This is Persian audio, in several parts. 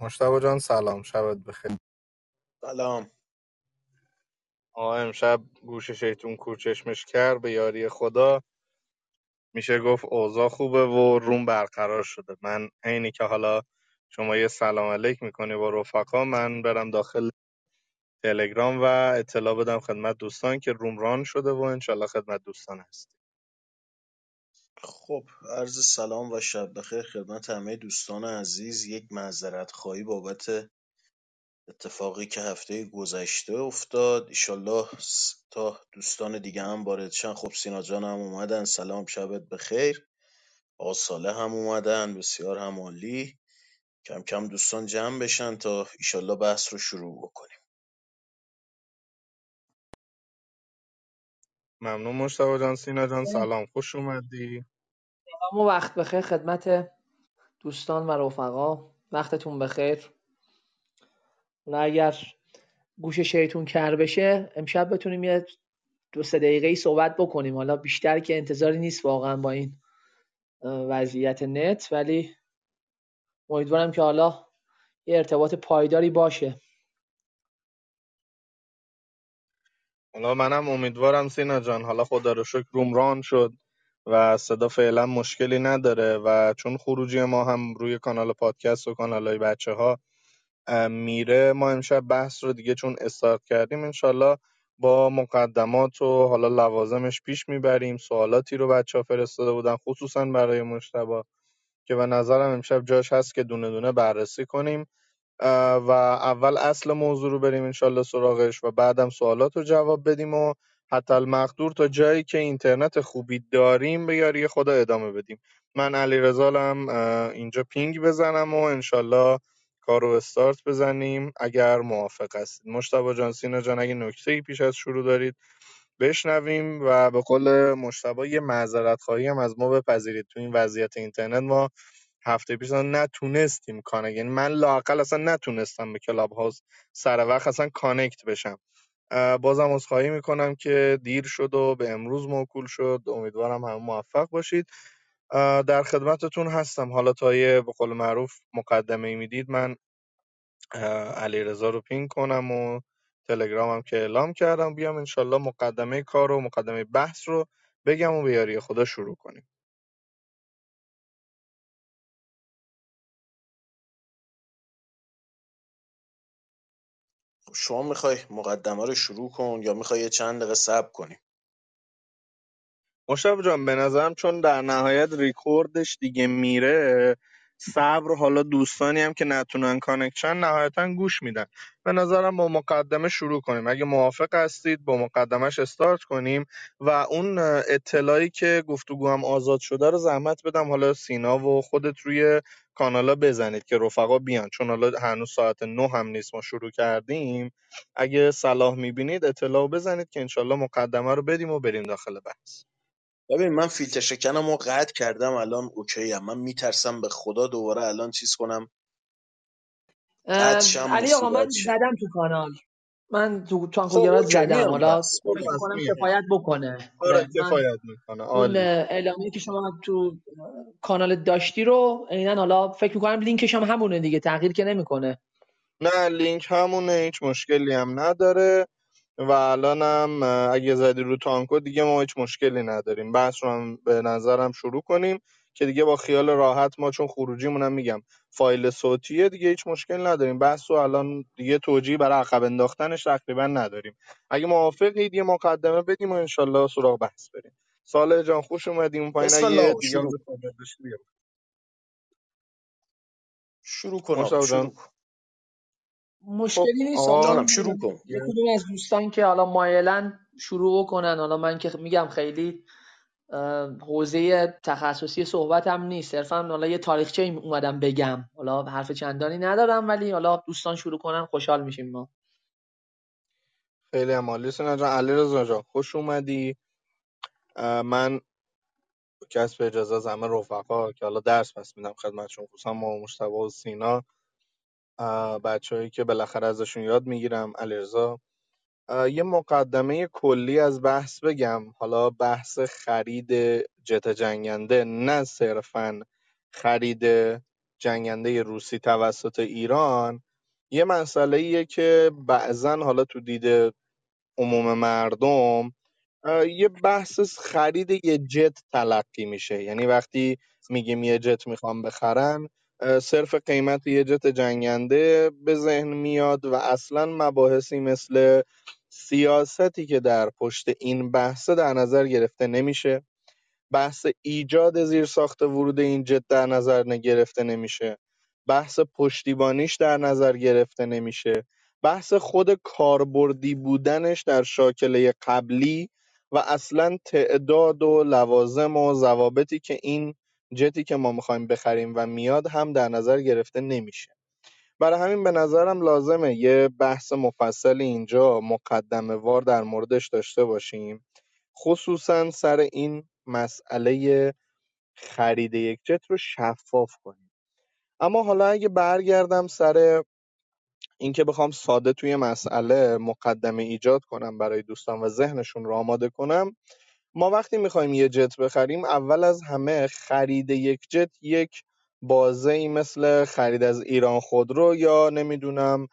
مشتبه جان سلام. شبت بخیر. سلام. آقا امشب گوش شیطون کوچشمش کرد به یاری خدا. میشه گفت اوضاع خوبه و روم برقرار شده. من عینی که حالا شما یه سلام علیک می‌کنی با رفقا من برم داخل تلگرام و اطلاع بدم خدمت دوستان که روم ران شده و انشالله خدمت دوستان هست خب عرض سلام و شب بخیر خدمت همه دوستان عزیز. یک معذرت خواهی بابت اتفاقی که هفته گذشته افتاد. ایشالله س- تا دوستان دیگه هم وارد شن. خب سینا جان هم اومدن. سلام شبت بخیر. آقا صالح هم اومدن. بسیار هم عالی کم کم دوستان جمع بشن تا ایشالله بحث رو شروع بکنیم. ممنون مشتبه جان. سینا جان سلام. خوش اومدی. سلام و وقت بخیر خدمت دوستان و رفقا. وقتتون بخیر. حالا اگر گوش شیطون کر بشه امشب بتونیم یه دو سه دقیقه صحبت بکنیم. حالا بیشتر که انتظاری نیست واقعا با این وضعیت نت ولی امیدوارم که حالا یه ارتباط پایداری باشه. حالا منم امیدوارم سینا جان. حالا خدا رو شکر روم ران شد. و صدا فعلا مشکلی نداره و چون خروجی ما هم روی کانال پادکست و کانال های بچه ها میره ما امشب بحث رو دیگه چون استارت کردیم انشالله با مقدمات و حالا لوازمش پیش می‌بریم سوالاتی رو بچه ها فرستاده بودن خصوصا برای مشتبه که به نظرم امشب جاش هست که دونه دونه بررسی کنیم. و اول اصل موضوع رو بریم انشالله سراغش و بعدم سوالات رو جواب بدیم و حتی المقدور تا جایی که اینترنت خوبی داریم به یاری خدا ادامه بدیم. من علی اینجا پینگ بزنم و انشالله کار رو استارت بزنیم اگر موافق هستید. مشتبه جان سینا جان اگه نکته پیش از شروع دارید بشنویم و به قول مجتبی یه معذرت خواهی هم از ما بپذیرید. تو این وضعیت اینترنت ما هفته پیش نتونستیم connec یعنی من لااقل اصلا نتونستم به Clubhouse سر وقت اصلا connect بشم. بازم عذرخواهی می‌کنم که دیر شد و به امروز موکول شد. امیدوارم همه موفق باشید. در خدمتتون هستم. حالا تا یه به قول معروف مقدمه ای می‌دید من علیرضا رو pin کنم و تلگرامم که اعلام کردم بیام انشالله مقدمه کار و مقدمه بحث رو بگم و به یاری خدا شروع کنیم. شما می‌خوای مقدمه رو شروع کن یا می‌خوای چند دقیقه صبر کنیم مشتاق جان به نظرم چون در نهایت ریکوردش دیگه میره صبر حالا دوستانی هم که نتونن connect شن نهایتا گوش میدن. به نظرم با مقدمه شروع کنیم. اگه موافق هستید با مقدمش استارت کنیم و اون اطلاعی که گفتگو هم آزاد شده رو زحمت بدم. حالا سینا و خودت روی کانالا بزنید که رفقا بیان. چون حالا هنوز ساعت نه هم نیست ما شروع کردیم. اگه صلاح می‌بینید اطلاع بزنید که انشالله مقدمه رو بدیم و بریم داخل بحث. ببین من فیلتر شکنم رو قطع کردم الان اوکی هم. من میترسم به خدا دوباره الان چیز کنم. قطع شم علی آقا من زدم تو کانال. من تو خب تانکوگراد okay زدم. حالا خب میام کفایت بکنه. آره من کفایت می‌کنه. اون که شما تو کانال داشتی رو عینا حالا فکر می‌کنم لینکش هم همونه دیگه تغییر که نمی‌کنه. نه لینک همونه هیچ مشکلی هم نداره. و الانم اه، اگه زدی رو تانکو دیگه ما هیچ مشکلی نداریم. بحث رو هم به نظرم شروع کنیم که دیگه با خیال راحت ما چون خروجیمون هم میگم فایل صوتیه دیگه هیچ مشکل نداریم. بحث رو الان دیگه توجیه برای عقب انداختنش تقریبا نداریم. اگه موافقید یه مقدمه بدیم و انشالله سراغ بحث بریم. سال جان خوش اومدیم اون پایین بسم اگه الله دیگه شروع. شروع کن آقا مشتاق جان. شروع کن. مشکلی نیست. آقا شروع کن. یه کدوم از دوستان که حالا مایلن شروع کنن حالا من که میگم خیلی حوزه تخصصی صحبتم نیست. صرفا حالا یه تاریخچه اومدم بگم. حالا حرف چندانی ندارم ولی حالا دوستان شروع کنن خوشحال میشیم ما. خیلی هم عالی سینا جان علیرضا جان خوش اومدی. من کسب اجازه از همه رفقا که حالا درس پس میدم خدمتشون خصوصا ما مشتبه و سینا. بچههایی که بالاخره ازشون یاد می‌گیرم علیرضا. یه مقدمه کلی از بحث بگم. حالا بحث خرید جت جنگنده نه صرفا خرید جنگنده روسی توسط ایران. یه مسئله ایه که بعضا حالا تو دید عموم مردم یه بحث خرید یه جت تلقی میشه. یعنی وقتی میگیم یه جت می‌خوام بخرن صرف قیمت یه جت جنگنده به ذهن میاد و اصلا مباحثی مثل سیاستی که در پشت این بحثه در نظر گرفته نمیشه. بحث ایجاد زیرساخت ورود این جت در نظر گرفته نمیشه. بحث پشتیبانیش در نظر گرفته نمیشه. بحث خود کاربردی بودنش در شاکله قبلی و اصلا تعداد و لوازم و ضوابطی که این جتی که ما می‌خوایم بخریم و میاد هم در نظر گرفته نمیشه. برای همین به نظرم لازمه یه بحث مفصل اینجا مقدمه وار در موردش داشته باشیم. خصوصا سر این مسئله خرید یک جت رو شفاف کنیم. اما حالا اگه برگردم سر اینکه بخوام ساده توی مسئله مقدمه ایجاد کنم برای دوستان و ذهنشون رو آماده کنم ما وقتی می‌خوایم یه جت بخریم اول از همه خرید یک جت یک بازه ای مثل خرید از ایران خودرو یا نمی‌دونم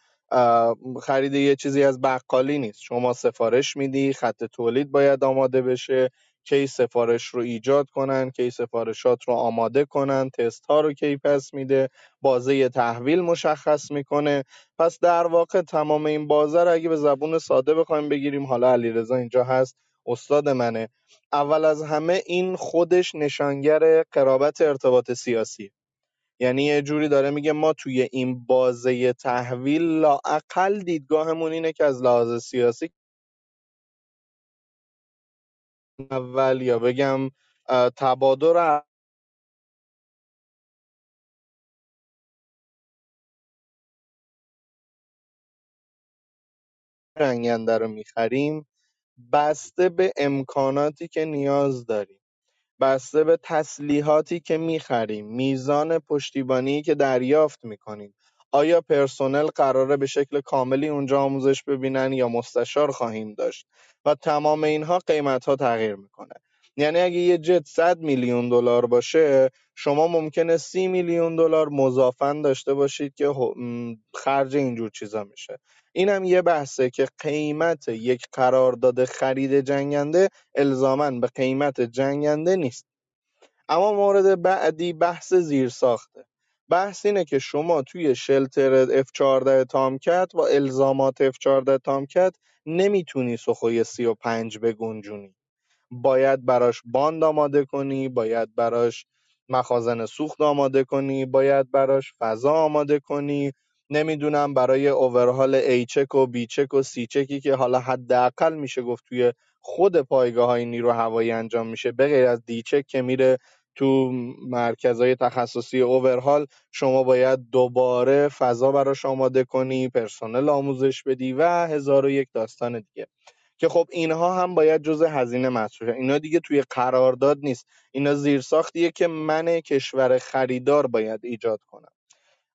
خرید یه چیزی از بقالی نیست. شما سفارش میدی خط تولید باید آماده بشه کی سفارش رو ایجاد کنن کی سفارشات رو آماده کنن تست ها رو کی پس میده بازه تحویل مشخص می‌کنه. پس در واقع تمام این بازه رو اگه به زبون ساده بخوایم بگیریم حالا علیرضا اینجا هست. استاد منه. اول از همه این خودش نشانگر قرابت ارتباط سیاسی. یعنی یه جوری داره میگه ما توی این بازه تحویل لااقل دیدگاهمون اینه که از لحاظ سیاسی اول یا بگم تبادر رنگنده رو می‌خریم. بسته به امکاناتی که نیاز داریم. بسته به تسلیحاتی که می‌خریم، میزان پشتیبانی که دریافت می‌کنیم، آیا پرسنل قراره به شکل کاملی اونجا آموزش ببینن یا مستشار خواهیم داشت؟ و تمام اینها قیمت‌ها تغییر می‌کنه. یعنی اگه یه جت 100 میلیون دلار باشه شما ممکنه 30 میلیون دلار مضافن داشته باشید که خرج اینجور چیزا میشه. این هم یه بحثه که قیمت یک قرارداد خرید جنگنده الزاما به قیمت جنگنده نیست. اما مورد بعدی بحث زیرساخته. بحث اینه که شما توی شلتر F14 تامکت با الزامات F14 تامکت نمی‌تونی سخوی 35 بگنجونی باید براش باند آماده کنی باید براش مخازن سوخت آماده کنی باید براش فضا آماده کنی. نمی‌دونم برای اوورهال ای چک و بی چک و سی چکی که حالا حداقل میشه گفت توی خود پایگاه های نیرو هوایی انجام میشه. به غیر از دی چک که میره تو مرکزهای تخصصی اوورهال شما باید دوباره فضا براش آماده کنی پرسنل آموزش بدی و هزار و یک داستان دیگه. که خب اینها هم باید جزء هزینه محسوب اینا دیگه توی قرارداد نیست. اینا زیرساختیه که من کشور خریدار باید ایجاد کنم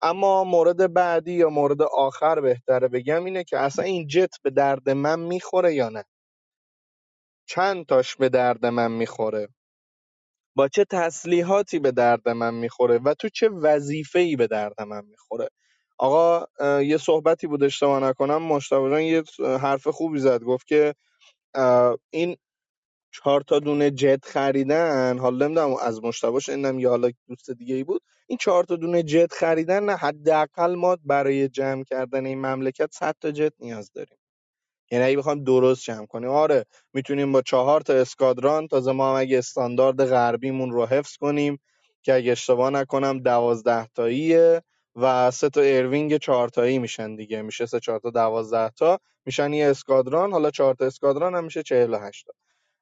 اما مورد بعدی یا مورد آخر بهتره بگم اینه که اصلا این جت به درد من می‌خوره یا نه؟ چند تاش به درد من می‌خوره؟ با چه تسلیحاتی به درد من می‌خوره؟ و تو چه وظیفه‌ای به درد من می‌خوره؟ آقا یه صحبتی بود اشتباه نکنم. مشتاق یه حرف خوبی زد گفت که این چهار تا دونه جت خریدن. حالا نمی‌دونم از مشتبهش اینم یا حالا دوست دیگه ای بود. این چهار تا دونه جت خریدن نه حداقل ما برای جمع کردن این مملکت 100 تا جت نیاز داریم. یعنی اگه بخوایم درست جمع کنیم آره می‌تونیم با چهار تا اسکادران تازه ما اگه استاندارد غربیمون رو حفظ کنیم که اگه اشتباه نکنم دوازده تاییه و سه تا air wing چهار تایی میشن دیگه. میشه سه چهار تا دوازده تا. میشن یه اسکادران حالا چهار تا اسکادران هم میشه 48 تا.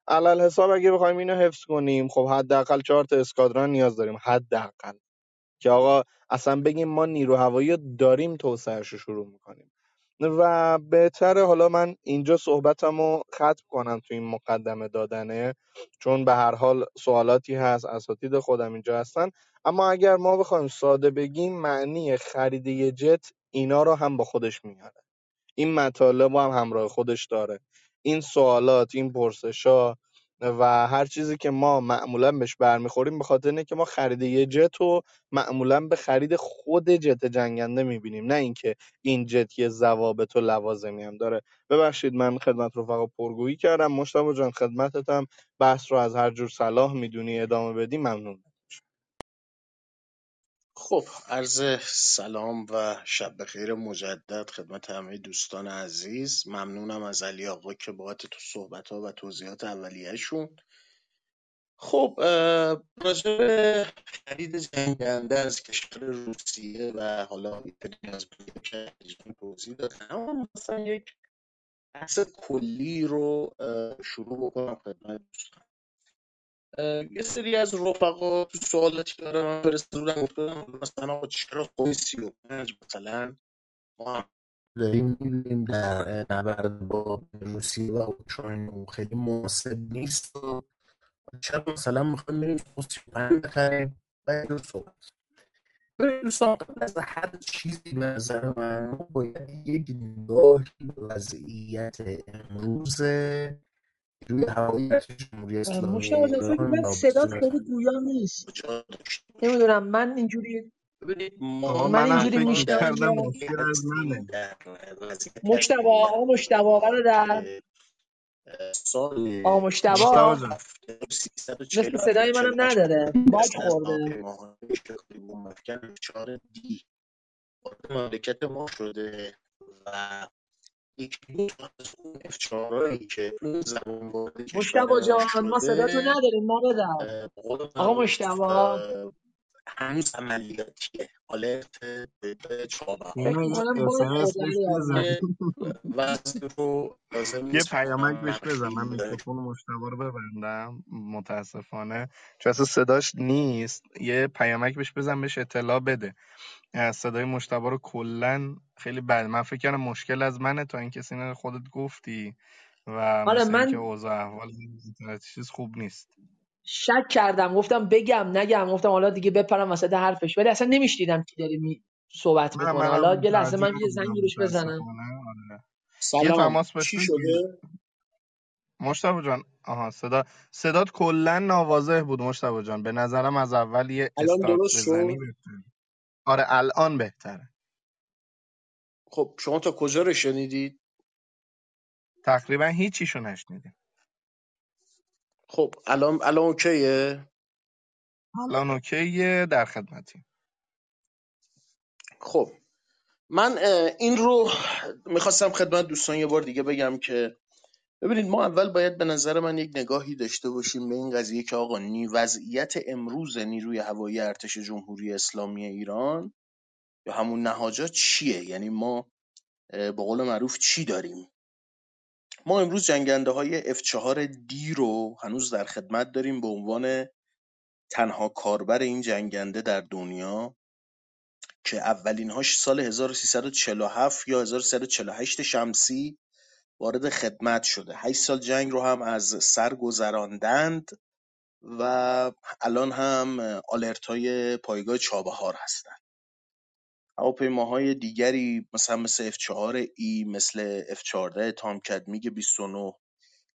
علی الحساب اگه بخوایم اینو حفظ کنیم خب حداقل چهار تا اسکادران نیاز داریم حداقل. که آقا اصلا بگیم ما نیرو هوایی داریم توسعهش رو شروع می‌کنیم. و بهتره حالا من اینجا صحبتمو ختم کنم تو این مقدمه دادنه چون به هر حال سوالاتی هست اساتید خودم اینجا هستن. اما اگر ما بخوایم ساده بگیم معنی خرید جت اینا رو هم با خودش میاره. این مطالب هم همراه خودش داره. این سوالات این پرسشا و هر چیزی که ما معمولا بهش برمیخوریم به خاطر اینه که ما خرید یه جت رو معمولا به خرید خود جت جنگنده می‌بینیم. نه اینکه این جت یه ضوابط و لوازمی هم داره. ببخشید من خدمت رفقا پرگویی کردم. مشتاق جان خدمتتم. بحث رو از هر جور صلاح می‌دونی ادامه بدی. ممنون. خب عرض سلام و شب بخیر مجدد خدمت همه دوستان عزیز. ممنونم از علی آقا که بابت تو صحبت ها و توضیحات اولیهشون. خب راجع به خرید جنگنده از کشور روسیه و حالا ایتالیا از که توضیح دادن. اما مثلا یک بحث کلی رو شروع بکنم خدمت دوستان. یه سری از رفقا تو سوالاتی که من فرستادن گفتم مثلا آقا چرا سی و پنج مثلا؟ ما هم داریم می‌بینیم در نبرد با روسیه و اوکراین خیلی مناسب نیست چرا مثلا می‌خوایم بریم و پنج بخریم؟ و این صحبت. دوستان قبل از هر چیزی به نظر من باید یک نگاهی وضعیت امروز روی هوایی جمهوری اسلامی. مشتاق جان فکر ایران کنم خیلی گویا نیست. نمی‌دونم من اینجوری ببینید آقا ما من منم اینجوری فکر میشنوم می‌کردم که مشکل از منه. در مشتبه در آقا مشتبه برادر که سال آقا مشتبه. مشتاق جان 1340 مثل صدای منم 48 نداره. باگ از خورده. شکلی بومافکن 4 دی. وارد مملکت ما شده و یک دو تا از اون F4 که وارد ما جان ما صداتو نداریم به قول آقا اه، هنوز عملیاتیه آلرت به چابهار فکر اینو یه رو پیامک بهش بزن. من میکروفون مشتبه رو ببندم. متاسفانه. چون اصلا صداش نیست. یه پیامک بهش بزن بهش اطلاع بده. صدای مشتبه رو کلا خیلی بد. من فکر کردم مشکل از منه تا اینکه سینا خودت گفتی و آره مثل اینکه من اوضاع احوال چیز خوب نیست. شک کردم. گفتم بگم نگم. گفتم حالا دیگه بپرم وسط حرفش. ولی اصلا نمیشنیدم کی داره می صحبت می‌کنه. حالا یه لحظه من یه زنگی بهش بزنم. آره. یه سلام. چی شده؟ مشتبه جان. آها صدا صدات کلا ناواضح بود مشتبه جان. به نظرم از اول یه الان درست بزنی شد؟ آره الان بهتره خب شما تا کجا رو شنیدید؟ تقریبا هیچیشو نشنیدیم خب الان الان اوکیه؟ الان اوکیه در خدمتی خب من این رو می‌خواستم خدمت دوستان یه بار دیگه بگم که ببینید ما اول باید به نظر من یک نگاهی داشته باشیم به این قضیه که آقا نی وضعیت امروز نیروی هوایی ارتش جمهوری اسلامی ایران یا همون نهاجا چیه؟ یعنی ما به قول معروف چی داریم؟ ما امروز جنگنده های F4 D رو هنوز در خدمت داریم به عنوان تنها کاربر این جنگنده در دنیا که اولینهاش سال 1347 یا 1348 شمسی وارد خدمت شده. 8 سال جنگ رو هم از سر گذراندند و الان هم آلرت های پایگاه چابهار هستن هواپیماهای دیگری مثلا مثل F4E مثل F14 تامکت میگ 29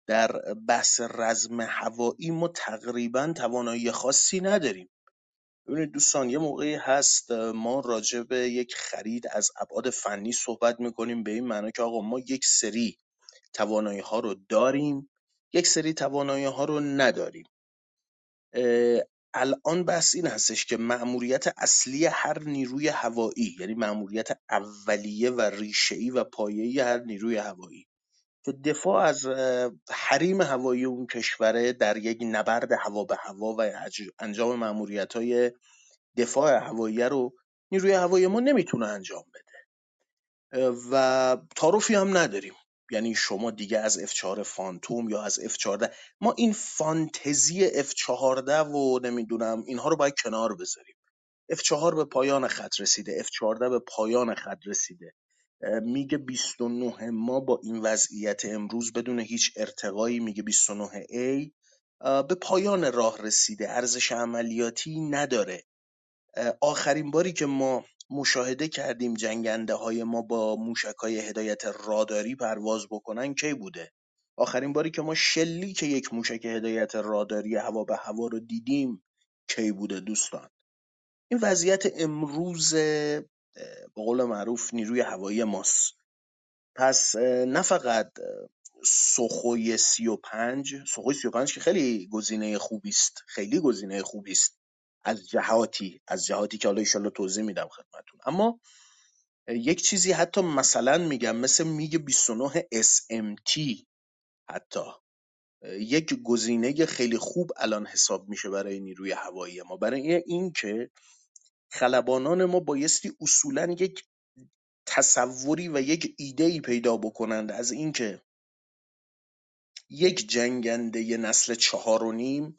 در بحث رزم هوایی ما تقریبا توانایی خاصی نداریم. ببینید دوستان یه موقعی هست ما راجع به یک خرید از ابعاد فنی صحبت می‌کنیم به این معنی که آقا ما یک سری توانایی ها رو داریم یک سری توانایی ها رو نداریم. الان بحث این هستش که مأموریت اصلی هر نیروی هوایی یعنی مأموریت اولیه و ریشه‌ای و پایه‌ای هر نیروی هوایی. که دفاع از حریم هوایی اون کشوره در یک نبرد هوا به هوا و اج- انجام مأموریت‌های دفاع هوایی رو نیروی هوایی ما نمی‌تونه انجام بده. و تعارفی هم نداریم. یعنی شما دیگه از F4 فانتوم یا از F14 ما این فانتزی F14 و نمی‌دونم اینها رو باید کنار بذاریم. F4 به پایان خط رسیده F14 به پایان خط رسیده. میگ 29 ما با این وضعیت امروز بدون هیچ ارتقایی میگ 29A به پایان راه رسیده ارزش عملیاتی نداره. آخرین باری که ما مشاهده کردیم جنگنده های ما با موشک های هدایت راداری پرواز بکنن کی بوده؟ آخرین باری که ما شلیک یک موشک هدایت راداری هوا به هوا رو دیدیم کی بوده دوستان؟ این وضعیت امروز به قول معروف نیروی هوایی ماست. پس نه فقط سخوی پنج سخوی سی و پنج که خیلی گزینه خوبی است خیلی گزینه خوبی است. از جهاتی از جهاتی که حالا ایشالله توضیح میدم خدمتون اما یک چیزی حتی مثلا میگم مثل میگ 29 SMT حتی. یک گزینه خیلی خوب الان حساب میشه برای نیروی هوایی ما. برای اینکه خلبانان ما بایستی اصولا یک تصوری و یک ایده ای پیدا بکنند. از اینکه یک جنگنده نسل چهار و نیم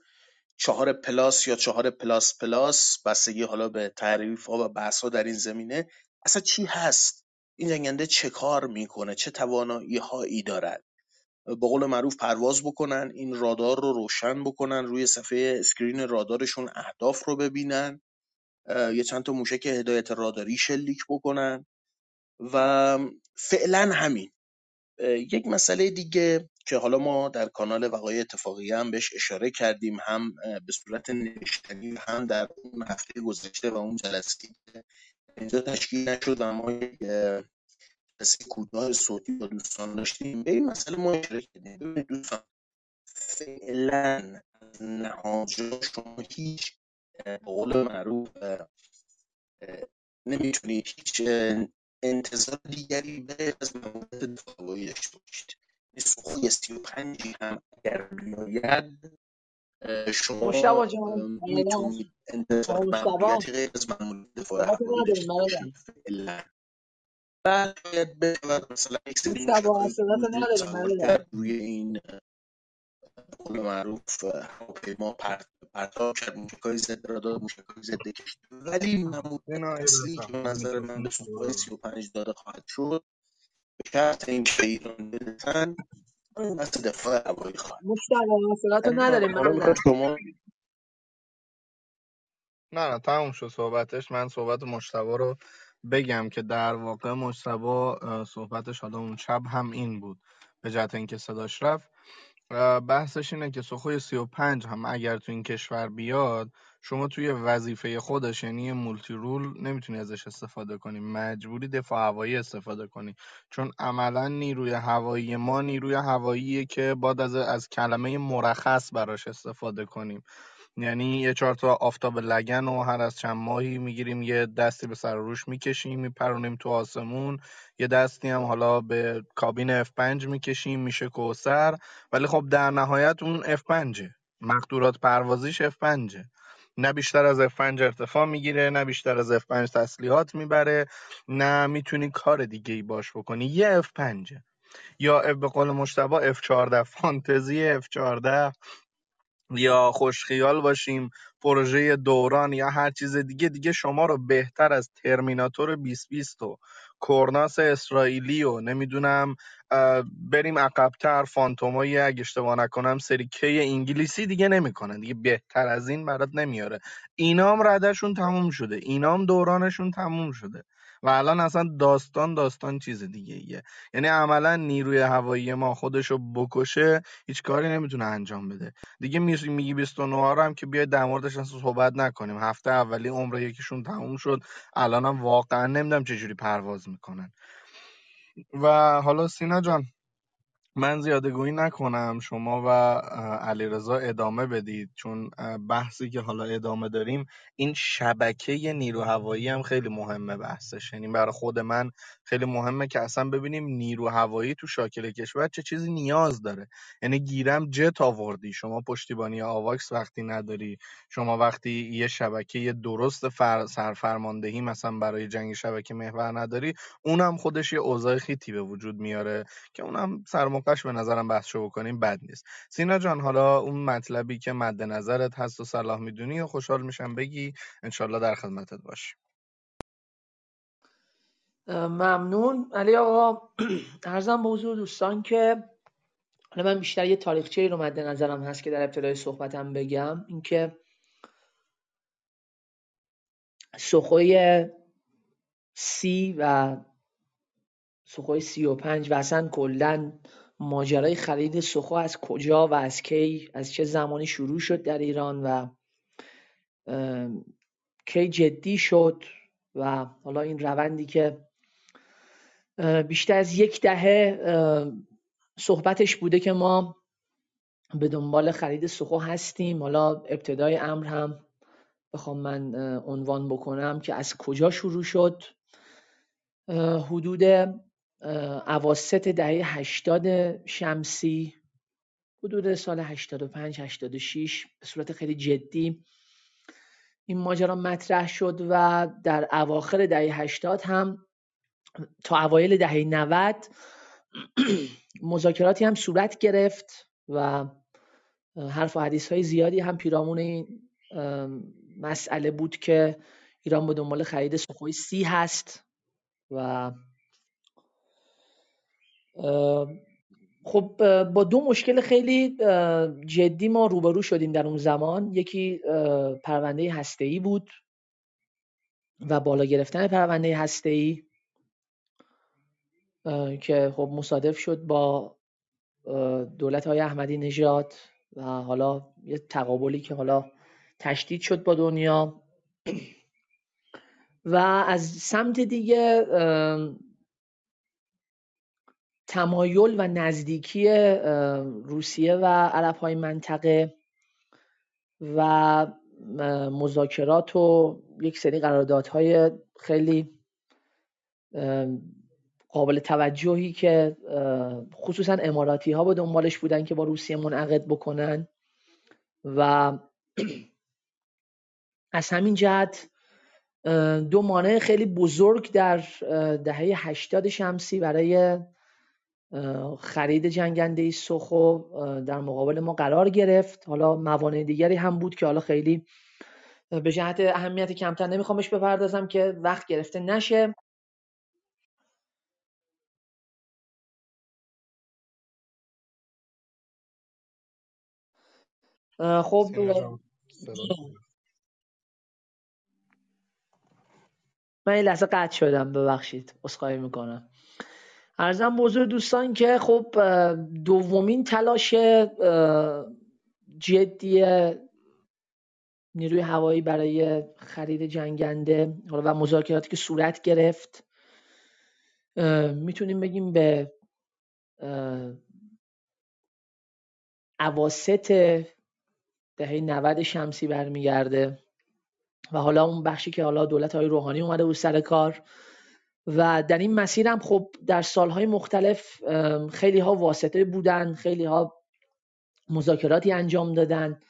چهار plus یا چهار plus plus بستگی حالا به تعریف ها و بحث ها در این زمینه اصلا چی هست؟ این جنگنده چه کار می‌کنه؟ چه توانایی هایی دارد؟ به قول معروف پرواز بکنن این رادار رو روشن بکنن روی صفحه screen رادارشون اهداف رو ببینن یه چند تا موشک هدایت راداری شلیک بکنن. و فعلا همین. یک مسئله دیگه که حالا ما در کانال وقایع اتفاقی هم بهش اشاره کردیم هم به صورت نوشتنی هم در اون هفته گذشته و اون جلسه اینجا تشکیل نشد و ما جلسه کوتاه صوتی با دوستان داشتیم. به این مسئله ما اشاره کردیم. دوستان فعلا از نهادجا شما هیچ به قول معروف نمی‌تونید هیچ انتظار دیگری به از ماموریت دفاعی داشته باشید. سخوی سی و پنجی هم اگر بیاید شما می‌تونید انتظار ماموریتی غیر از ماموریت دفاع بعد باید بشود مثلا یک سری کرد روی این قول معروف هواپیما پرتاب کرد موشکای ضد رادار موشکای ضد کشتی ولی نمود اصلی که به نظر من به سوخوی سی و پنج داده خواهد شد به شرط این که ایران برسن این بحث دفاع هوایی خواهد. مشتبه نداریم شما نه نه تموم شد صحبتش. من صحبت مشتبه رو بگم که در واقع مشتبه صحبتش حالا اون شب هم این بود به جهت اینکه صداش رفت. بحثش اینه که سخوی 35 هم اگر تو این کشور بیاد شما توی وظیفه خودش یعنی مولتی رول نمی‌تونی ازش استفاده کنی. مجبوری دفاع هوایی استفاده کنی. چون عملا نیروی هوایی ما نیروی هواییه که باید از از کلمه مرخص براش استفاده کنیم. یعنی یه چهار تا آفتاب لگن و هر از چند ماهی می‌گیریم یه دستی به سر روش می‌کشیم میپرونیم تو آسمون. یه دستی هم حالا به کابین F5 می‌کشیم میشه کوسر ولی خب در نهایت اون F5 مقدورات پروازیش F5 نه بیشتر از F5 ارتفاع می‌گیره نه بیشتر از F5 تسلیحات می‌بره. نه می‌تونی کار دیگه ای باش بکنی. یه F5 یا به قول مشتبه F14 فانتزی F14 یا خوشخیال باشیم پروژه دوران یا هر چیز دیگه دیگه شما رو بهتر از ترمیناتور 2020 و کورناس اسرائیلی و نمی‌دونم بریم عقبتر فانتومای اگه اشتباه نکنم سری کی انگلیسی دیگه نمی‌کنن دیگه بهتر از این برات نمیاره. اینام ردشون تموم شده. اینام دورانشون تموم شده. و الان اصلا داستان داستان چیز دیگه ایه. یعنی عملا نیروی هوایی ما خودشو بکشه هیچ کاری نمی‌تونه انجام بده. دیگه میگی 29 رو هم که بیاید در موردش اصلا صحبت نکنیم. هفته اولی عمر یکیشون تموم شد. الان هم واقعا نمی‌دونم چجوری پرواز می‌کنن. و حالا سینا جان من زیاده گویی نکنم. شما و علیرضا ادامه بدید چون بحثی که حالا ادامه داریم این شبکه نیرو هوایی هم خیلی مهمه بحثش. یعنی برای خود من خیلی مهمه که اصلا ببینیم نیرو هوایی تو شاکل کشور چه چیزی نیاز داره. یعنی گیرم جت آوردی. شما پشتیبانی آواکس وقتی نداری شما وقتی یه شبکه درست فر... سرفرماندهی مثلا برای جنگ شبکه محور نداری اونم خودش یه اوضاع خیتی به وجود میاره که اونم سرموقعش به نظرم بحثشو بکنیم بد نیست. سینا جان حالا اون مطلبی که مد نظرت هست و صلاح می‌دونی و خوشحال میشم بگی. انشالله در خدمتت باشیم. ممنون. علی آقا ارزم به حضور دوستان که حالا من بیشتر یه تاریخچه رو مد نظرم هست که در ابتدای صحبتم بگم. اینکه سخوی سی و سخوی سی و پنج و اصلا کلا ماجرای خرید سخو از کجا و از کی از چه زمانی شروع شد در ایران و کی جدی شد و حالا این روندی که بیشتر از یک دهه صحبتش بوده که ما به دنبال خرید سخو هستیم. حالا ابتدای امر هم بخوام من عنوان بکنم که از کجا شروع شد. حدود اواسط دهه 80 شمسی حدود سال 85 86 به صورت خیلی جدی این ماجرا مطرح شد و در اواخر دهه 80 هم تا اوایل دهه 90 مذاکراتی هم صورت گرفت و حرف و حدیث های زیادی هم پیرامون این مسئله بود که ایران به دنبال خرید سخوی سی هست و خب با دو مشکل خیلی جدی ما روبرو شدیم در اون زمان. یکی پرونده هسته‌ای بود و بالا گرفتن پرونده هسته‌ای که خب مصادف شد با دولت های احمدی نژاد و حالا یه تقابلی که حالا تشدید شد با دنیا. و از سمت دیگه تمایل و نزدیکی روسیه و عرب های منطقه و مذاکرات و یک سری قراردادهای خیلی قابل توجهی که خصوصا اماراتی ها به دنبالش بودن که با روسیه منعقد بکنن و از همین جهت دو مانع خیلی بزرگ در دهه 80 شمسی برای خرید جنگنده سخو در مقابل ما قرار گرفت. حالا موانع دیگری هم بود که حالا خیلی به جهت اهمیت کمتر نمیخوامش بپردازم که وقت گرفته نشه. خب من این لحظه قطع شدم ببخشید اسخای می‌کنم. ارزم بزرگ دوستان که خب دومین تلاش جدی نیروی هوایی برای خرید جنگنده و مذاکراتی که صورت گرفت. می‌تونیم بگیم به عواست دهه 90 شمسی برمیگرده و حالا اون بخشی که حالا دولت های روحانی اومده بود سر کار. و در این مسیر هم خب در سالهای مختلف خیلی ها واسطه بودن خیلی ها مذاکراتی انجام دادن.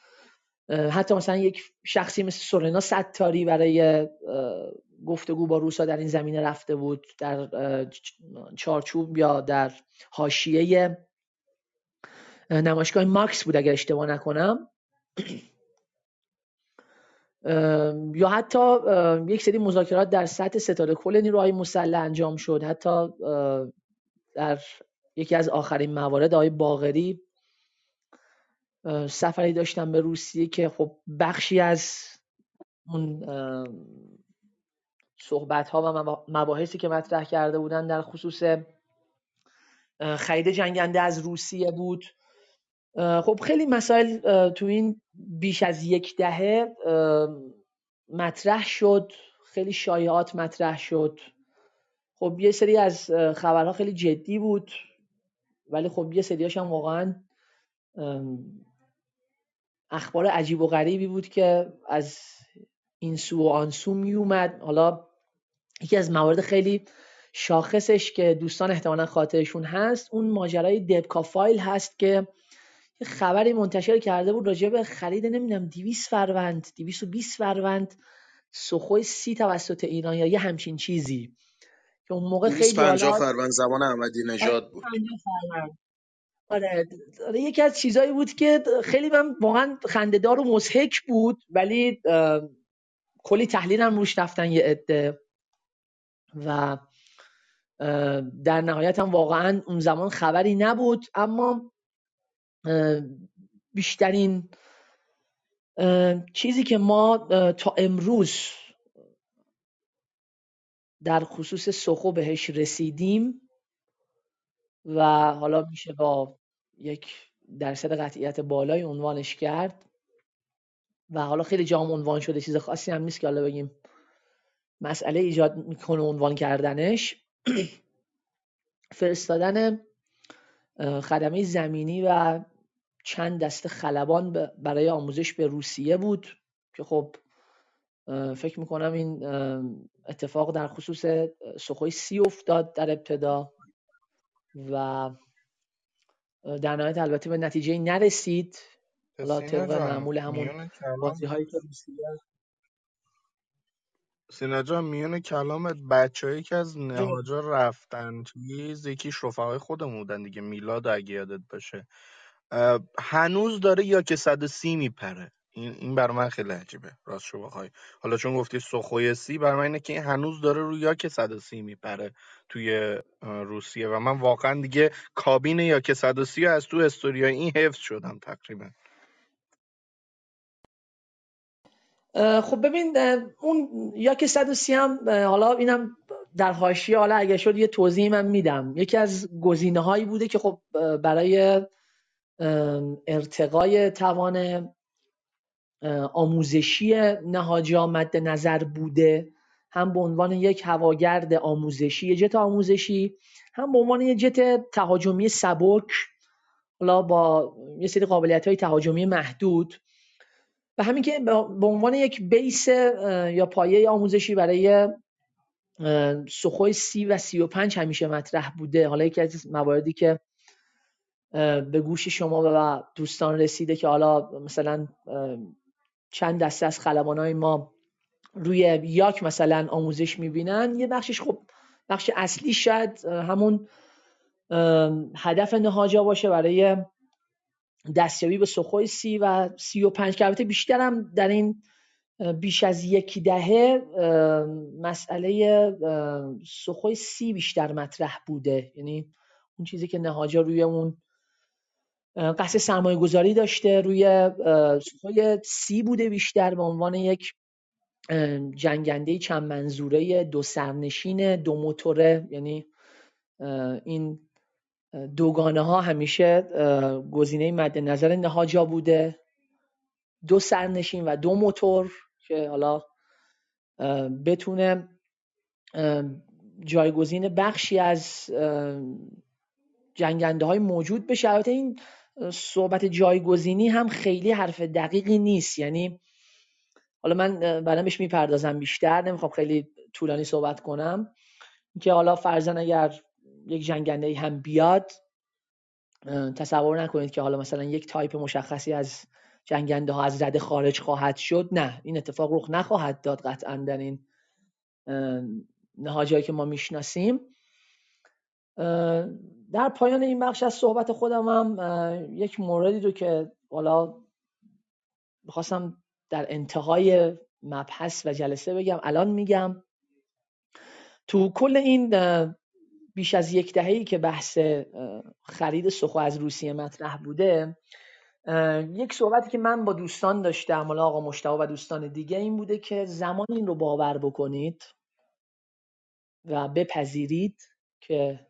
حتی مثلا یک شخصی مثل سورنا ستاری برای گفتگو با روسا در این زمینه رفته بود در چارچوب یا در حاشیه نمایشگاه ماکس بود اگر اشتباه نکنم. یا حتی یک سری مذاکرات در سطح ستاد کل نیروهای مسلح انجام شد. حتی در یکی از آخرین موارد آقای باغری سفری داشتم به روسیه که خب بخشی از اون صحبت ها و مباحثی که مطرح کرده بودن در خصوص خرید جنگنده از روسیه بود. خب خیلی مسائل تو این بیش از یک دهه مطرح شد. خیلی شایعات مطرح شد. خب یه سری از خبرها خیلی جدی بود. ولی خب یه سریاش هم واقعا اخبار عجیب و غریبی بود که از این سو و آن سو می اومد. حالا یکی از موارد خیلی شاخصش که دوستان احتمالا خاطرشون هست اون ماجرای دبکا فایل هست که یه خبری منتشر کرده بود راجع به خرید نمی‌دونم 200 فروند 220 فروند سخوی سی توسط ایران یا یه همچین چیزی که اون موقع خیلی 50 فروند زمان احمدی نژاد بود آره. آره یکی از چیزایی بود که خیلی من واقعا خندهدار و مضحک بود ولی کلی تحلیل هم روش رفتن یه عده و در نهایت هم واقعا اون زمان خبری نبود اما بیشترین چیزی که ما تا امروز در خصوص سخو بهش رسیدیم و حالا میشه با یک درصد قطعیت بالای عنوانش کرد و حالا خیلی جام عنوان شده چیز خاصی هم نیست که حالا بگیم مسئله ایجاد می‌کنه عنوان کردنش. فرستادن خدمه زمینی و چند دسته خلبان برای آموزش به روسیه بود که خب فکر می‌کنم این اتفاق در خصوص سخوی سی افتاد در ابتدا و در نهایت البته به نتیجه نرسید. حالا طبق معمول همون بازی هایی که سینا جان میون کلامت بچه‌ای که از نهاجا رفتن چیز یکیش رفقای خودمون بودن دیگه میلاد اگه یادت باشه. هنوز داره یا که 130 میپره. این این بر من خیلی عجیبه راست شو بخوای حالا چون گفتی سخوی سی بر من اینه که این هنوز داره روی یا که 130 میپره توی روسیه. و من واقعا دیگه کابین یا که 130 از تو استوریای این حفظ شدم تقریبا. خب ببین اون یا که 130 هم حالا اینم در حاشیه حالا اگه شد یه توضیح من میدم. یکی از گزینه هایی بوده که خب برای ارتقای توان آموزشی نهاجا مد نظر بوده هم به عنوان یک هواگرد آموزشی یه جت آموزشی هم به عنوان یه جت تهاجمی سبک حالا با یه سری قابلیت های تهاجمی محدود. و همین که به عنوان یک بیس یا پایه آموزشی برای سخوی سی و سی و پنج همیشه مطرح بوده. حالا یکی از مواردی که به گوش شما و دوستان رسیده که حالا مثلا چند دسته از های ما روی یاک مثلا آموزش می‌بینن یه بخشش خب بخش اصلی شاید همون هدف نهاجا باشه برای دستیابی به سخوی سی و سی و پنج که البته بیشترم در این بیش از یک دهه مسئله سخوی سی بیشتر مطرح بوده. یعنی اون چیزی که نهاجا روی اون قصد سرمایه گذاری داشته روی سخوی سی بوده بیشتر به عنوان یک جنگنده چند منظوره دو سرنشین دو موتوره. یعنی این دوگانه ها همیشه گزینه مد نظر نهاجا بوده. دو سرنشین و دو موتور که حالا بتونه جایگزین بخشی از جنگنده های موجود بشه. البته این صحبت جایگزینی هم خیلی حرف دقیقی نیست. یعنی حالا من بعدا بهش می‌پردازم بیشتر. نمی‌خوام خیلی طولانی صحبت کنم. که حالا فرزن اگر یک جنگنده هم بیاد تصور نکنید که حالا مثلا یک تایپ مشخصی از جنگنده ها از رده خارج خواهد شد. نه این اتفاق رخ نخواهد داد قطعا در این نهاجایی که ما می‌شناسیم. در پایان این بخش از صحبت خودم هم یک موردی رو که حالا می‌خواستم در انتهای مبحث و جلسه بگم الان میگم. تو کل این بیش از یک دهه‌ای که بحث خرید سخو از روسیه مطرح بوده یک صحبتی که من با دوستان داشتم حالا آقا مشتاق و دوستان دیگه این بوده که زمان این رو باور بکنید و بپذیرید که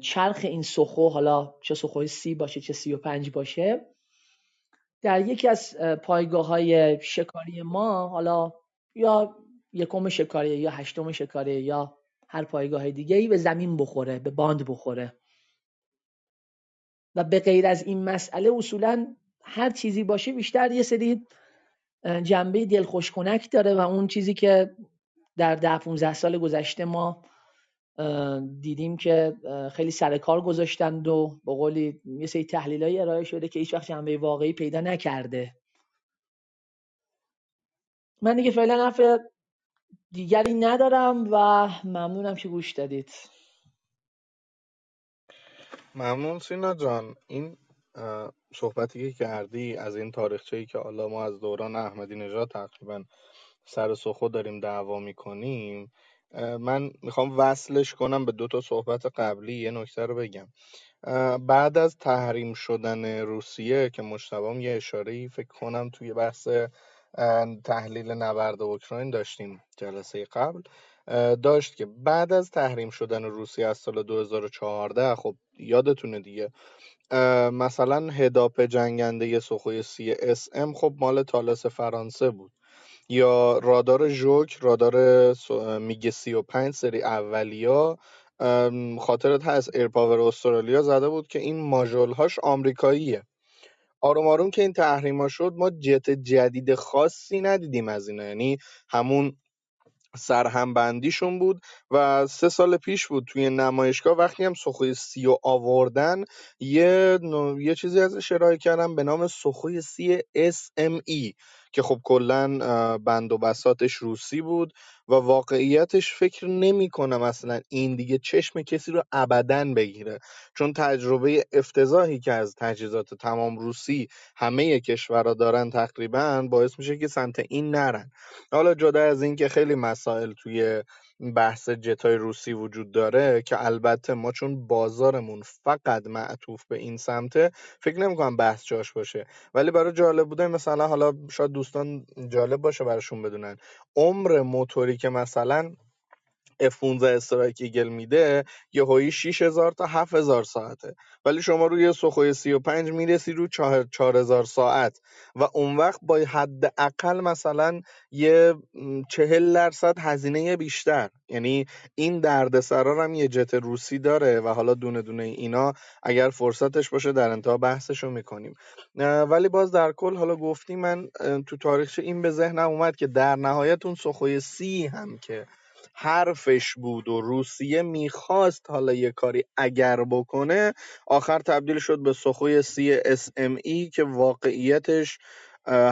چرخ این سخو حالا چه سخوی سی باشه چه سی و پنج باشه در یکی از پایگاه های شکاری ما حالا یا یکم شکاری یا هشتم شکاری یا هر پایگاه دیگه به زمین بخوره به باند بخوره. و به غیر از این مسئله اصولا هر چیزی باشه بیشتر یه سری جنبه دلخوش کنک داره و اون چیزی که در ده 15 سال گذشته ما دیدیم که خیلی سر کار گذاشتند و به قولی یه سری تحلیلای ارائه شده که هیچ وقت جنبه واقعی پیدا نکرده. من دیگه فعلا حرف دیگری ندارم و ممنونم که گوش دادید. ممنون سینا جان. این صحبتی که کردی از این تاریخچه‌ای که حالا ما از دوران احمدی نژاد تقریبا سر سخو داریم دعوا می‌کنیم من می‌خوام وصلش کنم به دو تا صحبت قبلی. یه نکته رو بگم. بعد از تحریم شدن روسیه که مشتبام یه اشاره فکر کنم توی بحث تحلیل نبرد اوکراین داشتیم جلسه قبل داشت که بعد از تحریم شدن روسیه از سال 2014 خب یادتونه دیگه مثلا head-up جنگنده سوخوی سی SM خب مال تالس فرانسه بود. یا رادار ژوک رادار میگ 35 سری اولیا خاطرت هست Air Power Australia زده بود که این ماژول هاش آمریکاییه. آروم آروم که این تحریما شد ما جت جدید خاصی ندیدیم از اینا. یعنی همون سرهمبندیشون بود و سه سال پیش بود توی نمایشگاه. وقتی هم سخوی سی و آوردن یه, یه چیزی ازش ارائه کردم به نام سخوی سی SME که خب کلا بند و بساتش روسی بود و واقعیتش فکر نمی کنم اصلا این دیگه چشم کسی رو ابدا بگیره. چون تجربه افتضاحی که از تجهیزات تمام روسی همه کشورها دارن تقریبا باعث میشه که سمت این نرن. حالا جدا از این که خیلی مسائل توی بحث جتای روسی وجود داره که البته ما چون بازارمون فقط معطوف به این سمته فکر نمی‌کنم بحث جاش باشه. ولی برای جالب بوده مثلا حالا شاید دوستان جالب باشه براشون بدونن. عمر موتوری که مثلا F15 استرایک ایگل میده یه هایی 6000 تا 7000 ساعته. ولی شما روی سخوی 35 می‌رسی رو 4000 ساعت. و اون وقت با حداقل مثلا یه 40 درصد هزینه بیشتر. یعنی این دردسرا هم یه جت روسی داره و حالا دونه دونه اینا اگر فرصتش باشه در انتها بحثشو می‌کنیم. ولی باز در کل حالا گفتی من تو تاریخچه این به ذهنم اومد که در نهایت اون سخوی سی هم که حرفش بود و روسیه می‌خواست حالا یه کاری اگر بکنه آخر تبدیل شد به سخوی سی اس ام ای که واقعیتش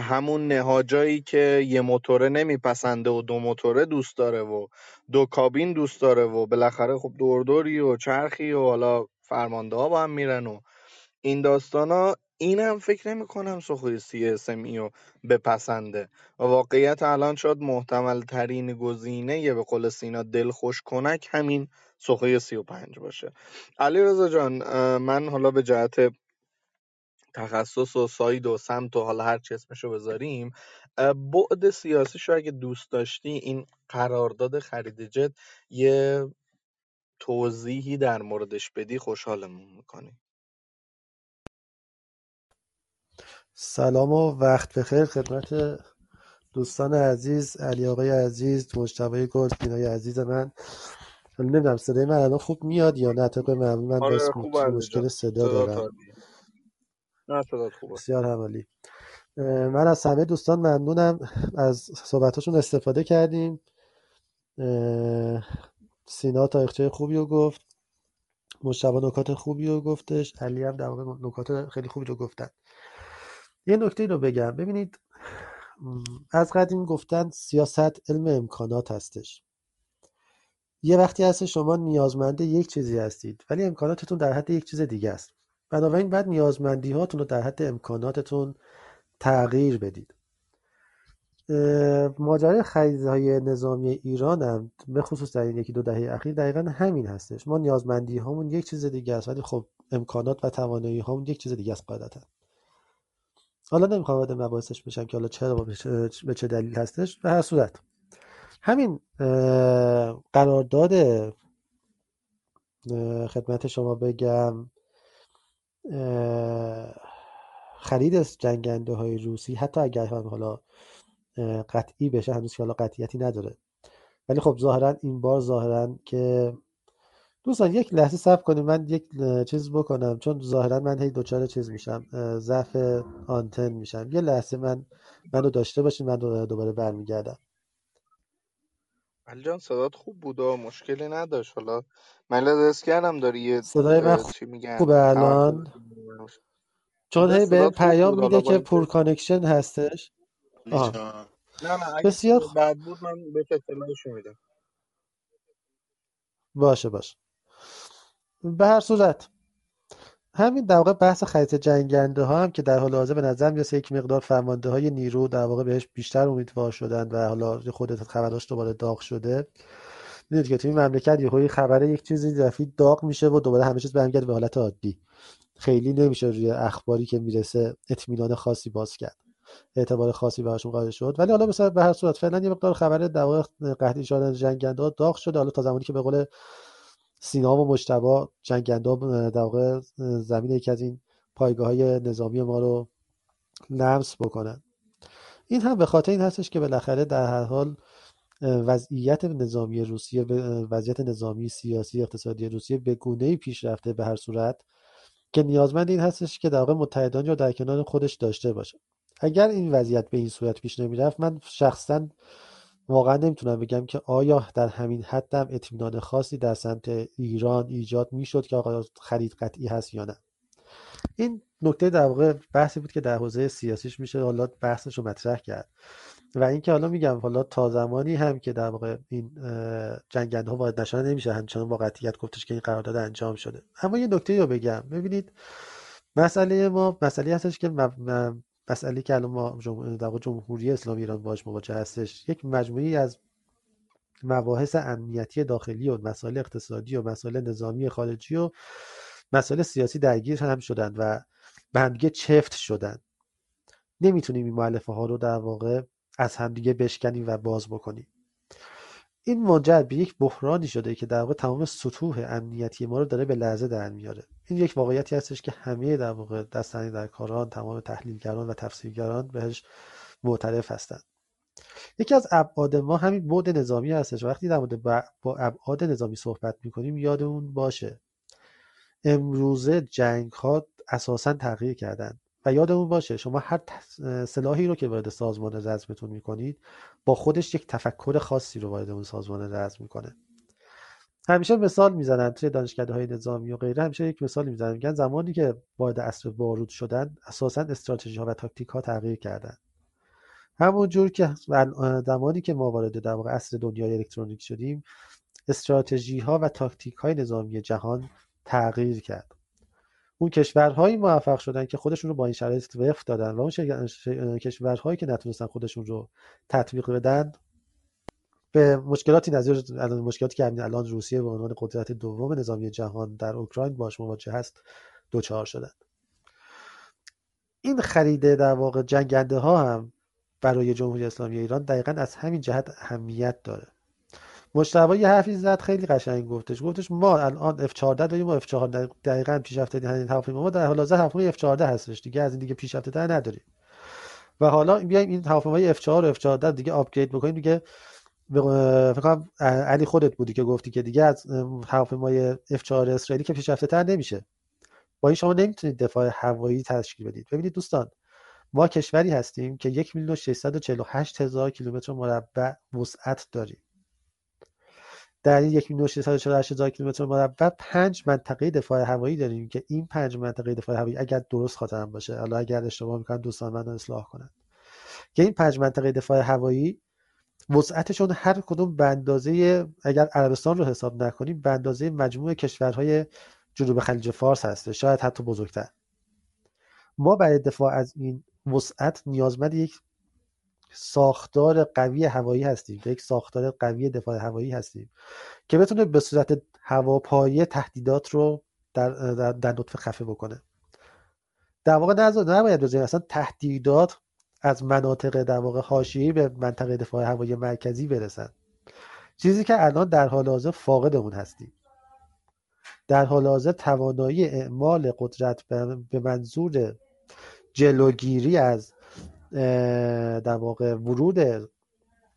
همون نهاجایی که یه موتوره نمیپسنده و دو موتوره دوست داره و دو کابین دوست داره و بالاخره خب دوردوری و چرخی و حالا فرمانده ها با هم میرن و این داستانا اینم فکر نمی کنم سخوی اسمی رو بپسنده. و واقعیت الان شاید محتمل ترین گزینه به قول سینا دلخوش کنک همین سخوی سی و پنج باشه. علی رضا جان من حالا به جهت تخصص و ساید و سمت و حالا هر چی اسمشو بذاریم بعد سیاسی شو اگه دوست داشتی این قرارداد خرید جت یه توضیحی در موردش بدی خوشحالمون می‌کنی. سلام و وقت بخیر خدمت دوستان عزیز علی آقای عزیز مجتبی گل بینای عزیز من. نمی‌دونم صدای من الان خوب میاد یا نه طبق معمول من آره مشکل صدا دارم. خوبه. بسیار عمالی من از همه دوستان ممنونم. از صحبتاشون استفاده کردیم. سینا تاریخچه خوبی رو گفت. مشتبه نکات خوبی رو گفتش. علی هم در واقع نکات خیلی خوبی رو گفتن. یه نکته رو بگم. ببینید از قدیم گفتن سیاست علم امکانات هستش. یه وقتی هست شما نیازمنده یک چیزی هستید ولی امکاناتتون در حد یک چیز دیگه است. بنابراین بعد نیازمندی هاتون رو در حد امکاناتتون تغییر بدید. ماجرای خریدهای نظامی ایران هم به خصوص در این یکی دو دهه اخیر دقیقا همین هستش. ما نیازمندی هامون یک چیز دیگه است ولی خب امکانات و توانایی هامون یک چیز دیگه است قاعدتا. حالا نمی‌خوام وارد مباحثش بشم که حالا چرا به چه دلیل هستش به هر صورت. همین قرارداد خدمت شما بگم خرید جنگنده های روسی حتی اگر هم حالا قطعی بشه هنوز که حالا قطعیتی نداره. ولی خب ظاهرا این بار ظاهرا که دوستان یک لحظه صبر کنیم من یک چیز بکنم. چون ظاهرا من هی دچار چیز میشم ضعف آنتن میشم. یه لحظه من منو داشته باشین من دوباره برمیگردم. علی جان صدات خوب بود و مشکلی نداشت. حالا من لحظه کردم داری یه صدای من چی میگن؟ خوبه الان؟ چون هی به خوب پیام میده که poor connection هستش. جان. نه نه اگه بسیار بد بود من به اطلاعشو میدم. باشه باشه. به هر صورت. همین در واقع بحث خرید جنگنده ها هم که در حال حاضر به نظر میاد یک مقدار فرمانده های نیرو در واقع بهش بیشتر امیدوار شدن و حالا خودت خبراش دوباره داغ شده. می‌دونید که توی مملکت یهو خبر یک چیزی دفعی داغ میشه و دوباره همه چیز برمیگرده به حالت عادی. خیلی نمیشه روی اخباری که می‌رسه اطمینان خاصی باز کرد. اعتبار خاصی بهشون قائل شد. ولی حالا مثلا به هر صورت فعلا یه مقدار خبر در واقع قحطی شدن جنگنده داغ شده. حالا تا زمانی که به قول سینا و مجتبا جنگنده در واقع زمین یکی از این پایگاه های نظامی ما رو لمس بکنن. این هم به خاطر این هستش که بالاخره در هر حال وضعیت نظامی روسیه وضعیت نظامی سیاسی اقتصادی روسیه به گونه پیش رفته به هر صورت که نیازمند این هستش که در واقع متحدان یا در کنار خودش داشته باشه. اگر این وضعیت به این صورت پیش نمی‌رفت من شخصا واقعا نمی‌تونم بگم که آیا در همین حدم اطمینان خاصی در سمت ایران ایجاد می‌شد که آقا خرید قطعی هست یا نه. این نکته در واقع بحثی بود که در حوزه سیاسیش میشه حالا بحثش رو مطرح کرد. و اینکه حالا میگم حالا تا زمانی هم که در واقع این جنگنده ها وارد نشدن نمیشه همچنان با قطعیت گفتش که این قرارداد انجام شده. اما یه نکته رو بگم. ببینید مسئله ما مسئله هستش که مسئله که الان ما در جمهوری اسلامی ایران باش مواجه هستش یک مجموعی از مباحث امنیتی داخلی و مسائل اقتصادی و مسائل نظامی خارجی و مسائل سیاسی درگیر هم شدن و به همدیگه چفت شدن. نمی‌تونیم این معلفه ها رو در واقع از همدیگه بشکنیم و باز بکنیم. این منجر به یک بحرانی شده که در واقع تمام سطوح امنیتی ما رو داره به لرزه در میاره. این یک واقعیتی هستش که همه در واقع دستانی در کاران تمام تحلیلگران و تفسیرگران بهش معترف هستند. یکی از ابعاد ما همین بعد نظامی هستش. وقتی در مورد با ابعاد نظامی صحبت می‌کنیم یادمون باشه. امروزه جنگ ها اساسا تغییر کردن. یادمون باشه شما هر سلاحی رو که وارد سازمان رزمتون می‌کنید با خودش یک تفکر خاصی رو وارد اون سازمان رزم می‌کنه. همیشه مثال می‌زنن توی دانشکده های نظامی و غیره همیشه یک مثال می‌زنن میگن زمانی که وارد اصر بارود شدن اساسا استراتژی ها و تاکتیک ها تغییر کردن. همون جور که زمانی که ما وارد در واقع اصر دنیای الکترونیک شدیم استراتژی ها و تاکتیک های نظامی جهان تغییر کرد. اون کشورهایی موفق شدن که خودشون رو با این شرایط وفق دادن و اون کشورهایی که نتونستن خودشون رو تطبیق بدن به مشکلاتی نظیر الان مشکلاتی که همین الان روسیه به عنوان قدرت دوم نظامی جهان در اوکراین باش مواجه هست دوچار شدن. این خریده در واقع جنگنده ها هم برای جمهوری اسلامی ایران دقیقا از همین جهت اهمیت داره. مجتبی یه حرفی زد خیلی قشنگ گفتش. گفتش ما الان F14 داریم و F14 دقیقا پیشرفته این هواپیما ما در حال حاضر هواپیمای F14 هستش دیگه از این دیگه پیشرفته تر نداریم. و حالا بیایم این هواپیمای F4 و F14 دیگه آپگرید بکنیم. دیگه فکر کنم علی خودت بودی که گفتی که دیگه از هواپیمای F4 اسرائیلی که پیشرفته تر نمیشه. با این شما نمی‌تونید دفاع هوایی تشکیل بدید. ببینید دوستان ما کشوری هستیم که یک میلیون و هزار کیلومتر مربع وسعت داریم. در این یک میلیون هزار کیلومتر مربع پنج منطقه دفاع هوایی داریم که این پنج منطقه دفاع هوایی اگر درست خاطرم باشه حالا اگر اشتباه می‌کنم دوستان من اصلاح کنند که این پنج منطقه دفاع هوایی وسعتشون هر کدوم به اندازه اگر عربستان رو حساب نکنیم به اندازه مجموع کشورهای جنوب خلیج فارس هسته شاید حتی بزرگتر. ما برای دفاع از این وسعت نیازمند یک ساختار قوی هوایی هستیم یک ساختار قوی دفاع هوایی هستیم که بتونه به صورت هواپایه تهدیدات رو در, در, در نطفه خفه بکنه. در واقع نباید بذاریم اصلا تهدیدات از مناطق در واقع حاشیه‌ای به منطقه دفاع هوایی مرکزی برسن. چیزی که الان در حال حاضر فاقد اون هستیم. در حال حاضر توانایی اعمال قدرت به منظور جلوگیری از در واقع ورود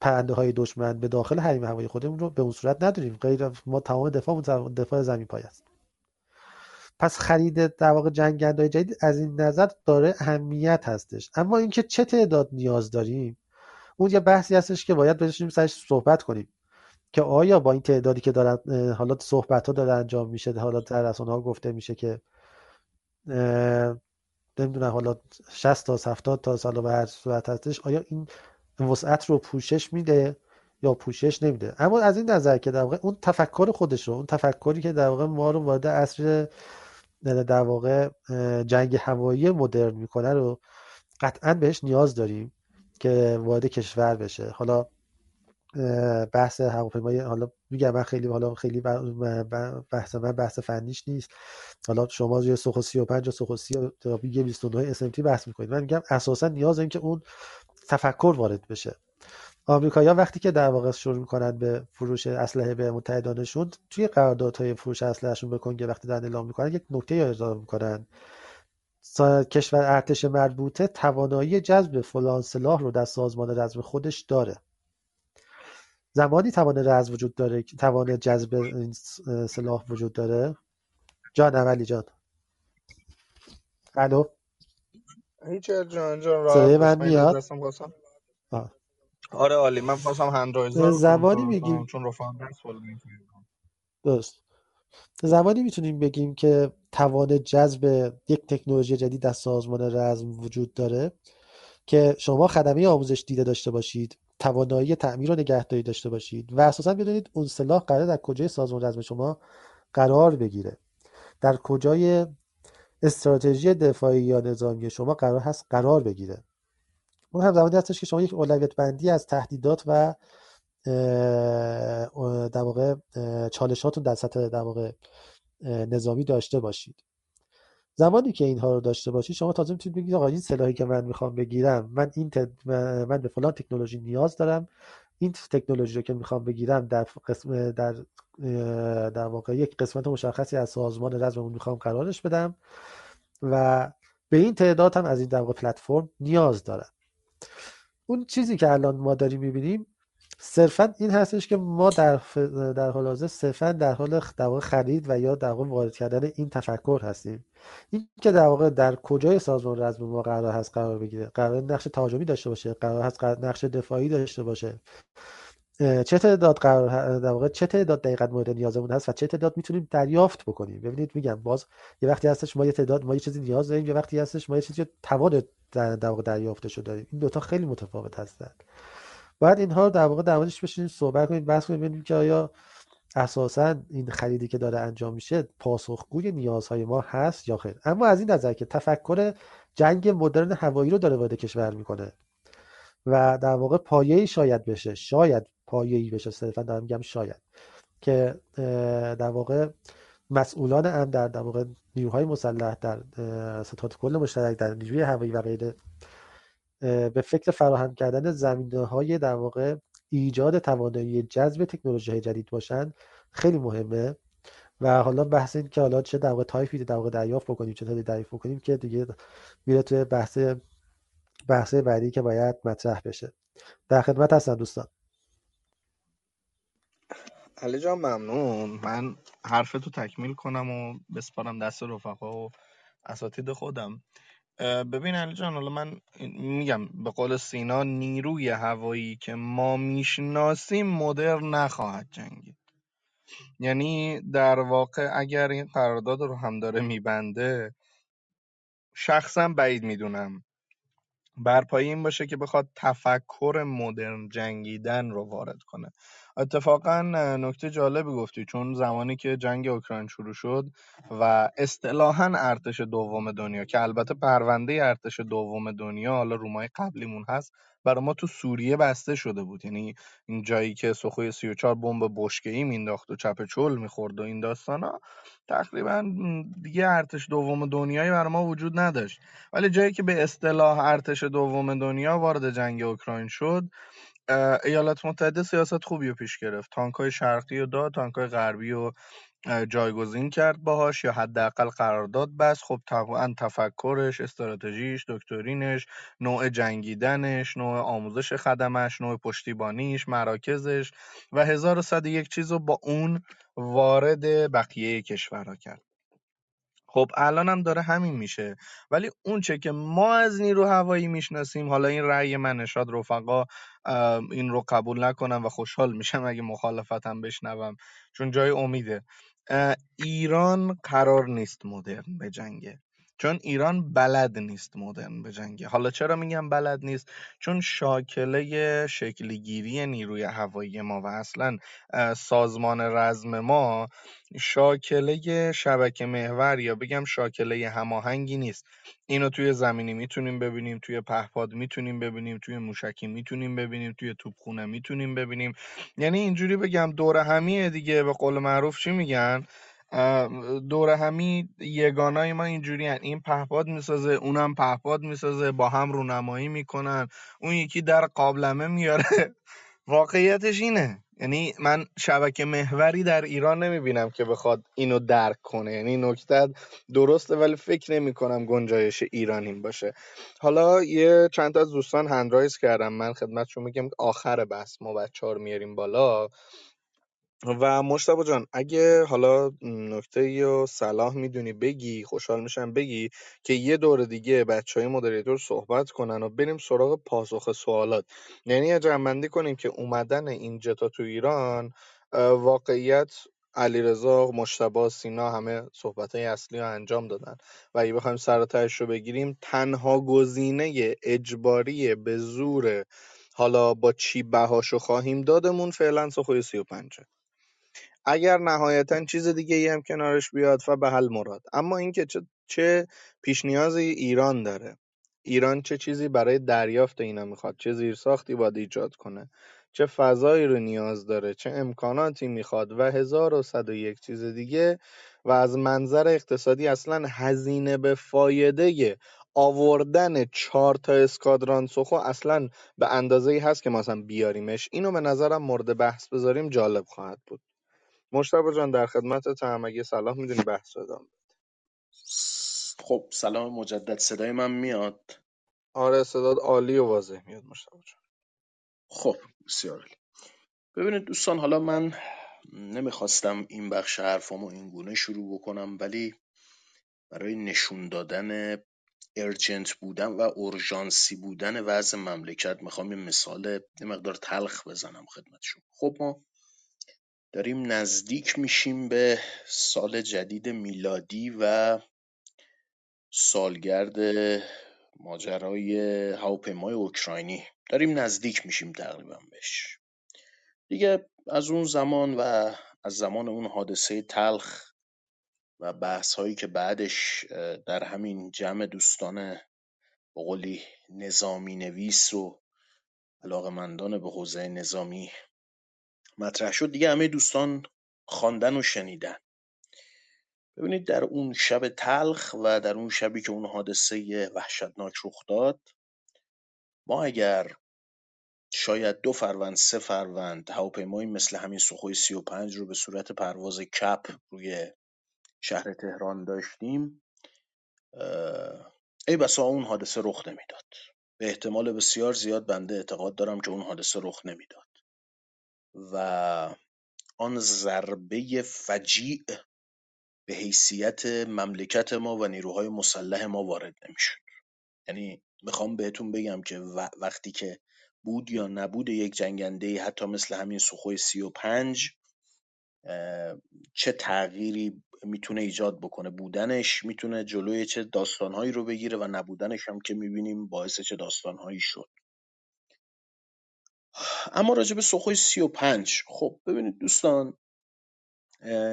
پرنده های دشمن به داخل حریم هوایی خودمون رو به اون صورت نداریم. غیر ما تمام دفاع دفاع زمین پای است. پس خرید در واقع جنگنده جدید از این نظر داره اهمیت هستش. اما اینکه چه تعداد نیاز داریم اون یه بحثی هستش که باید بشینیم سرش صحبت کنیم که آیا با این تعدادی که دارن حالا صحبت ها داره انجام میشه حالا در رسانه ها گفته میشه که نمی‌دونم حالا 60 تا 70 تا سال به هر صورت هستش آیا این وسعت رو پوشش میده یا پوشش نمیده؟ اما از این نظر که در واقع اون تفکر خودش رو اون تفکری که در واقع ما رو وارد عصر در واقع جنگ هوایی مدرن می‌کنه رو قطعا بهش نیاز داریم که وارد کشور بشه. حالا بحث هواپیمای حالا میگم من خیلی حالا خیلی بحث من بحث فنیش نیست. حالا شما روی سوخو 35 و سوخو 30 و 29 SMT بحث می‌کنید. من میگم اساسا نیاز این که اون تفکر وارد بشه. آمریکایی‌ها وقتی که در واقع شروع می‌کنن به فروش اسلحه به متحدانشون توی قراردادهای فروش اسلحهشون به کنگره وقتی دارن اعلام می‌کنن یک نکته اعلام می‌کنن. کشور ارتش مربوطه توانایی جذب فلان سلاح رو در سازمان رزم خودش داره. زمانی توان رزم وجود داره توان جذب این سلاح وجود داره؟ جان اولی جان. الو؟ هیچ جان جان صدای من میاد؟ آره عالی. من خواستم هندرایزر رو زمانی میگیم چون رفاقم درست. زمانی می‌تونیم بگیم که توان جذب یک تکنولوژی جدید در سازمان رزم وجود داره که شما خدمه آموزش دیده داشته باشید. توانایی تعمیر و نگهداری داشته باشید و اساسا بدونید اون سلاح قرار در کجای سازمان رزم شما قرار بگیره. در کجای استراتژی دفاعی یا نظامی شما قرار هست قرار بگیره. اون هم زمانی هستش که شما یک اولویت بندی از تهدیدات و در واقع چالشاتون در سطح در واقع نظامی داشته باشید. زمانی که اینها رو داشته باشید شما تازه می‌تونید بگید آقا این سلاحی که من می‌خوام بگیرم من این من به فلان تکنولوژی نیاز دارم این تکنولوژی رو که می‌خوام بگیرم در قسم در در واقع یک قسمت مشخصی از سازمان رزممون می‌خوام قرارش بدم و به این تعداد هم از این در واقع پلتفرم نیاز دارم. اون چیزی که الان ما داریم می‌بینیم صرفا این هستش که ما در, در حال حاضر صرفا در حال در خرید و یا در واقع وارد کردن این تفکر هستیم. این که در واقع در کجای سازمان رزم ما قرار هست قرار بگیره قرار نقش تهاجمی داشته باشه قرار هست نقش دفاعی داشته باشه چه تعداد قرار در واقع چه تعداد دقیقا مورد نیازمون هست و چه تعداد می‌تونیم دریافت بکنیم. ببینید میگم باز یه وقتی هستش ما یه تعداد ما یه چیزی نیاز داریم یه وقتی هستش ما یه چیزی توان در, واقع دریافتش داریم. این دوتا خیلی متفاوت هستند باید اینها رو در واقع در موردش بشینیم صحبت کنیم بحث کنیم ببینیم که آیا اساسا این خریدی که داره انجام میشه پاسخگوی نیازهای ما هست یا خیر. اما از این نظر که تفکر جنگ مدرن هوایی رو داره وارد کشور می‌کنه و در واقع پایه‌ای شاید بشه شاید پایه‌ای بشه صرفا دارم میگم شاید که در واقع مسئولان هم در در واقع نیروهای مسلح در ستاد کل مشترک در نیروی هوایی و غیره به فکر فراهم کردن زمینه های در واقع ایجاد توانایی جذب تکنولوژی های جدید باشن خیلی مهمه. و حالا بحث این که حالا چه در واقع تایپی در واقع دریافت بکنیم چه دریافت بکنیم که دیگه میره توی بحث بحث بعدی که باید مطرح بشه. در خدمت هستم دوستان. علی جان ممنون. من حرفتو تکمیل کنم و بسپارم دست رفقا و اساتید خودم. ببین علی جان حالا من میگم به قول سینا نیروی هوایی که ما می‌شناسیم مدرن نخواهد جنگید. یعنی در واقع اگر این قرارداد رو هم داره میبنده شخصا بعید می‌دونم. بر این باشه که بخواد تفکر مدرن جنگیدن رو وارد کنه. اتفاقا نکته جالبی گفتی چون زمانی که جنگ اوکراین شروع شد و اصطلاحا ارتش دوم دنیا که البته پرونده ارتش دوم دنیا حالا رومای قبلیمون هست برای ما تو سوریه بسته شده بود. یعنی این جایی که سخوی 34 بمب بشکه‌ای مینداخت و چپ چل می‌خورد و این داستانا تقریبا دیگه ارتش دوم دنیایی برای ما وجود نداشت. ولی جایی که به اصطلاح ارتش دوم دنیا وارد جنگ اوکراین شد ایالات متحده سیاست خوبی رو پیش گرفت. تانکای شرقی رو داد تانکای غربی رو جایگزین کرد باهاش یا حداقل قرارداد بس خب طبعا تفکرش استراتژیش دکترینش نوع جنگیدنش نوع آموزش خدمش نوع پشتیبانیش مراکزش و هزار و صد یک چیز رو با اون وارد بقیه کشورها کرد. خب الان هم داره همین میشه. ولی اون چه که ما از نیرو هوایی می‌شناسیم حالا این رأی من نشاد رفقا این رو قبول نکنم و خوشحال میشم اگه مخالفتم بشنوم. چون جای امیده. ایران قرار نیست مدرن به جنگه چون ایران بلد نیست مدرن بجنگه حالا چرا میگم بلد نیست؟ چون شاکله شکلگیری نیروی هوایی ما و اصلا سازمان رزم ما شاکله شبکه محور یا بگم شاکله هماهنگی نیست. اینو توی زمینی می‌تونیم ببینیم توی پهپاد می‌تونیم ببینیم توی موشکی می‌تونیم ببینیم توی توپخونه می‌تونیم ببینیم. یعنی اینجوری بگم دور همیه دیگه به قول معروف چی میگن؟ دور همی یگانای ما اینجوری هن. این پهپاد می‌سازه اونم پهپاد می‌سازه با هم رونمایی می‌کنن. اون یکی در قابلمه میاره. واقعیتش اینه. یعنی من شبکه محوری در ایران نمی‌بینم که بخواد اینو درک کنه. یعنی نکته درسته ولی فکر نمی کنم گنجایش ایرانیم باشه. حالا یه چند تا از دوستان هندرایز کردم من خدمتشون میگم آخر بحث. ما بچه رو میاریم بالا. و مجتبی جان اگه حالا نکته و صلاح می‌دونی بگی خوشحال میشم بگی که یه دور دیگه بچه های مدریتور صحبت کنن و بریم سراغ پاسخ سوالات. یعنی یه جنبندی کنیم که اومدن این جتا تو ایران واقعیت علیرضا مشتبا سینا همه صحبت های اصلی رو انجام دادن. و اگه بخوایم سراترش رو بگیریم تنها گزینه اجباری به زور حالا با چی بهاشو خواهیم دادمون فعلا سخوی سی و پنجه. اگر نهایتا چیز دیگه ای هم کنارش بیاد فبحل مراد. اما اینکه چه چه پیش نیازی ایران داره. ایران چه چیزی برای دریافت اینا می‌خواد چه زیرساختی باید ایجاد کنه چه فضایی رو نیاز داره چه امکاناتی می‌خواد و هزار و صد و یک چیز دیگه و از منظر اقتصادی اصلا هزینه به فایده آوردن چهار تا اسکادران سخو اصلا به اندازه ای هست که مثلا بیاریمش. اینو به نظرم مورد بحث بذاریم جالب خواهد بود. مجتبی جان در خدمتتم اگه صلاح می‌دونی بحث رو ادامه بده. خب سلام مجدد صدای من میاد؟ آره صداد عالی و واضح میاد مجتبی جان. خب بسیار عالی. ببینید دوستان حالا من نمی‌خواستم این بخش حرفامو این گونه شروع بکنم ولی برای نشون دادن ارجنت بودن و اورژانسی بودن وضع مملکت می‌خوام یه مثال یه مقدار تلخ بزنم خدمتشون. خب ما داریم نزدیک میشیم به سال جدید میلادی و سالگرد ماجرای هواپیمای اوکراینی. داریم نزدیک میشیم تقریبا بهش. دیگه از اون زمان و از زمان اون حادثه تلخ و بحث هایی که بعدش در همین جمع دوستان بقولی نظامی نویس و علاقمندان به حوزه نظامی مطرح شد. دیگه همه دوستان خواندن و شنیدن. ببینید در اون شب تلخ و در اون شبی که اون حادثه وحشتناک رخ داد ما اگر شاید دو فروند سه فروند هواپیمایی مثل همین سوخوی 35 رو به صورت پرواز کپ روی شهر تهران داشتیم ای بسا اون حادثه رخ نمی‌داد. به احتمال بسیار زیاد بنده اعتقاد دارم که اون حادثه رخ نمی‌داد. و آن ضربه فجیع به حیثیت مملکت ما و نیروهای مسلح ما وارد نمی‌شد. یعنی می‌خوام بهتون بگم که وقتی که بود یا نبود یک جنگنده حتی مثل همین سوخوی سی و پنج چه تغییری می‌تونه ایجاد بکنه؟ بودنش می‌تونه جلوی چه داستانهایی رو بگیره و نبودنش هم که می‌بینیم باعث چه داستانهایی شد. اما راجع به سوخوی سی و پنج خب ببینید دوستان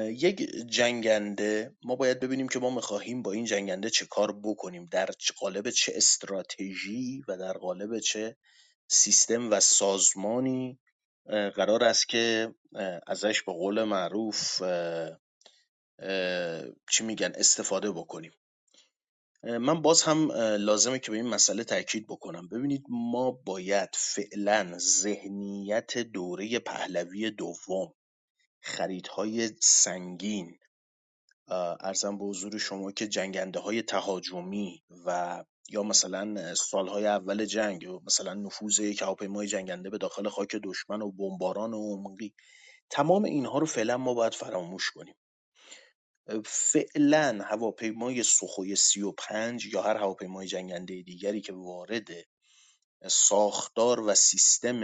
یک جنگنده ما باید ببینیم که ما می‌خواهیم با این جنگنده چه کار بکنیم در قالب چه استراتژی و در قالب چه سیستم و سازمانی قرار است که ازش به قول معروف چی میگن استفاده بکنیم. من باز هم لازمه که به این مسئله تاکید بکنم. ببینید ما باید فعلا ذهنیت دوره پهلوی دوم خریدهای سنگین ارزم به حضور شما که جنگنده های تهاجمی و یا مثلا سالهای اول جنگ و مثلا نفوذ یک هواپیمای جنگنده به داخل خاک دشمن و بمباران عمقی تمام اینها رو فعلا ما باید فراموش کنیم. فعلا هواپیمای سخوی 35 یا هر هواپیمای جنگنده دیگری که وارد ساختار و سیستم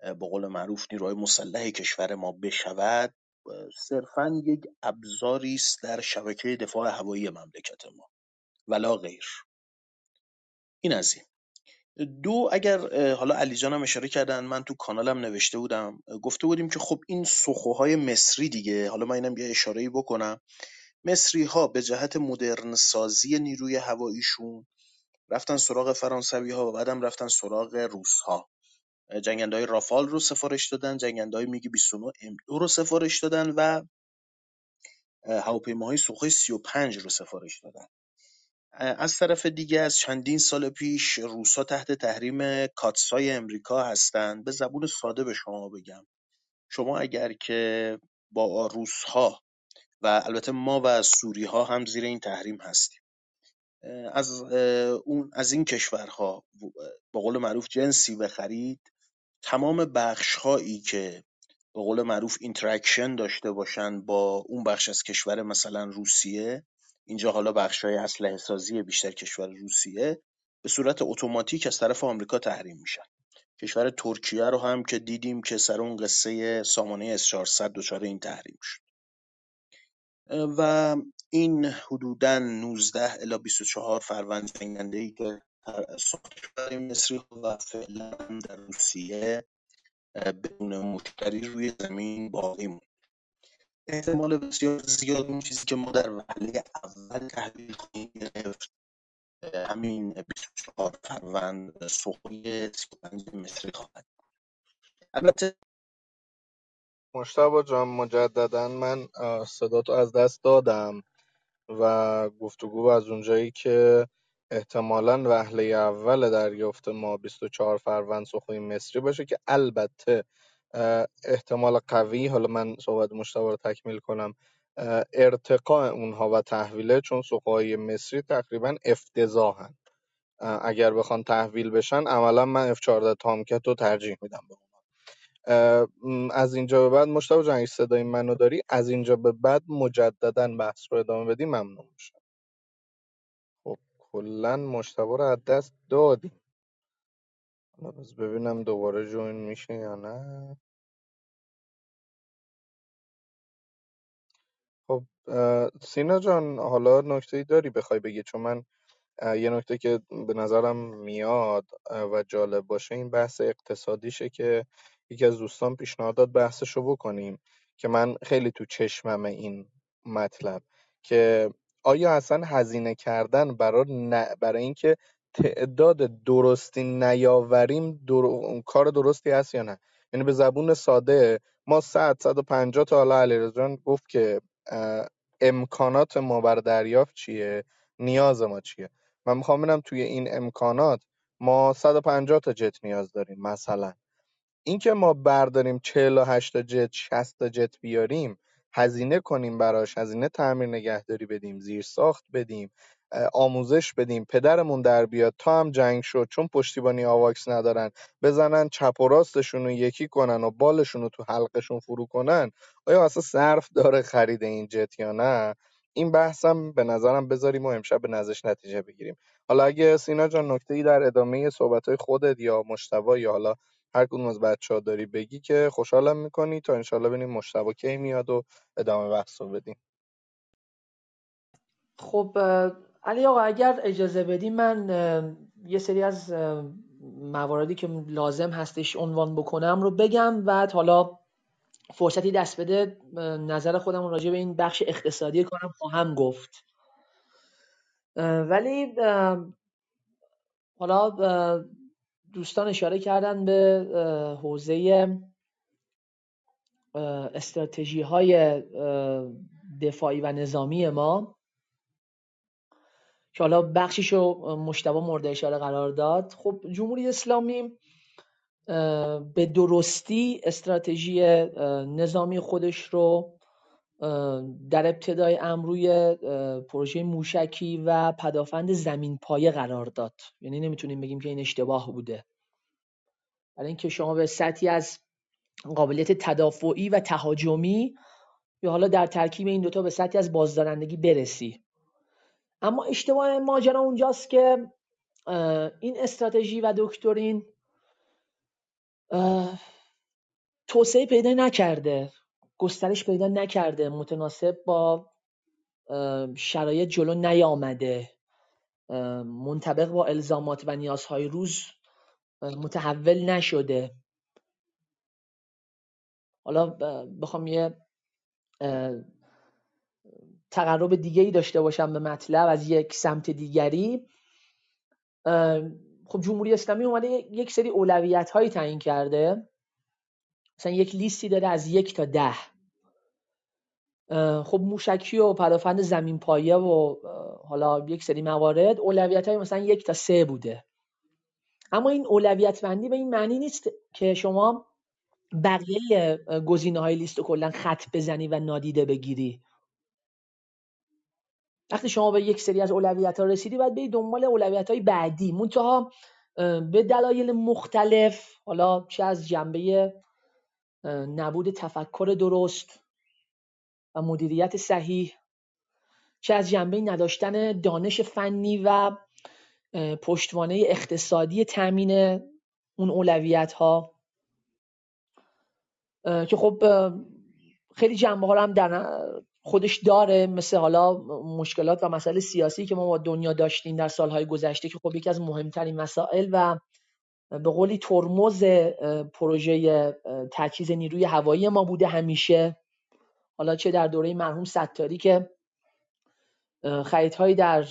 به قول معروف نیروهای مسلح کشور ما بشود صرفا یک ابزاری است در شبکه دفاع هوایی مملکت ما. ولا غیر. این از این. دو اگر حالا علی جانم اشاره کردن من تو کانالم نوشته بودم گفته بودیم که خب این سخوهای مصری دیگه حالا من اینم یه اشاره بکنم. مصری ها به جهت مدرن سازی نیروی هواییشون رفتن سراغ فرانسوی ها و بعدم رفتن سراغ روس ها جنگنده های رافال رو سفارش دادن جنگنده های میگی 29 ام رو سفارش دادن و هواپیماهای سوخوی 35 رو سفارش دادن. از طرف دیگه از چندین سال پیش روسا تحت تحریم کاتسای امریکا هستند. به زبون ساده به شما بگم. شما اگر که با روسها و البته ما و سوری ها هم زیر این تحریم هستیم. از اون از این کشورها به قول معروف جنسی بخرید تمام بخش هایی که به قول معروف interaction داشته باشن با اون بخش از کشور مثلا روسیه اینجا حالا بخش های اسلحه سازی بیشتر کشور روسیه به صورت اتوماتیک از طرف آمریکا تحریم میشن. کشور ترکیه رو هم که دیدیم که سر اون قصه سامانه S 400 دچار این تحریم شد. و این حدوداً 19 الی 24 فروند جنگنده ای که ساخته شده مصری و فعلا در روسیه بدون مشتری روی زمین باقی احتمال بسیار زیاد اون چیزی که ما در وهله اول تحلیل خواهیم گرفت همین 24 فروند سقوی 35 مصری خواهد البته مشتبه جان مجددا من صداتو از دست دادم و گفتگو از اونجایی که احتمالا وهله اول دریافت ما 24 فروند سخوی مصری باشه که البته احتمال قوی حالا من صحبت مشتبه رو تکمیل کنم ارتقاء اونها و تحویله چون سخوهای مصری تقریبا افتضاحن. اگر بخوان تحویل بشن عملا من F14 تامکت رو ترجیح میدم به از اینجا به بعد مشتبه جان صدای منو داری از اینجا به بعد مجددا بحث رو ادامه بدی ممنون میشم. خب کلا مشتبه رو از دست دادیم. بس ببینم دوباره جوین میشه یا نه. خب سینا جان حالا نکته ای داری بخوای بگی؟ چون من یه نکته که به نظرم میاد و جالب باشه این بحث اقتصادیشه که یکی از دوستان پیشنهاد داد بحثشو بکنیم که من خیلی تو چشمم این مطلب که آیا اصلا هزینه کردن برای, برای اینکه تعداد درستی نیاوریم در... کار درستی هست یا نه؟ یعنی به زبون ساده ما 100 150 تا حالا علیرضا گفت که امکانات ما بر دریافت چیه؟ نیاز ما چیه؟ من می‌خوام ببینم توی این امکانات ما 150 تا جت نیاز داریم مثلا. اینکه ما برداریم 48 تا جت 60 تا جت بیاریم هزینه کنیم براش هزینه تعمیر نگهداری بدیم زیر ساخت بدیم. آموزش بدیم. پدرمون در بیاد تا هم جنگ شد چون پشتیبانی آواکس ندارن. بزنن چپ و راستشون رو یکی کنن و بالشون رو تو حلقشون فرو کنن. آیا اصلا صرف داره خرید این جت یا نه؟ این بحثم به نظرم بذاریم و امشب به نظرش نتیجه بگیریم. حالا اگه سینا جان نکته ای در ادامه صحبت های خودت یا مشتبه یا حالا هر کدوم از بچه ها داری بگی که خوشحالم می‌کنی تا انشالله ببینیم مشتبه کی میاد و ادامه بحث رو بدیم. خب علی آقا اگر اجازه بدی من یه سری از مواردی که لازم هستش عنوان بکنم رو بگم و حالا فرصتی دست بده نظر خودم راجع به این بخش اقتصادی کنم خواهم گفت. ولی حالا دوستان اشاره کردن به حوزه استراتژی های دفاعی و نظامی ما. که حالا بخشیش رو مشتبه مورد اشاره قرار داد. خب جمهوری اسلامی به درستی استراتژی نظامی خودش رو در ابتدای امر روی پروژه موشکی و پدافند زمین پایه قرار داد. یعنی نمی‌تونیم بگیم که این اشتباه بوده. برای اینکه شما به سطحی از قابلیت تدافعی و تهاجمی یا حالا در ترکیب این دوتا به سطحی از بازدارندگی برسی. اما اشتباه ماجرا اونجاست که این استراتژی و دکترین توسعه پیدا نکرده گسترش پیدا نکرده متناسب با شرایط جلو نیامده. منطبق با الزامات و نیازهای روز متحول نشده. حالا بخوام یه تقرب دیگه ای داشته باشم به مطلب از یک سمت دیگری. خب جمهوری اسلامی اومده یک سری اولویت هایی تعیین کرده. مثلا یک لیستی داره از یک تا ده. خب موشکی و پدافند زمین پایه و حالا یک سری موارد اولویت های مثلا یک تا سه بوده. اما این اولویت بندی به این معنی نیست که شما بقیه گزینه های لیست رو کلا خط بزنی و نادیده بگیری. وقتی شما به یک سری از اولویت ها رسیدی باید بری دنبال اولویت های بعدی. منتها به دلایل مختلف حالا چه از جنبه نبود تفکر درست و مدیریت صحیح چه از جنبه نداشتن دانش فنی و پشتوانه اقتصادی تامین اون اولویت ها که خب خیلی جنبه ها هم در خودش داره مثل حالا مشکلات و مسائل سیاسی که ما با دنیا داشتیم در سالهای گذشته که خب یکی از مهمترین مسائل و به قولی ترمز پروژه تجهیز نیروی هوایی ما بوده همیشه. حالا چه در دوره مرحوم ستاری که خریدهایی در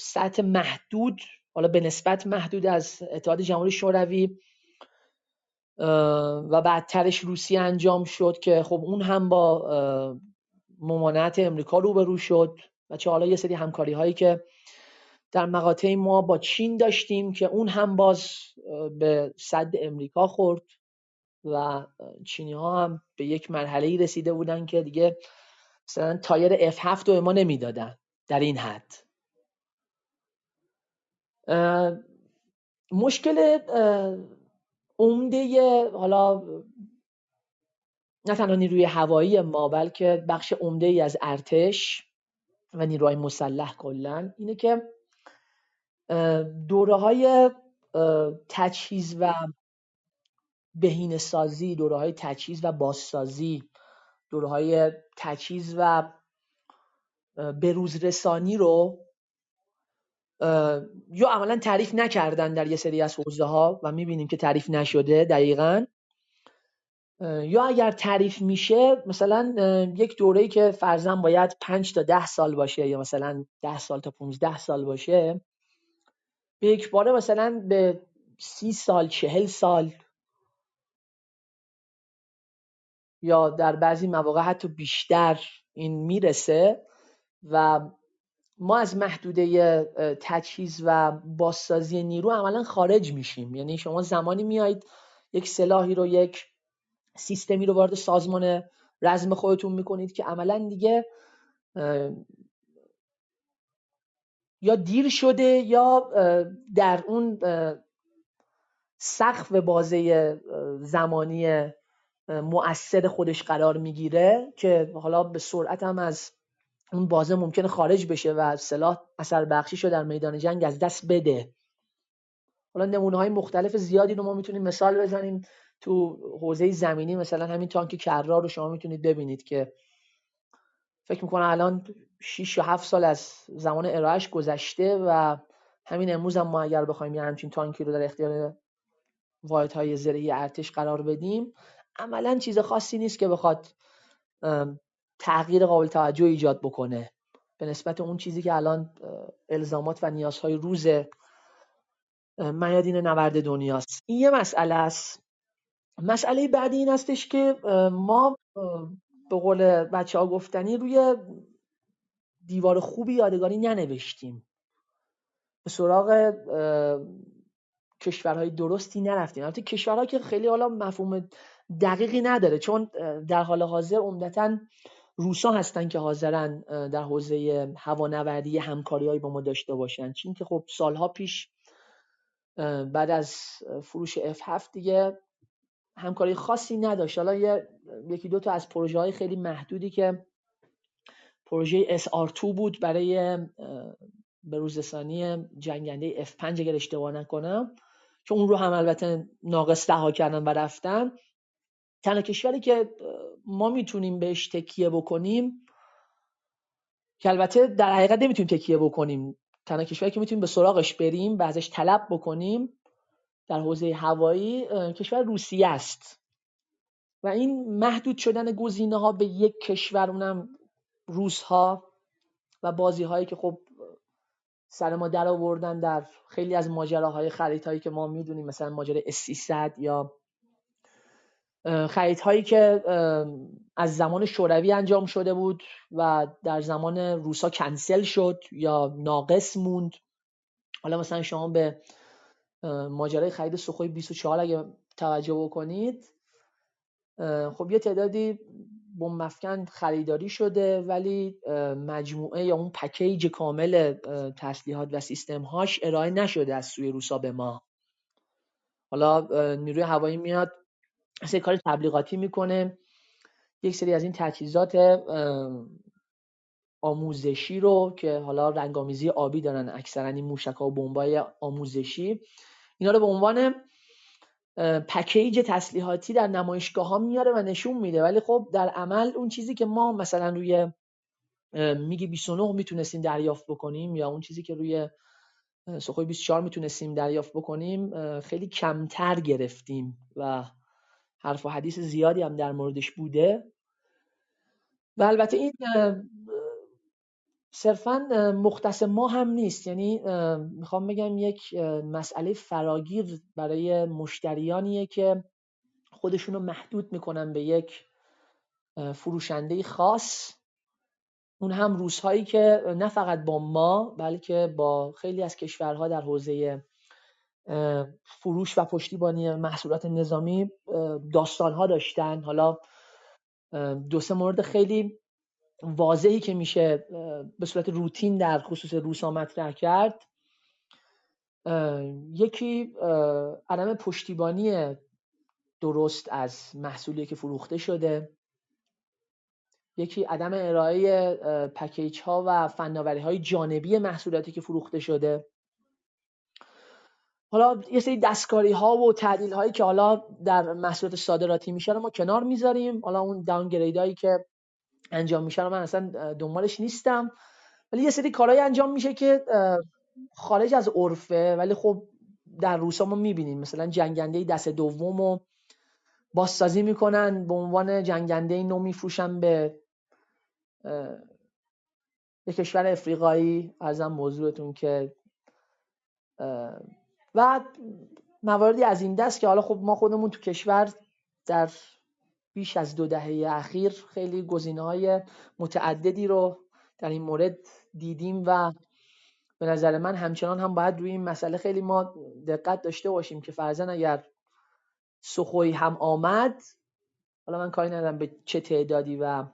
سطح محدود حالا به نسبت محدود از اتحاد جمهوری شوروی و بعدترش روسیه انجام شد که خب اون هم با ممانعت امریکا روبرو شد و چه حالا یه سری همکاری هایی که در مقاطع ما با چین داشتیم که اون هم باز به صد امریکا خورد و چینی ها هم به یک مرحله رسیده بودن که دیگه مثلا تایر F7 رو ما نمی‌دادن در این حد. مشکل عمده حالا نه تنها نیروی هوایی ما بلکه بخش عمده ای از ارتش و نیروهای مسلح کلا اینه که دوره های تجهیز و بهینه سازی دوره های تجهیز و بازسازی دوره های تجهیز و بروز رسانی رو یا عملا تعریف نکردن در یه سری از حوزه ها و می‌بینیم که تعریف نشده دقیقا. یا اگر تعریف میشه مثلا یک دوره که فرزن باید پنج تا ده سال باشه یا مثلا ده سال تا 15 سال باشه به یک باره مثلا به سی سال چهل سال یا در بعضی مواقع حتی بیشتر این می‌رسه و ما از محدوده تجهیز و بازسازی نیرو عملا خارج میشیم. یعنی شما زمانی میایید یک سلاحی رو یک سیستمی رو وارد سازمان رزم خودتون می‌کنید که عملا دیگه یا دیر شده یا در اون سقف بازه زمانی مؤثر خودش قرار می‌گیره که حالا به سرعت هم از اون بازه ممکنه خارج بشه و سلاح اثر بخشی شو در میدان جنگ از دست بده. حالا نمونه های مختلف زیادی رو ما می‌تونیم مثال بزنیم. تو حوزه زمینی مثلا همین تانک کرار رو شما می‌تونید ببینید که فکر می‌کنم الان 6 یا 7 سال از زمان ارائهش گذشته و همین امروز هم ما اگر بخوایم یه همچین تانکی رو در اختیار های زرهی ارتش قرار بدیم عملا چیز خاصی نیست که بخواد تغییر قابل توجه ایجاد بکنه. به نسبت اون چیزی که الان الزامات و نیازهای روز میادین نورد دنیاست. این یه مسئله است. مسئله بعدی این هستش که ما به قول بچه ها گفتنی روی دیوار خوبی یادگاری ننوشتیم. به سراغ کشورهای درستی نرفتیم. البته کشورها که خیلی حالا مفهوم دقیقی نداره چون در حال حاضر عمدتا روسا هستن که حاضرن در حوزه هوانوردی همکاری با ما داشته باشن. چین که خب سالها پیش بعد از فروش F7 دیگه همکاری خاصی نداشت. حالا یه یکی دو تا از پروژه های خیلی محدودی که پروژه SR2 بود برای بروزرسانی جنگنده F5 اگر اشتباه نکنم که اون رو هم البته ناقص رها کردن و رفتن. تنها کشوری که ما می‌تونیم بهش تکیه بکنیم که البته در حقیقت نمی‌تونیم تکیه بکنیم. تنها کشوری که می‌تونیم به سراغش بریم و ازش طلب بکنیم در حوزه هوایی کشور روسیه است. و این محدود شدن گزینه ها به یک کشور اونم روس ها و بازی هایی که خب سر ما در آوردن در خیلی از ماجراهای خریدهایی که ما می‌دونیم مثلا ماجرای s یا خریدهایی که از زمان شوروی انجام شده بود و در زمان روسا کنسل شد یا ناقص موند. حالا مثلا شما به ماجرای خرید سوخوی 24 اگه توجه بکنید خب یه تعدادی بوم مفکن خریداری شده ولی مجموعه یا اون پکیج کامل تسلیحات و سیستم هاش ارائه نشده از سوی روسا به ما. حالا نیروی هوایی میاد سری کار تبلیغاتی می‌کنه. یک سری از این تجهیزات آموزشی رو که حالا رنگامیزی آبی دارن اکثرا این موشک ها و بمبای آموزشی اینا رو به عنوان پکیج تسلیحاتی در نمایشگاه ها میاره و نشون میده. ولی خب در عمل اون چیزی که ما مثلا روی میگی 29 می‌تونستیم دریافت بکنیم یا اون چیزی که روی سخوی 24 می‌تونستیم دریافت بکنیم خیلی کمتر گرفتیم و حرف و حدیث زیادی هم در موردش بوده. و البته این صرفا مختص ما هم نیست. یعنی می‌خوام بگم یک مسئله فراگیر برای مشتریانیه که خودشون رو محدود می‌کنن به یک فروشنده خاص. اون هم روزهایی که نه فقط با ما بلکه با خیلی از کشورها در حوزه فروش و پشتیبانی محصولات نظامی داستانها داشتن. حالا دو سه مورد خیلی واضحی که میشه به صورت روتین در خصوص روسا مطرح کرد. یکی عدم پشتیبانی درست از محصولی که فروخته شده. یکی عدم ارائه پکیج ها و فناوری های جانبی محصولاتی که فروخته شده. حالا یه سری دستکاری ها و تعدیل هایی که حالا در محصولات صادراتی میشه رو ما کنار می‌ذاریم. حالا اون داون هایی که انجام میشه. رو من اصلا دنبالش نیستم. ولی یه سری کارهایی انجام میشه که خارج از عرفه. ولی خب در روسا ما می‌بینیم. مثلا جنگنده دست دوم و بازسازی می‌کنن. به عنوان جنگنده نو میفروشن به یک کشور افریقایی. ارزم موضوعتون که و مواردی از این دست که حالا خب ما خودمون تو کشور در بیش از دو دهه اخیر خیلی گزینه های متعددی رو در این مورد دیدیم و به نظر من همچنان هم باید روی این مسئله خیلی ما دقت داشته باشیم که فرزن اگر سخوی هم آمد حالا من کاری ندارم به چه تعدادی و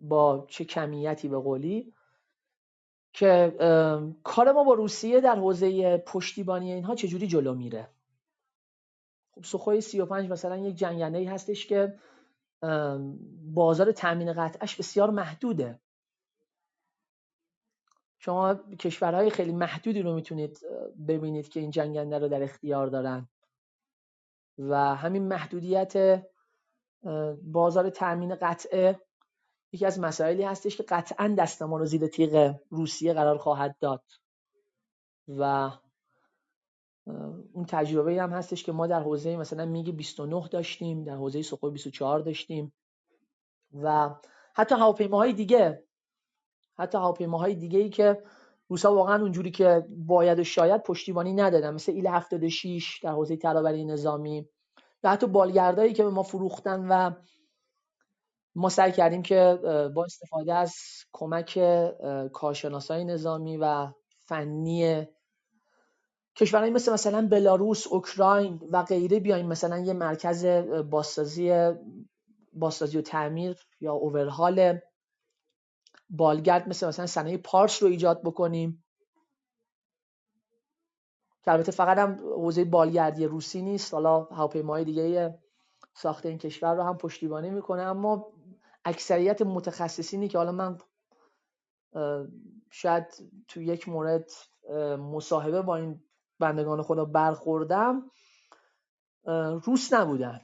با چه کمیتی به قولی که کار ما با روسیه در حوزه پشتیبانی اینها چجوری جلو میره؟ خب سخوی 35 مثلا یک جنگنده ای هستش که بازار تامین قطعش بسیار محدوده. شما کشورهای خیلی محدودی رو می‌تونید ببینید که این جنگنده رو در اختیار دارن. و همین محدودیت بازار تامین قطعه یکی از مسائلی هستش که قطعا دست ما رو زیر تیغ روسیه قرار خواهد داد. و اون تجربه هم هستش که ما در حوزه مثلا میگه 29 داشتیم در حوزه سقوی 24 داشتیم و حتی هواپیماهای دیگه حتی هواپیماهای دیگه ای که روسا واقعا اونجوری که باید و شاید پشتیبانی ندادن مثل ایل 76 در حوزه ترابری نظامی یا حتی بالگردایی که به ما فروختن و ما سعی کردیم که با استفاده از کمک کارشناسای نظامی و فنی کشورهایی مثل مثلا بلاروس، اوکراین و غیره بیایم مثلا یه مرکز بازسازی بازسازی و تعمیر یا اوورهال بالگرد مثل مثلا صنایع پارس رو ایجاد بکنیم. که البته فقط هم حوزه بالگردی روسی نیست حالا هواپیماهای دیگه ساخت این کشور رو هم پشتیبانی می‌کنه. اما اکثریت متخصصینی که حالا من شاید تو یک مورد مصاحبه با این بندگان خدا برخوردم روس نبودن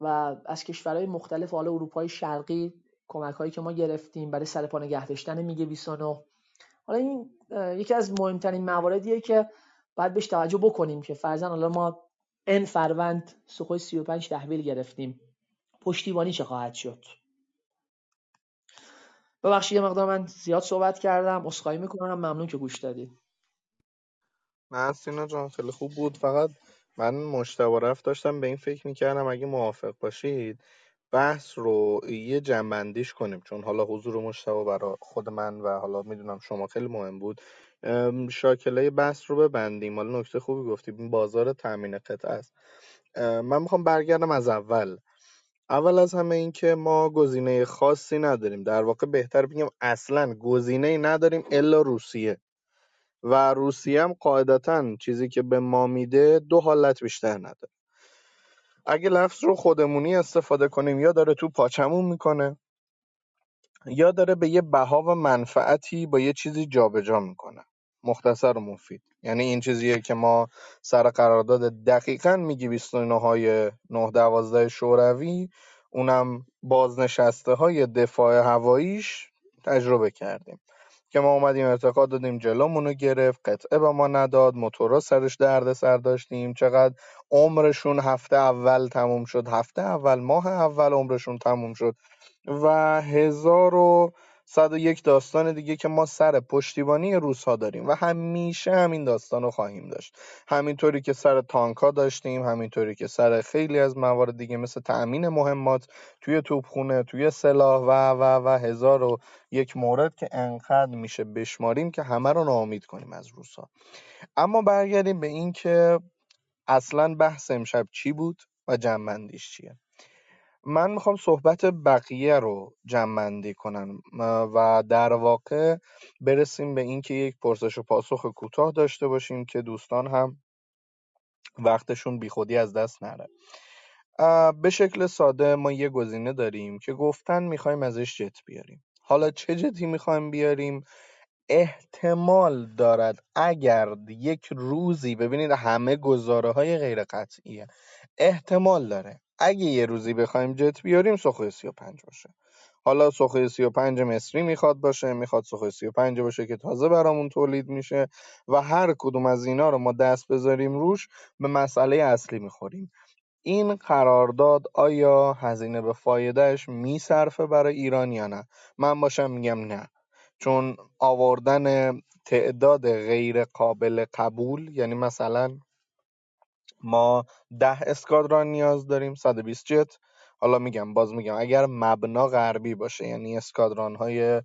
و از کشورهای مختلف حالا اروپای شرقی کمک هایی که ما گرفتیم برای سرپا نگه داشتن میگه 29 حالا این یکی از مهمترین مواردیه که باید بهش توجه بکنیم که فرضاً حالا ما ان فروند سوخوی 35 تحویل گرفتیم. پشتیبانی چه خواهد شد؟ ببخشید یه مقدار من زیاد صحبت کردم. اسخایی می‌کنم. ممنون که گوش دادید. نه سینا جان خیلی خوب بود. فقط من مشتبه رفت داشتم به این فکر می‌کردم اگه موافق باشید بحث رو یه جنبندیش کنیم چون حالا حضور مشتبه برای خود من و حالا می‌دونم شما خیلی مهم بود. شاکله بحث رو ببندیم. حالا نکته خوبی گفتیم بازار تامین قطعه است. من می‌خوام برگردم از اول. اول از همه این که ما گزینه خاصی نداریم. در واقع بهتر بگیم اصلا گزینه نداریم الا روسیه. و روسیه هم قاعدتا چیزی که به ما میده دو حالت بیشتر نداره. اگه لفظ رو خودمونی استفاده کنیم یا داره تو پاچمون می‌کنه یا داره به یه بها و منفعتی با یه چیزی جابجا می‌کنه. مختصر و مفید. یعنی این چیزیه که ما سر قرارداد دقیقا میگی 29 های 9 شوروی اونم بازنشسته های دفاع هواییش تجربه کردیم. که ما اومدیم اعتقاد دادیم جلومونو گرفت قطعه به ما نداد موتورا سرش درد سر داشتیم. چقدر عمرشون هفته اول تموم شد هفته اول ماه اول عمرشون تموم شد. و هزار و صد و یک داستان دیگه که ما سر پشتیبانی روس‌ها داریم و همیشه همین داستان رو خواهیم داشت. همینطوری که سر تانکا داشتیم همینطوری که سر خیلی از موارد دیگه مثل تأمین مهمات توی توپخونه توی سلاح و و و هزار و یک مورد که انقدر میشه بشماریم که همه رو ناامید کنیم از روس‌ها. اما برگردیم به این که اصلا بحث امشب چی بود و جنبندیش چیه؟ من می‌خوام صحبت بقیه رو جمع کنم و در واقع برسیم به اینکه یک پرسش و پاسخ کوتاه داشته باشیم که دوستان هم وقتشون بیخودی از دست نره. به شکل ساده ما یه گزینه داریم که گفتن می‌خوایم ازش جت بیاریم. حالا چه جتی می‌خوایم بیاریم؟ احتمال دارد اگر یک روزی ببینید همه گزاره های غیر قطعیه احتمال داره اگه یه روزی بخوایم جت بیاریم سخوی 35 باشه. حالا سخوی 35 مصری می‌خواد باشه می‌خواد سخوی 35 باشه که تازه برامون تولید میشه و هر کدوم از اینا رو ما دست بذاریم روش به مسئله اصلی می‌خوریم. این قرارداد آیا هزینه به فایدهش میصرفه برای ایران یا نه؟ من باشم میگم نه. چون آوردن تعداد غیر قابل قبول یعنی مثلا ما ده اسکادران نیاز داریم 120 جت حالا میگم باز میگم اگر مبنا غربی باشه یعنی اسکادران های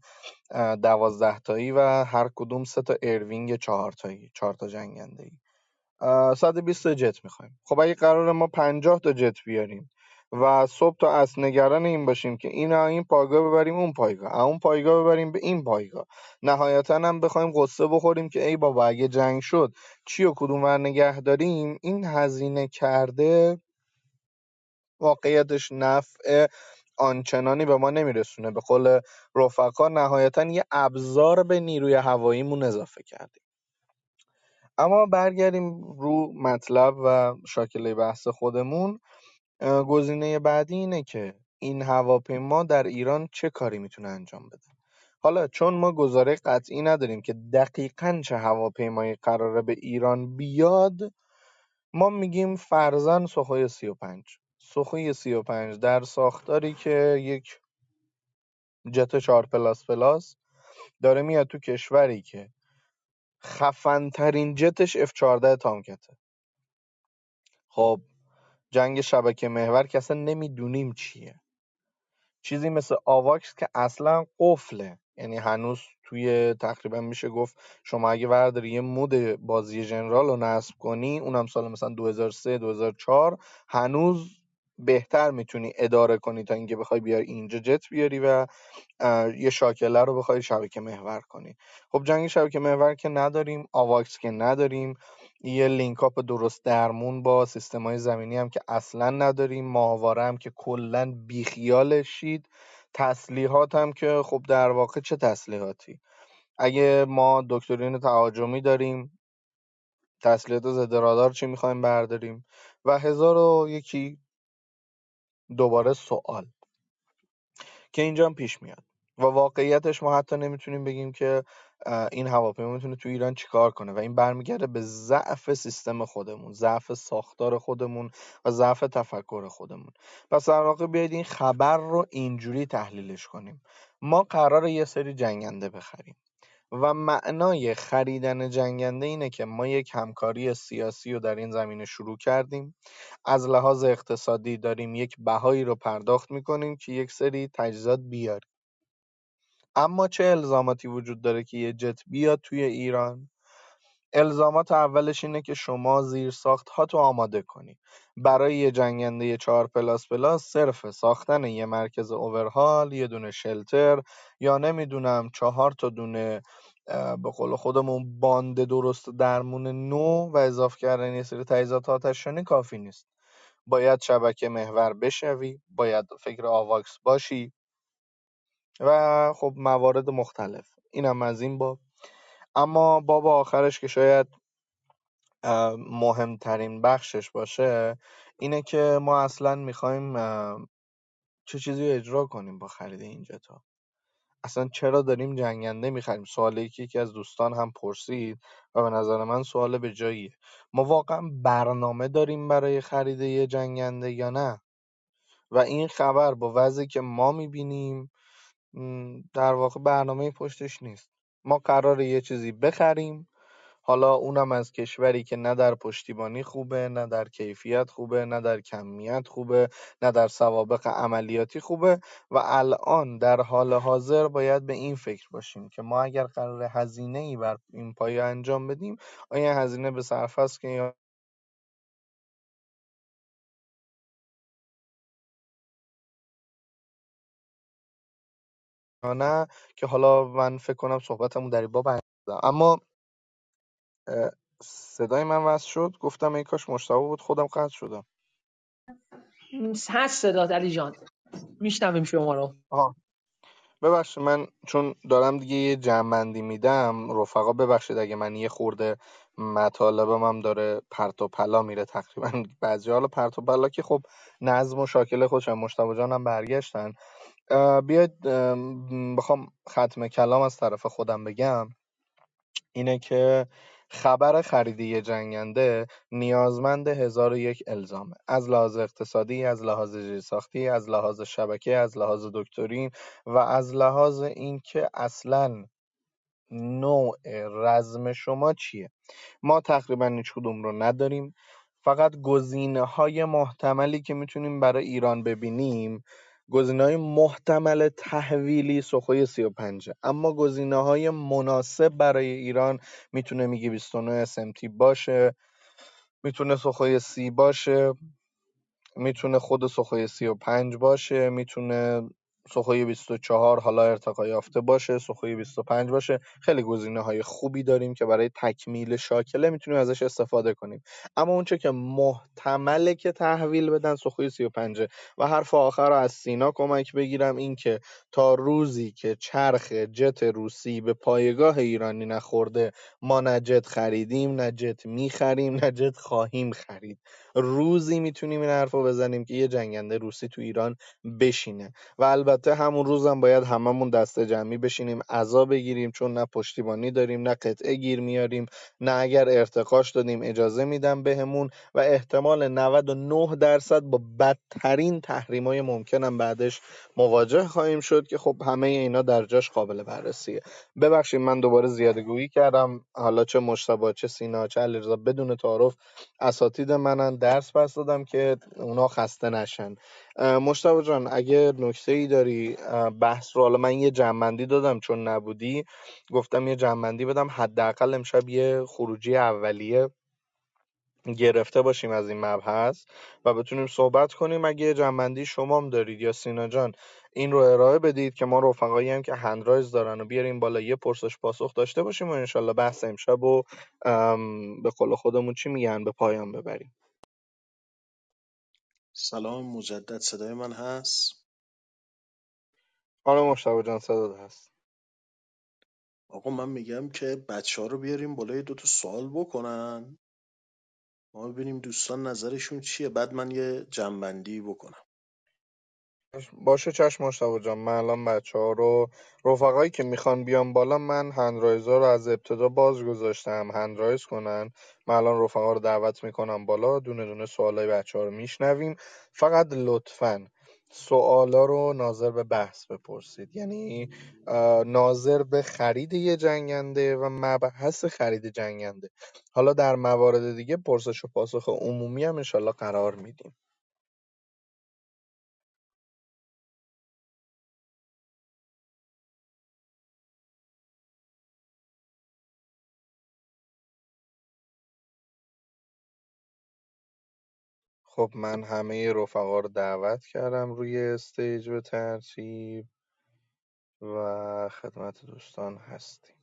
دوازده تایی و هر کدوم سه تا air wing چهار تایی چهار تا جنگنده ای 120 تا جت می‌خوایم. خب اگه قرار ما 50 تا جت بیاریم و صبح تا شب نگران این باشیم که این این پایگاه ببریم اون پایگاه اون پایگاه ببریم به این پایگاه. نهایتا هم بخوایم غصه بخوریم که ای بابا اگه جنگ شد چی و کدوم ور نگه داریم؟ این هزینه کرده واقعیتش نفع آنچنانی به ما نمیرسونه. به قول رفقا نهایتا یه ابزار به نیروی هواییمون اضافه کردیم. اما برگردیم رو مطلب و شاکله بحث خودمون. گزینه بعدی اینه که این هواپیما در ایران چه کاری می‌تونه انجام بده؟ حالا چون ما گزاره قطعی نداریم که دقیقا چه هواپیمایی قراره به ایران بیاد ما میگیم فرزن سخوی 35 سخوی 35 در ساختاری که یک جت 4 پلاس پلاس داره میاد تو کشوری که خفن ترین جتش F14 تامکته. خب جنگ شبکه محور که اصلا نمی‌دونیم چیه. چیزی مثل آواکس که اصلا قفله. یعنی هنوز توی تقریبا میشه گفت شما اگه ورداری یه مود بازی جنرال رو نصب کنی اونم سال مثلا 2003 2004 هنوز بهتر می‌تونی اداره کنی تا اینکه بخوای بیای اینجا جت بیاری و یه شاکله رو بخوای شبکه محور کنی. خب جنگ شبکه محور که نداریم آواکس که نداریم یه لینک اپ درست درمون با سیستم های زمینی هم که اصلا نداریم ماهواره هم که کلا بیخیالش شید. تسلیحات هم که خب در واقع چه تسلیحاتی؟ اگه ما دکترین تهاجمی داریم تسلیحات ضد رادار چی می‌خوایم برداریم؟ و هزار و یکی دوباره سوال که اینجا هم پیش میاد و واقعیتش ما حتی نمی‌تونیم بگیم که این هواپیما می‌تونه تو ایران چیکار کنه؟ و این برمیگرده به ضعف سیستم خودمون ضعف ساختار خودمون و ضعف تفکر خودمون. پس در واقع بیاید این خبر رو اینجوری تحلیلش کنیم. ما قرار یه سری جنگنده بخریم و معنای خریدن جنگنده اینه که ما یک همکاری سیاسی رو در این زمینه شروع کردیم. از لحاظ اقتصادی داریم یک بهایی رو پرداخت می‌کنیم که یک سری تجهیزات بیاریم. اما چه الزاماتی وجود داره که یه جت بیاد توی ایران؟ الزامات اولش اینه که شما زیر ساخت ها تو آماده کنی. برای یه جنگنده چهار plus plus صرف ساختن یه مرکز overhaul یه دونه shelter یا نمی‌دونم چهار تا دونه به قول خودمون باند درست درمون نو و اضافه کردن یه سری تجهیزات آتشنشانی کافی نیست. باید شبکه محور بشوی باید فکر AWACS باشی. و خب موارد مختلف. اینم از این باب. اما باب آخرش که شاید مهمترین بخشش باشه اینه که ما اصلا می‌خوایم چه چیزی رو اجرا کنیم با خرید این جتا. اصلا چرا داریم جنگنده می‌خریم؟ سوالی که یکی از دوستان هم پرسید و به نظر من سوال به جاییه. ما واقعا برنامه داریم برای خرید یه جنگنده یا نه؟ و این خبر با وضعی که ما می‌بینیم در واقع برنامه پشتش نیست. ما قراره یه چیزی بخریم. حالا اونم از کشوری که نه در پشتیبانی خوبه نه در کیفیت خوبه نه در کمیت خوبه نه در سوابق عملیاتی خوبه و الان در حال حاضر باید به این فکر باشیم که ما اگر قرار هزینه ای بر این پایه انجام بدیم آیا هزینه به صرف است که یا نه که حالا من فکر کنم صحبتمون در این باب اما صدای من وصل شد؟ گفتم ای کاش مشتبه بود خودم قطع شدم. هست صدات علی جان. میشنویم شما رو. آها. ببخشید من چون دارم دیگه یه جمعندی میدم رفقا ببخشید اگه من یه خورده مطالبم هم داره پرت و پلا میره تقریبا. بعضی حالا پرت و پلا که خب نظم و شاکله خودشن مشتبه جان هم برگشتن. بیاید بخوام ختم کلام از طرف خودم بگم. اینه که خبر خرید یه جنگنده نیازمند هزار و یک الزامه. از لحاظ اقتصادی از لحاظ زیرساختی از لحاظ شبکه از لحاظ دکترین و از لحاظ اینکه اصلا نوع رزم شما چیه. ما تقریبا هیچ کدوم رو نداریم. فقط گزینه های محتملی که می‌تونیم برای ایران ببینیم های محتمل تحویلی سخوی 35 اما های مناسب برای ایران می‌تونه میگه 29 SMT باشه می‌تونه سخوی سی باشه می‌تونه خود سخوی 35 باشه می‌تونه سخوی 24 حالا ارتقا یافته باشه سخوی 25 باشه. خیلی گزینه های خوبی داریم که برای تکمیل شاکله می‌تونیم ازش استفاده کنیم. اما اونچه که محتمله که تحویل بدن سخوی 35 و حرف آخر رو از سینا کمک بگیرم این که تا روزی که چرخ جت روسی به پایگاه ایرانی نخورده ما نه جت خریدیم نه جت می‌خریم نه جت خواهیم خرید. روزی می‌تونیم این حرف رو بزنیم که یه جنگنده روسی تو ایران بشینه. و البته همون روزم باید هممون دسته جمعی بشینیم عذا بگیریم چون نه پشتیبانی داریم نه قطعه گیر میاریم نه اگر ارتقاش دادیم اجازه میدم بهمون. و احتمال 99 درصد با بدترین تحریمای ممکنم بعدش مواجه خواهیم شد که خب همه اینا در جاش قابل بررسیه. ببخشید من دوباره زیاده گویی کردم. حالا چه مشتبه چه سینا چه علیرضا بدون تعارف اساتید منن درس پس دادم که اونا خسته نشن. مشتبه جان اگه نکته ای داری بحث رو حالا من یه جنبندی دادم چون نبودی گفتم یه جنبندی بدم حداقل امشب یه خروجی اولیه گرفته باشیم از این مبحث و بتونیم صحبت کنیم. اگه جنبندی شما هم دارید یا سینا جان این رو ارائه بدید که ما رفقایی هم که هندرایز دارن و بیاریم بالا یه پرسش پاسخ داشته باشیم و انشالله بحث امشب و به قول خودمون چی میگن به پایان ببریم. سلام مجدد صدای من هست؟ آره مشتبه جان صدات هست. آقا من میگم که بچه ها رو بیاریم بالای دو تا سوال بکنن. ما ببینیم دوستان نظرشون چیه. بعد من یه جنبندی بکنم. باشه چشم مشتبه جان من الان بچه ها رو رفقایی که می‌خوان بیان بالا من هندرایزا رو از ابتدا باز گذاشتم هندرایز کنن. من الان رفقا رو دعوت می‌کنم بالا دونه دونه سوالای بچه ها رو میشنویم. فقط لطفا سوالا رو ناظر به بحث بپرسید. یعنی ناظر به خرید یه جنگنده و مبحث خرید جنگنده. حالا در موارد دیگه پرسش و پاسخ عمومی هم انشالله قرار میدیم. خب من همه رفقا رو دعوت کردم روی استیج به ترتیب و خدمت دوستان هستیم.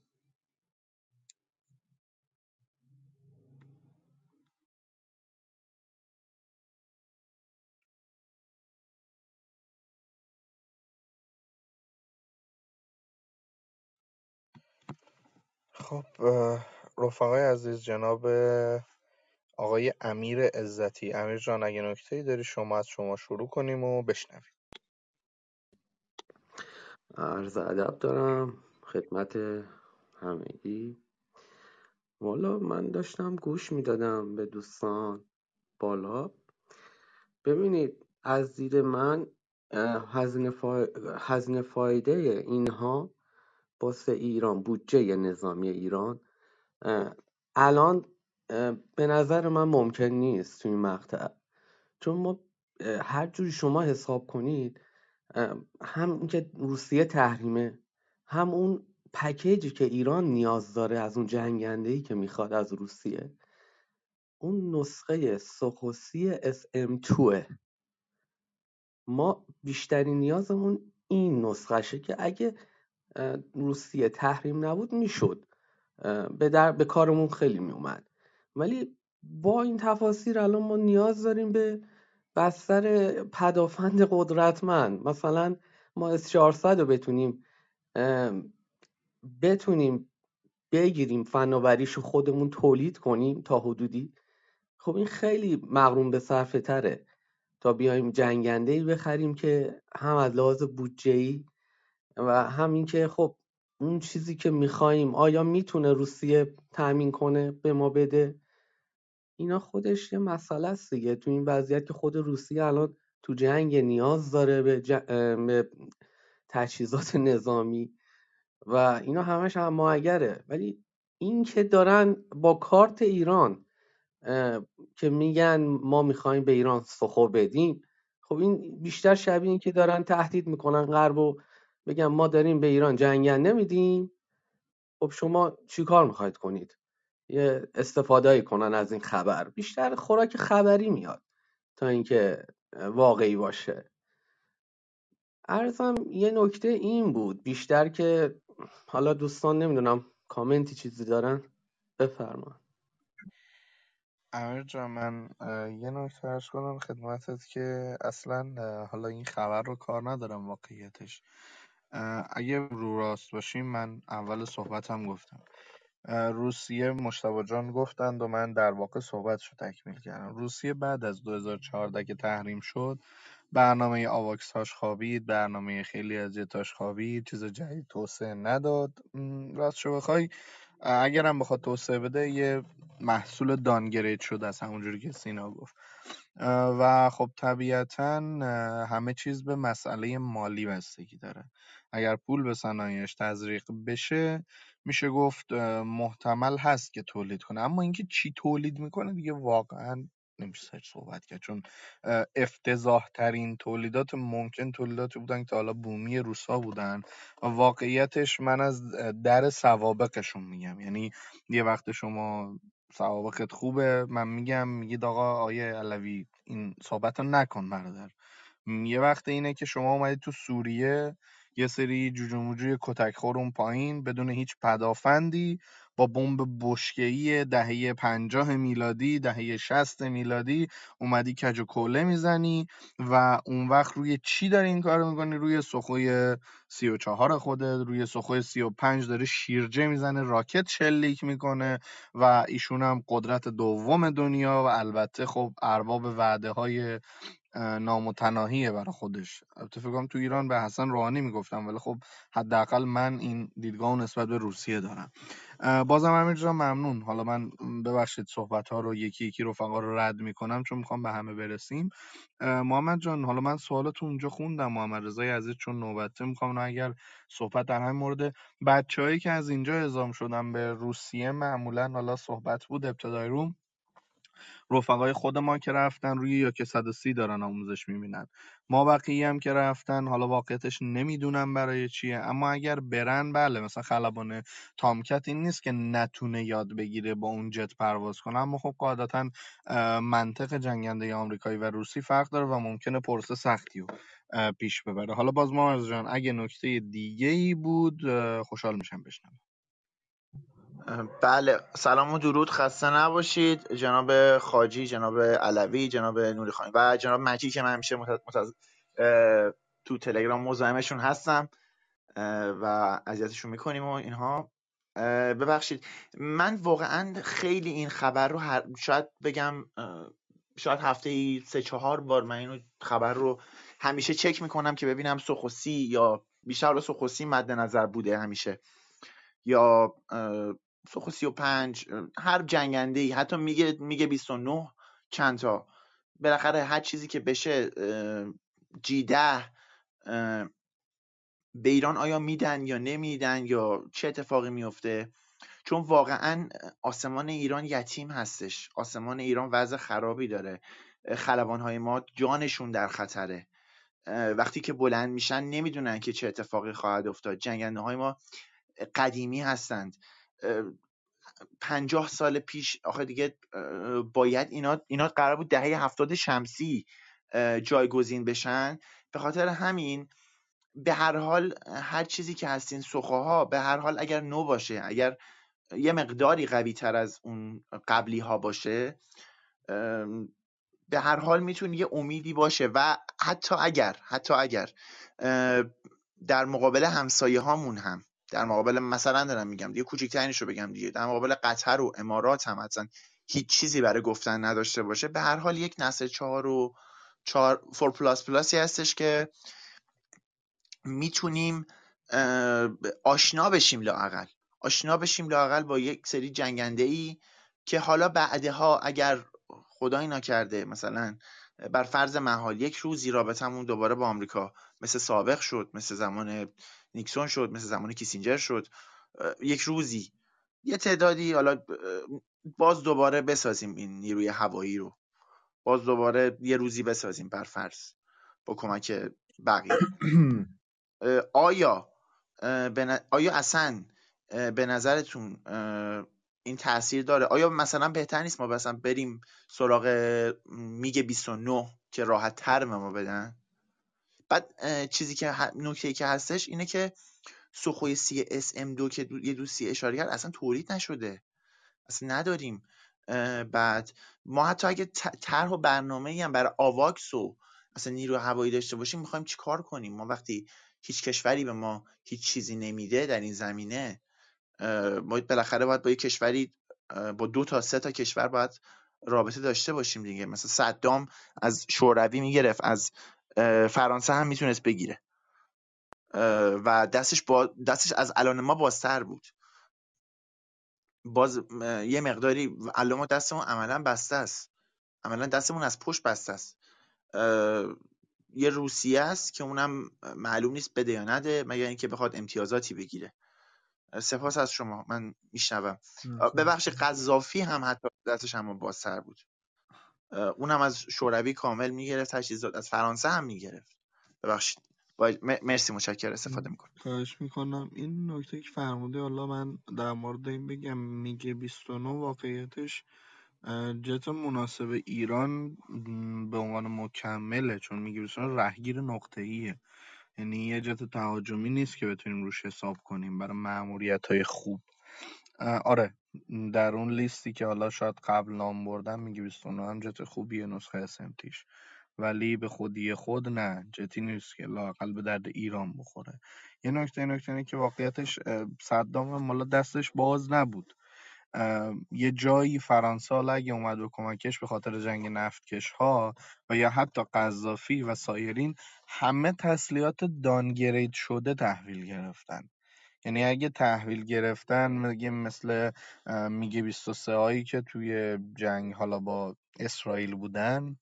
خب رفقای عزیز جناب آقای امیر عزتی. امیر جان اگه نکته داری شما از شما شروع کنیم و بشنویم. عرض ادب دارم خدمت همگی. والا من داشتم گوش می‌دادم به دوستان بالا. ببینید از دید من هزینه, فا... هزینه فایده اینها واسه ایران بودجه نظامی ایران. الان به نظر من ممکن نیست توی این مقطع. چون ما هر جوری شما حساب کنید هم اینکه روسیه تحریمه هم اون پکیجی که ایران نیاز داره از اون جنگنده ای که می‌خواد از روسیه اون نسخه سوکوسی SM2 ما بیشترین نیازمون این نسخهشه که اگه روسیه تحریم نبود می‌شد. به, در... به کارمون خیلی میومد ولی با این تفاصیل الان ما نیاز داریم به بستر پدافند قدرتمند. مثلا ما اس 400 رو بتونیم بتونیم بگیریم فناوریشو خودمون تولید کنیم تا حدودی. خب این خیلی مغروم به صرفه تره. تا بیایم جنگنده ای بخریم که هم از لحاظ بودجه و همین که خب اون چیزی که میخواییم آیا می‌تونه روسیه تأمین کنه؟ به ما بده. اینا خودش یه مسئله است دیگه. تو این وضعیت که خود روسیه الان تو جنگ نیاز داره به, ج... به تجهیزات نظامی و اینا همش هم ماگره ولی این که دارن با کارت ایران که میگن ما می‌خوایم به ایران سخو بدیم خب این بیشتر شبیه این که دارن تهدید می‌کنن غرب و بگن ما داریم به ایران جنگنده میدیم خب شما چیکار می‌خواید کنید؟ یه استفاده کنن از این خبر. بیشتر خوراک خبری میاد تا اینکه واقعی باشه. ارزم یه نکته این بود. بیشتر که حالا دوستان نمی‌دونم کامنتی چیزی دارن؟ بفرما امیر من یه نکته ارز کنم خدمتت که اصلا حالا این خبر رو کار ندارم واقعیتش. اگه رو راست باشیم من اول صحبتم گفتم. روسیه مجتبی جان گفتند و من در واقع صحبتشو تکمیل کردم. روسیه بعد از 2014 که تحریم شد برنامه آواکس‌هاش خوابید برنامه خیلی از جتاش خوابید چیز جدید توسعه نداد. راستشو بخوای اگرم بخواد توسعه بده یه محصول دانگرید شده از همونجوری که سینا گفت. و خب طبیعتا همه چیز به مسئله مالی بستگی داره. اگر پول به صنایعش تزریق بشه میشه گفت محتمل هست که تولید کنه. اما اینکه چی تولید می‌کنه دیگه واقعا نمیشه صحبت کرد. چون افتضاح ترین تولیدات ممکن تولیداتی بودن که حالا بومی روسا بودن. و واقعیتش من از در سوابقشون میگم. یعنی یه وقت شما سوابقت خوبه من میگم میگید آقا آیه علوی این صحبت رو نکن برادر. یه وقت اینه که شما اومدید تو سوریه یه سری جوجو موجوی کتک اون پایین بدون هیچ پدافندی با بمب بشکه‌ای دهه پنجاه میلادی دهه شست میلادی اومدی کج و کوله می‌زنی و اون وقت روی چی داری این کار می‌کنی؟ روی سخوی سی و چهار خودت روی سخوی سی و پنج داره شیرجه می‌زنه راکت شلیک می‌کنه و ایشون هم قدرت دوم دنیا و البته خب ارباب وعده های نامتناهیه برای خودش. البته فکر تو ایران به حسن روحانی می‌گفتم ولی خب حداقل من این دیدگاه نسبت به روسیه دارم. بازم امیر جان ممنون. حالا من ببخشید صحبت ها رو یکی یکی رفقا رو رد می‌کنم چون می‌خوام به همه برسیم. محمد جان حالا من سوالتو اونجا خوندم. محمد رضای عزیز چون نوبته می‌خوام اگر صحبت در همین مورد بچههایی که از اینجا اعزام شدن به روسیه معمولا حالا صحبت بود ابتدای روم رفقای خود ما که رفتن روی یا که 130 دارن آموزش می‌بینن. ما بقیه هم که رفتن حالا واقعیتش نمی‌دونم برای چیه اما اگر برن بله مثلا خلبان تامکت این نیست که نتونه یاد بگیره با اون جت پرواز کنه اما خب قاعدتا منطق جنگنده آمریکایی و روسی فرق داره و ممکنه پرسه سختی رو پیش ببره. حالا باز ما جان اگه نکته دیگه ای بود خوشحال میشم بشنم بله سلام و درود خسته نباشید. جناب خاجی جناب علوی جناب نوری خانی و جناب مجی که من همیشه متز... تو تلگرام مزاحمشون هستم و اذیتشون می‌کنیم و اینها. ببخشید من واقعا خیلی این خبر رو هر... شاید بگم شاید هفته ای سه چهار بار من اینو خبر رو همیشه چک می‌کنم که ببینم سخوسی یا بیشتر سخوسی مد نظر بوده همیشه یا 35 هر جنگنده ای حتی میگه میگه 29 چند تا. بالاخره هر چیزی که بشه جی ده به ایران آیا میدن یا نمیدن یا چه اتفاقی میفته چون واقعا آسمان ایران یتیم هستش. آسمان ایران وضع خرابی داره. خلبان های ما جانشون در خطره. وقتی که بلند میشن نمی‌دونن که چه اتفاقی خواهد افتاد. جنگنده های ما قدیمی هستند. پنجاه سال پیش آخه دیگه باید اینا اینا قرار بود دهه هفتاد شمسی جایگزین بشن. به خاطر همین به هر حال هر چیزی که هستین سخوها به هر حال اگر نو باشه اگر یه مقداری قوی تر از اون قبلی ها باشه به هر حال می‌تونه یه امیدی باشه. و حتی اگر حتی اگر در مقابل همسایه هامون هم در مقابل مثلا دارم میگم دیگه کوچکترینش رو بگم دیگه. در مقابل قطر و امارات هم اصلا هیچ چیزی برای گفتن نداشته باشه. به هر حال یک نسل چهار و چهار four plus plus ی هستش که می‌تونیم آشنا بشیم لاقل. آشنا بشیم لاقل با یک سری جنگنده ای که حالا بعدها اگر خدایی نکرده مثلا بر فرض محال یک روزی رابطمون دوباره با آمریکا مثل سابق شد مثل زمان نیکسون شد مثل زمان کیسینجر شد. یک روزی. یه تعدادی حالا باز دوباره بسازیم این نیروی هوایی رو. باز دوباره یه روزی بسازیم بر فرض با کمک بقیه. آیا آیا اصلا به نظرتون این تاثیر داره؟ آیا مثلا بهتر نیست ما مثلا بریم سراغ میگ 29 که راحت تر ما بدن؟ بعد چیزی که نکته که هستش اینه که سوخوی سی اس ام دو که یه دوستی اشاره کرد اصلا تولید نشده. اصلا نداریم. بعد ما حتی اگه طرح و برنامه هم برای آواکس و اصلا نیرو هوایی داشته باشیم می‌خوایم چیکار کنیم؟ ما وقتی هیچ کشوری به ما هیچ چیزی نمیده در این زمینه ما بالاخره باید با یه کشوری با دو تا سه تا کشور باید رابطه داشته باشیم دیگه. مثلا صدام از شوروی می‌گرفت از فرانسه هم می‌تونست بگیره. و دستش, با دستش از الان ما بازتر بود. باز یه مقداری الان ما دستمون عملا بسته است. عملا دستمون از پشت بسته است. یه روسیه است که اونم معلوم نیست بده یا نده مگر اینکه بخواد امتیازاتی بگیره. سپاس از شما. من میشنوم. ببخش قذافی هم حتی دستش هم بازتر بود. اونم از شوروی کامل می‌گرفت تجهیزات از فرانسه هم می‌گرفت. ببخشید. مرسی متشکر استفاده می‌کنم. خواهش می‌کنم. این نکته که فرموده حالا من در مورد این بگم میگه 29 واقعیتش جت مناسب ایران به عنوان مکمله چون میگه 29 رهگیر نقطه ایه یعنی یه جت تهاجمی نیست که بتونیم روش حساب کنیم برای معمولیت های خوب. آره. در اون لیستی که حالا شاید قبل نام بردم میگه 29 هم جت خوبیه نسخه اسمتیش ولی به خودی خود نه جتی نیست که لاقل به درد ایران بخوره. یه نکته نکته اینه که واقعیتش صدام مالا دستش باز نبود. یه جایی فرانسه اگه اومد به کمکش به خاطر جنگ نفتکش ها و یا حتی قذافی و سایرین همه تسلیحات دانگرید شده تحویل گرفتن. یعنی اگه تحویل گرفتن میگه مثل میگه 23 هایی که توی جنگ حالا با اسرائیل بودن؟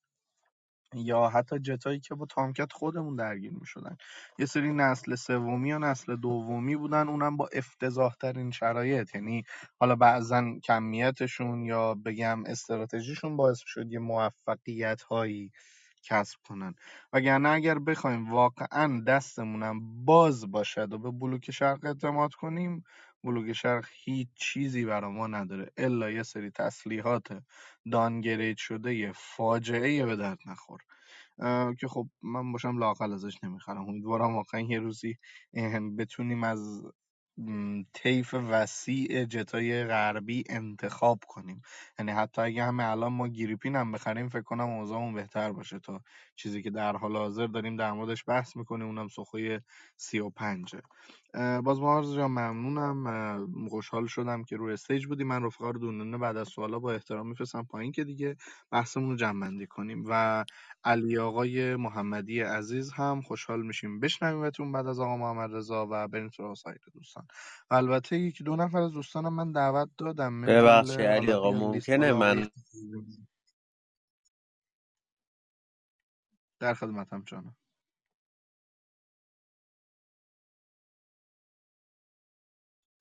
یا حتی جتایی که با تامکت خودمون درگیر می‌شدن. یه سری نسل سومی و نسل دومی بودن اونم با افتضاح ترین شرایط. یعنی حالا بعضا کمیتشون یا بگم استراتژیشون باعث شد یه موفقیت هایی کسب کنن. وگرنه اگر بخوایم واقعا دستمونم باز باشد و به بلوک شرق اعتماد کنیم بلوک شرق هیچ چیزی برا ما نداره الا یه سری تسلیحات دانگرید شده یه فاجعه به درد نخور. که خب من باشم لااقل ازش نمی‌خرم. امیدوارم واقعا یه روزی بتونیم از طیف وسیع جتای غربی انتخاب کنیم. یعنی حتی اگه همه الان ما گریپین هم بخریم فکر کنم اوضاعمون بهتر باشه. تا چیزی که در حال حاضر داریم در موردش بحث می‌کنیم اونم سخوی سی و پنجه. باز جان ممنونم. خوشحال شدم که روی استیج بودی. من رفقا رو دونونه بعد از سوالا با احترام میفرستم پایین که دیگه بحثمون رو جمع کنیم. و علی آقای محمدی عزیز هم خوشحال میشیم. بشنویمتون بعد از آقا محمد رضا و بریم سراغ سایر دوستان. و البته یکی دو نفر از دوستانم من دعوت دادم ببخشید علی آقا ممکنه من در خدمتم جانم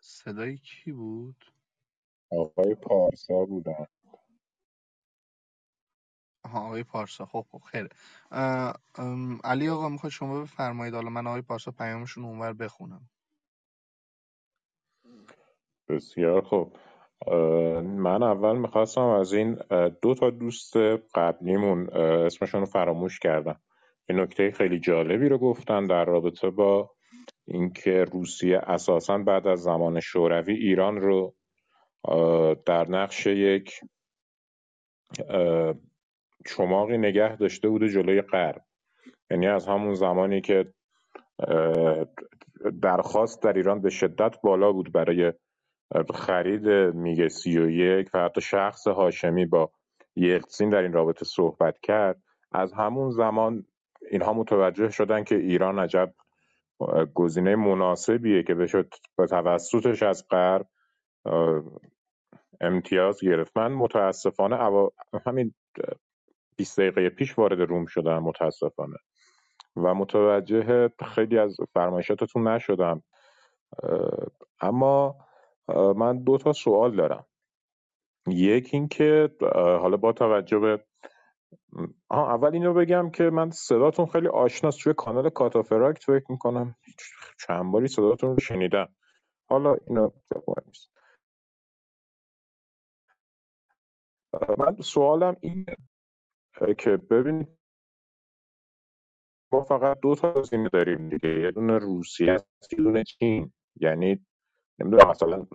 صدای کی بود؟ آقای پارسا بودن. آها آقای پارسا. خب خب خیره. ام، علی آقا می‌خواد شما بفرمایید؟ حالا من آقای پارسا پیامشون اونور بخونم. بسیار خوب. من اول می‌خواستم از این دو تا دوست قبلیمون اسمشون رو فراموش کردم. یه نکته خیلی جالبی رو گفتن در رابطه با اینکه روسیه اساسا بعد از زمان شوروی ایران رو در نقش یک چماقی نگه داشته بوده جلوی غرب. یعنی از همون زمانی که درخواست در ایران به شدت بالا بود برای خرید میگ سی و یک و حتی شخص هاشمی با یلتسین در این رابطه صحبت کرد. از همون زمان اینها متوجه شدن که ایران عجب گزینه مناسبیه که بشد به توسطش از غرب امتیاز گرفت. من متاسفانه همین 20 دقیقه پیش وارد روم شدم متاسفانه. و متوجه خیلی از فرمایشاتتون نشدم. اما من دو تا سوال دارم. یک اینکه حالا با توجه به اول اینو بگم که من صداتون خیلی آشناست توی کانال کاتافراکت فکر می‌کنم. چند باری صداتون رو شنیدم. حالا اینو نیست. من سوالم اینه که ببینید ما فقط دو تا گزینه داریم دیگه. یه دونه روسیه یه دونه چین. یعنی نمی‌دونم مثلا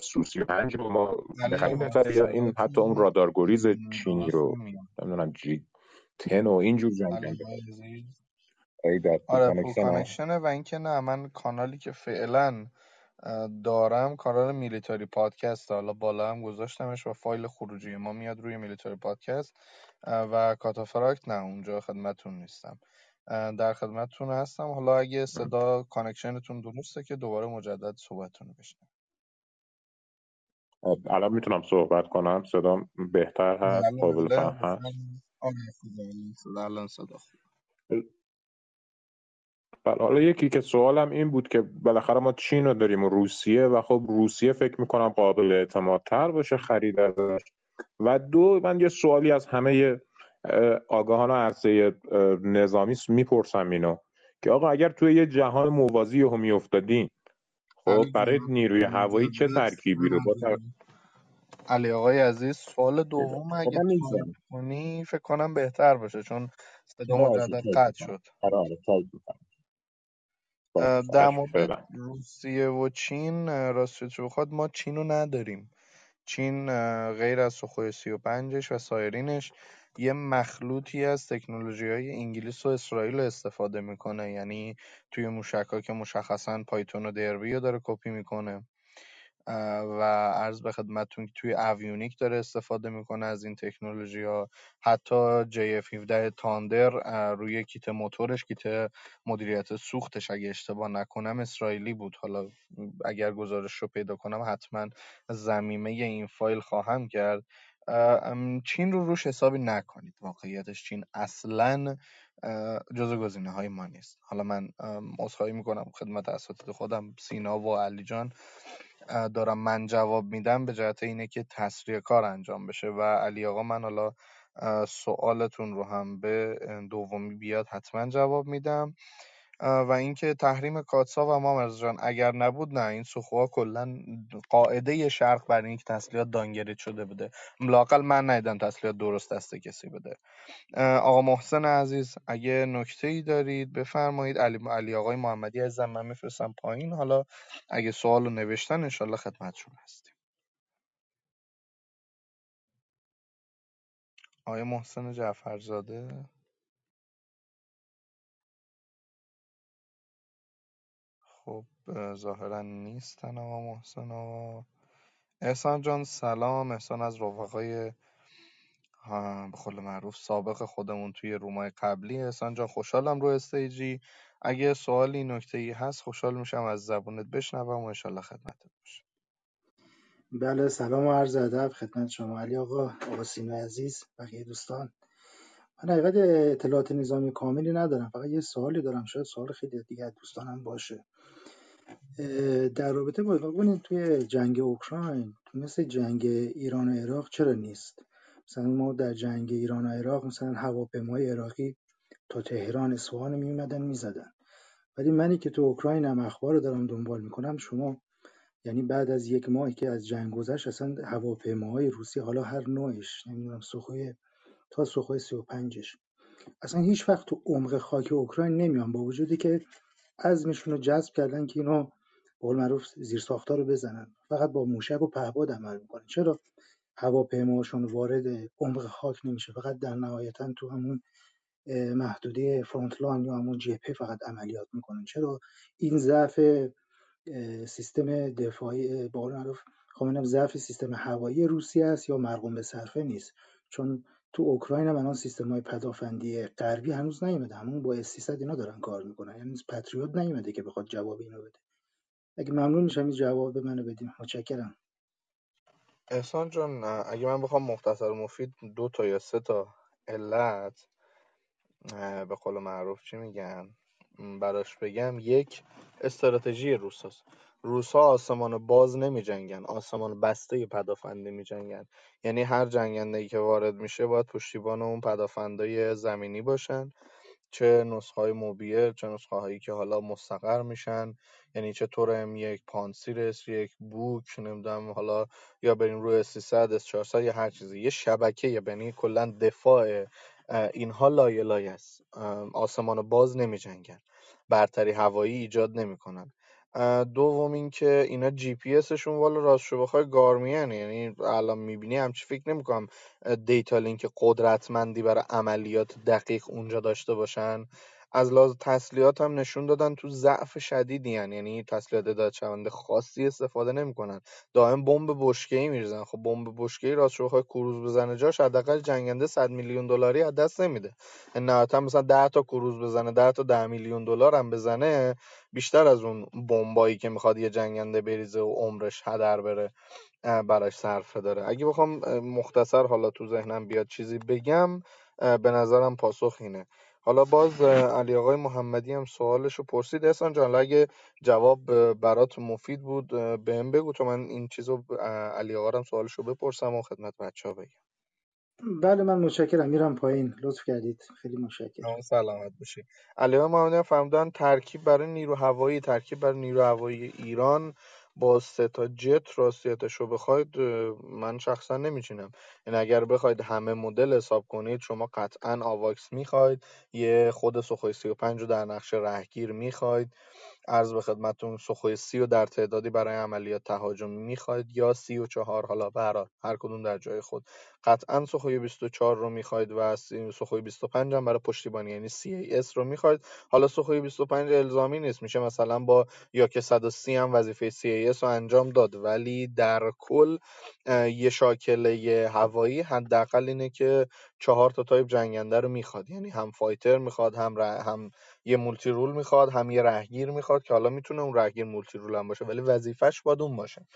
سوسی پنج رو ما علی بخریم بهتره یا این حتی اون رادارگریز م، چینی رو نمی‌دونم جی تن و اینجور جنگ آره کانکشنه و اینکه نه من کانالی که فعلا دارم کانال میلیتاری پادکست حالا بالا هم گذاشتمش و فایل خروجی ما میاد روی میلیتاری پادکست و کاتافراکت نه اونجا خدمتتون نیستم. در خدمتتون هستم. حالا اگه صدا connection تون درسته که دوباره مجدد صحبتتون رو بشنم الان می‌تونم صحبت کنم. صدام بهتر هست؟ بله قابل بله. فهم هست. آره الان صدا صدا بله حالا یکی که سوالم این بود که بالاخره ما چین رو داریم و روسیه و خب روسیه فکر می‌کنم قابل اعتماد تر باشه خرید ازش و دو من یه سوالی از همه اه، آگاهان عرصه نظامی می‌پرسم اینو که آقا اگر توی یه جهان موازی هم میافتادین خب برای نیروی هوایی چه مجدد ترکیبی رو با علی آقای عزیز سوال دوم خب اگه کنی فکر کنم بهتر باشه چون صدا باشه مجدد تایپ قطع شد. آره آره در مورد روسیه و چین راستش بخواد ما چین رو نداریم. چین غیر از سوخوی 35 و سایرینش. یه مخلوطی از تکنولوژی های انگلیس و اسرائیل استفاده می‌کنه. یعنی توی موشک که مشخصا Python و Derby رو داره کپی می‌کنه. و عرض به خدمتتون که توی avionic داره استفاده می‌کنه از این تکنولوژی ها حتی JF17 Thunder روی کیت موتورش کیت مدیریت سوختش اگه اشتباه نکنم اسرائیلی بود. حالا اگر گزارش رو پیدا کنم حتما زمیمه این فایل خواهم کرد. چین رو روش حسابی نکنید واقعیتش چین اصلا جزو گزینه های ما نیست. حالا من عذرخواهی می‌کنم خدمت اساتید خودم سینا و علی جان. دارم من جواب میدم به جهت اینه که تسریع کار انجام بشه و علی آقا من حالا سوالتون رو هم به دومی بیاد حتما جواب میدم. و اینکه تحریم کاتسا و مامرز جان اگر نبود نه این سوخوها کلا قاعده شرق بر اینکه تسلیحات دانگرید شده بوده. لاقل من ندیدم تسلیحات درست دست کسی بده آقا محسن عزیز اگه نکته ای دارید بفرمایید. علی, علی آقای محمدی عزیزم من میفرستم پایین. حالا اگه سوال رو نوشتن انشالله خدمتشون هستیم. آقای محسن جعفرزاده؟ خب ظاهرا نیستن آقا محسن آقا. احسان جان سلام. احسان از رفقای به قول معروف سابق خودمون توی رومای قبلی. احسان جان خوشحالم رو استیجی. اگه سوالی نکته ای هست خوشحال میشم از زبونت بشنوم و انشالله خدمتت باشه بله سلام و عرض ادب خدمت شما. علی آقا آقا سینا عزیز بقیه دوستان. من حقیقت اطلاعات نظامی کاملی ندارم فقط یه سوالی دارم شاید سوال خیلی دیگه از دوستانم باشه. در رابطه با ببینید توی جنگ اوکراین مثل جنگ ایران و عراق چرا نیست؟ مثلا ما در جنگ ایران و عراق مثلا هواپیمای عراقی تا تهران اصفهان می اومدن می‌زدن ولی منی که تو اوکراینم اخبار رو دارم دنبال می‌کنم شما یعنی بعد از یک ماهی که از جنگ گذشت اصلا هواپیماهای روسی حالا هر نوعش نمی‌دونم سوخوی تا سوخوی 35 اصلا هیچ وقت تو عمق خاک اوکراین نمیان با وجودی که عزمشون رو جذب کردن که اینو به قول معروف زیر ساختار رو بزنن. فقط با موشک و پهباد عمل می‌کنن. چرا؟ هواپیماشون وارد عمق خاک نمیشه. فقط در نهایتا تو همون محدوده فرونتلاین یا همون جبهه فقط عملیات می‌کنن. چرا؟ این ضعف سیستم دفاعی به قول معروف خب ضعف سیستم هوایی روسیه است یا مرقوم به صرفه نیست. چون تو اوکراین هم الان سیستم های پدافندی غربی هنوز نیومده. همون با اس 300 اینا دارن کار می‌کنن. یعنی پتریوت نیومده که بخواد جواب اینو بده. اگه ممنون میشم این جواب منو بدیم متشکرم. احسان جان اگه من بخوام مختصر و مفید دو تا یا سه تا علت به قول معروف چی میگن؟ براش بگم. یک استراتژی روساست. روسا آسمان باز نمی جنگن آسمان بسته پدافندی می جنگن یعنی هر جنگنده ای که وارد میشه باید پشتیبان اون پدافندای زمینی باشن چه نسخه های موبیل چه نسخه هایی که حالا مستقر میشن. یعنی چه طور ام یک پانسیرس یک بوک نمی‌دونم حالا یا بریم روی 300 اس 400 یا هر چیزی. یه شبکه یعنی کلا دفاع اینها لایه لایه است آسمان باز نمی جنگن برتری هوایی ایجاد نمی‌کنن. دوم اینکه اینا جی پی اسشون والا راستشو بخوای گارمین یعنی الان می‌بینی همچی فکر نمی‌کنم دیتا لینک قدرتمندی برای عملیات دقیق اونجا داشته باشن. از لحاظ تسلیحات هم نشون دادن تو ضعف شدیدی هن. یعنی تسلیحات دادشونده خاصی استفاده نمی‌کنن. دائم بمب بشکه‌ای میریزن. خب بمب بشکه‌ای راست بخوای کروز بزنه جاش حداقل جنگنده 100 میلیون دلاری از دست نمیده. نهایتا مثلا 10 تا کروز بزنه 10 تا 10 میلیون دلار هم بزنه بیشتر از اون بمبایی که می‌خواد یه جنگنده بریزه و عمرش هدر بره براش صرفه داره. اگه بخوام مختصر حالا تو ذهنم بیاد چیزی بگم به نظرم پاسخ اینه. حالا باز علی آقای محمدی هم سوالشو پرسید. احسان جان اگه جواب برات مفید بود بهم بگو. تو من این چیزو علی آقا هم سوالشو بپرسم و خدمت بچه ها بگم. بله من متشکرم. میرم پایین. لطف کردید. خیلی متشکرم. سلامت باشی. علی آقای محمدی هم فرمودن ترکیب برای نیرو هوایی ترکیب برای نیرو هوایی ایران. با سه تا جت راستیتش رو بخواید من شخصا نمیچینم. یعنی اگر بخواید همه مدل حساب کنید شما قطعا آواکس می‌خواید یه خود سخوی 35 رو در نقش رهگیر می‌خواید. عرض به خدمتتون سخوی سی و در تعدادی برای عملیات تهاجمی می‌خواید یا سی و چهار حالا به هر کدوم در جای خود. قطعا سخوی 24 رو می‌خواید و سخوی 25 هم برای پشتیبانی یعنی CAS رو می‌خواید. حالا سوخوی 25 الزامی نیست میشه مثلا با یاک 130 هم وظیفه CAS رو انجام داد. ولی در کل یه شاکله هوایی حداقل اینه که چهار تا تایپ جنگنده رو می‌خواد. یعنی هم fighter می‌خواد هم هم یه multirole می‌خواد هم یه رهگیر می‌خواد که حالا می‌تونه اون رهگیر multirole هم باشه ولی وظیفش باید اون باشه.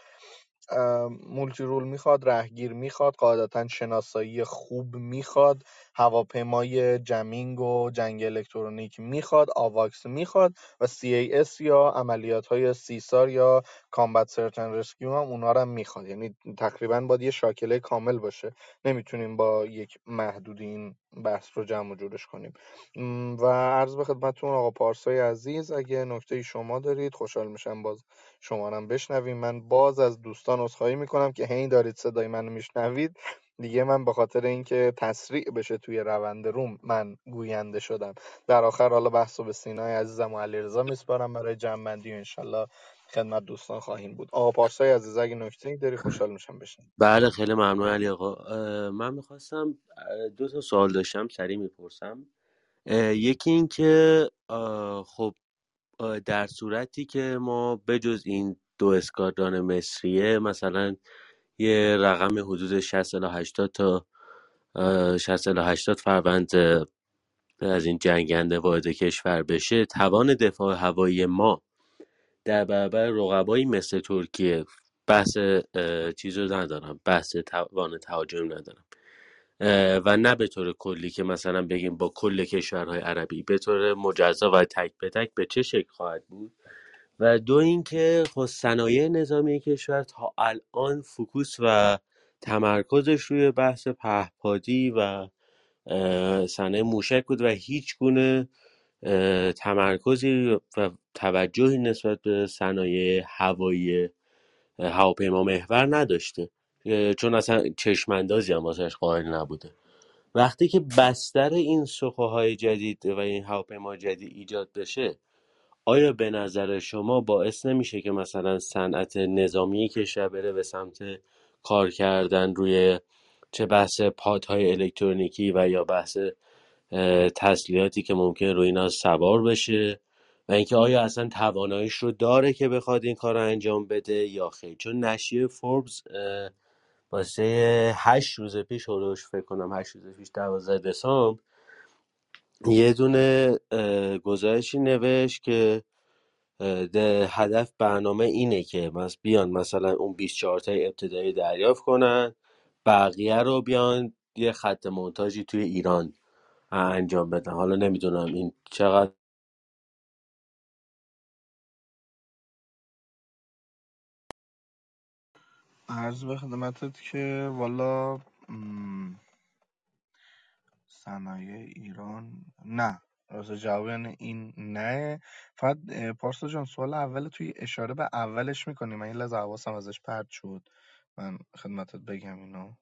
multirole می‌خواد رهگیر می‌خواد قاعدتا شناسایی خوب می‌خواد هواپیمای جمینگ و جنگ الکترونیک می‌خواد آواکس می‌خواد و CAS یا عملیات های سیسار یا کامبت سرچن رسکیو هم اونا رو می‌خواد. یعنی تقریبا باید یه شاکله کامل باشه. نمی‌تونیم با یک محدودی این بحث رو جمع و جورش کنیم. و عرض به خدمتتون آقا پارسای عزیز اگه نکته شما دارید خوشحال میشم باز شما هم بشنویم. من باز از دوستان عذرخواهی می‌کنم که هی دارید صدای منو میشنوید. دیگه من به خاطر اینکه تسریع بشه توی روند روم من گوینده شدم. در آخر حالا بحث رو به سینای عزیزم و علیرضا میسپارم. برای جمع‌بندی و انشالله خدمت دوستان خواهیم بود. آقا پارسای عزیز اگه نکته ای داری خوشحال میشم بشنوم بله خیلی ممنون علی آقا. من می‌خواستم دو تا سوال داشتم سریع می‌پرسم. یکی این که خب در صورتی که ما بجز این دو اسکادران مصریه مثلا یه رقم حدود 60 الی 80 تا اه، 60 الی 80 فروند از این جنگنده وارد کشور بشه. توان دفاع هوایی ما در برابر رقبایی مثل ترکیه بحث چیز رو ندارم. بحث توان تهاجم ندارم. و نه به طور کلی که مثلا بگیم با کل کشورهای عربی به طور مجزا و تک به تک به چه شکل خواهد بود؟ و دو اینکه خب صنایع نظامی کشور تا الان فوکوس و تمرکزش روی بحث پهپادی و صنایع موشک بود و هیچ گونه تمرکزی و توجهی نسبت به صنایع هوایی هواپیما محور نداشته. چون اصلا چشماندازی هم واسش قائل نبوده. وقتی که بستر این سخوهای جدید و این هواپیما جدید ایجاد بشه آیا به نظر شما باعث نمیشه که مثلا صنعت نظامی کشور بره به سمت کار کردن روی چه بحث پادهای الکترونیکی و یا بحث تسلیحاتی که ممکن روی اینا سوار بشه؟ و اینکه آیا اصلا تواناییش رو داره که بخواد این کار رو انجام بده یا خیر؟ چون نشریه فوربس واسه هشت روز پیش هلوش فکر کنم هشت روز پیش دوازده دسامبر یه دونه گزارشی نوشت که هدف برنامه اینه که مس بیان مثلا اون 24 تای ابتدایی دریافت کنن بقیه رو بیان یه خط monتاژی توی ایران انجام بدن. حالا نمی‌دونم این چقدر عرض به خدمتت که والا صنایع ایران؟ نه راست جواب این نه. فقط پارسا جان سوال اول توی اشاره به اولش می‌کنی. من یه لحظه حواسم ازش پرت شد. من خدمتت بگم اینو.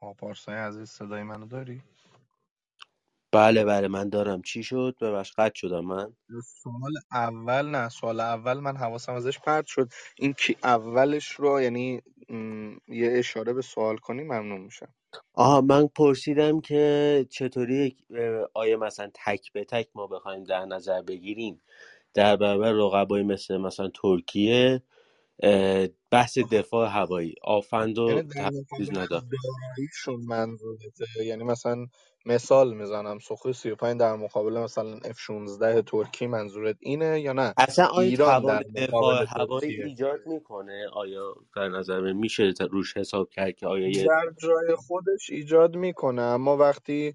آقا پارسای عزیز صدای منو داری؟ بله بله من دارم. چی شد؟ ببخش قطع شدم من. سوال اول نه سوال اول من حواسم ازش پرت شد. این که اولش رو یعنی م، یه اشاره به سوال کنی ممنون میشم. آها من پرسیدم که چطوری اه، آیا مثلا تک به تک ما بخوایم در نظر بگیریم؟ در برابر رقبای مثل مثلا ترکیه بحث دفاع هوایی. آفند یعنی و ندارم. داراییشون منظورته. یعنی مثلا مثال می‌زنم سوخوی 35 در مقابل مثلا F16 ترکی منظورت اینه یا نه؟ اصلا آیا ایران در دفاع هوایی ایجاد می‌کنه؟ آیا در نظر میشه روش حساب کرد که آیا یه در جای خودش ایجاد می‌کنه اما وقتی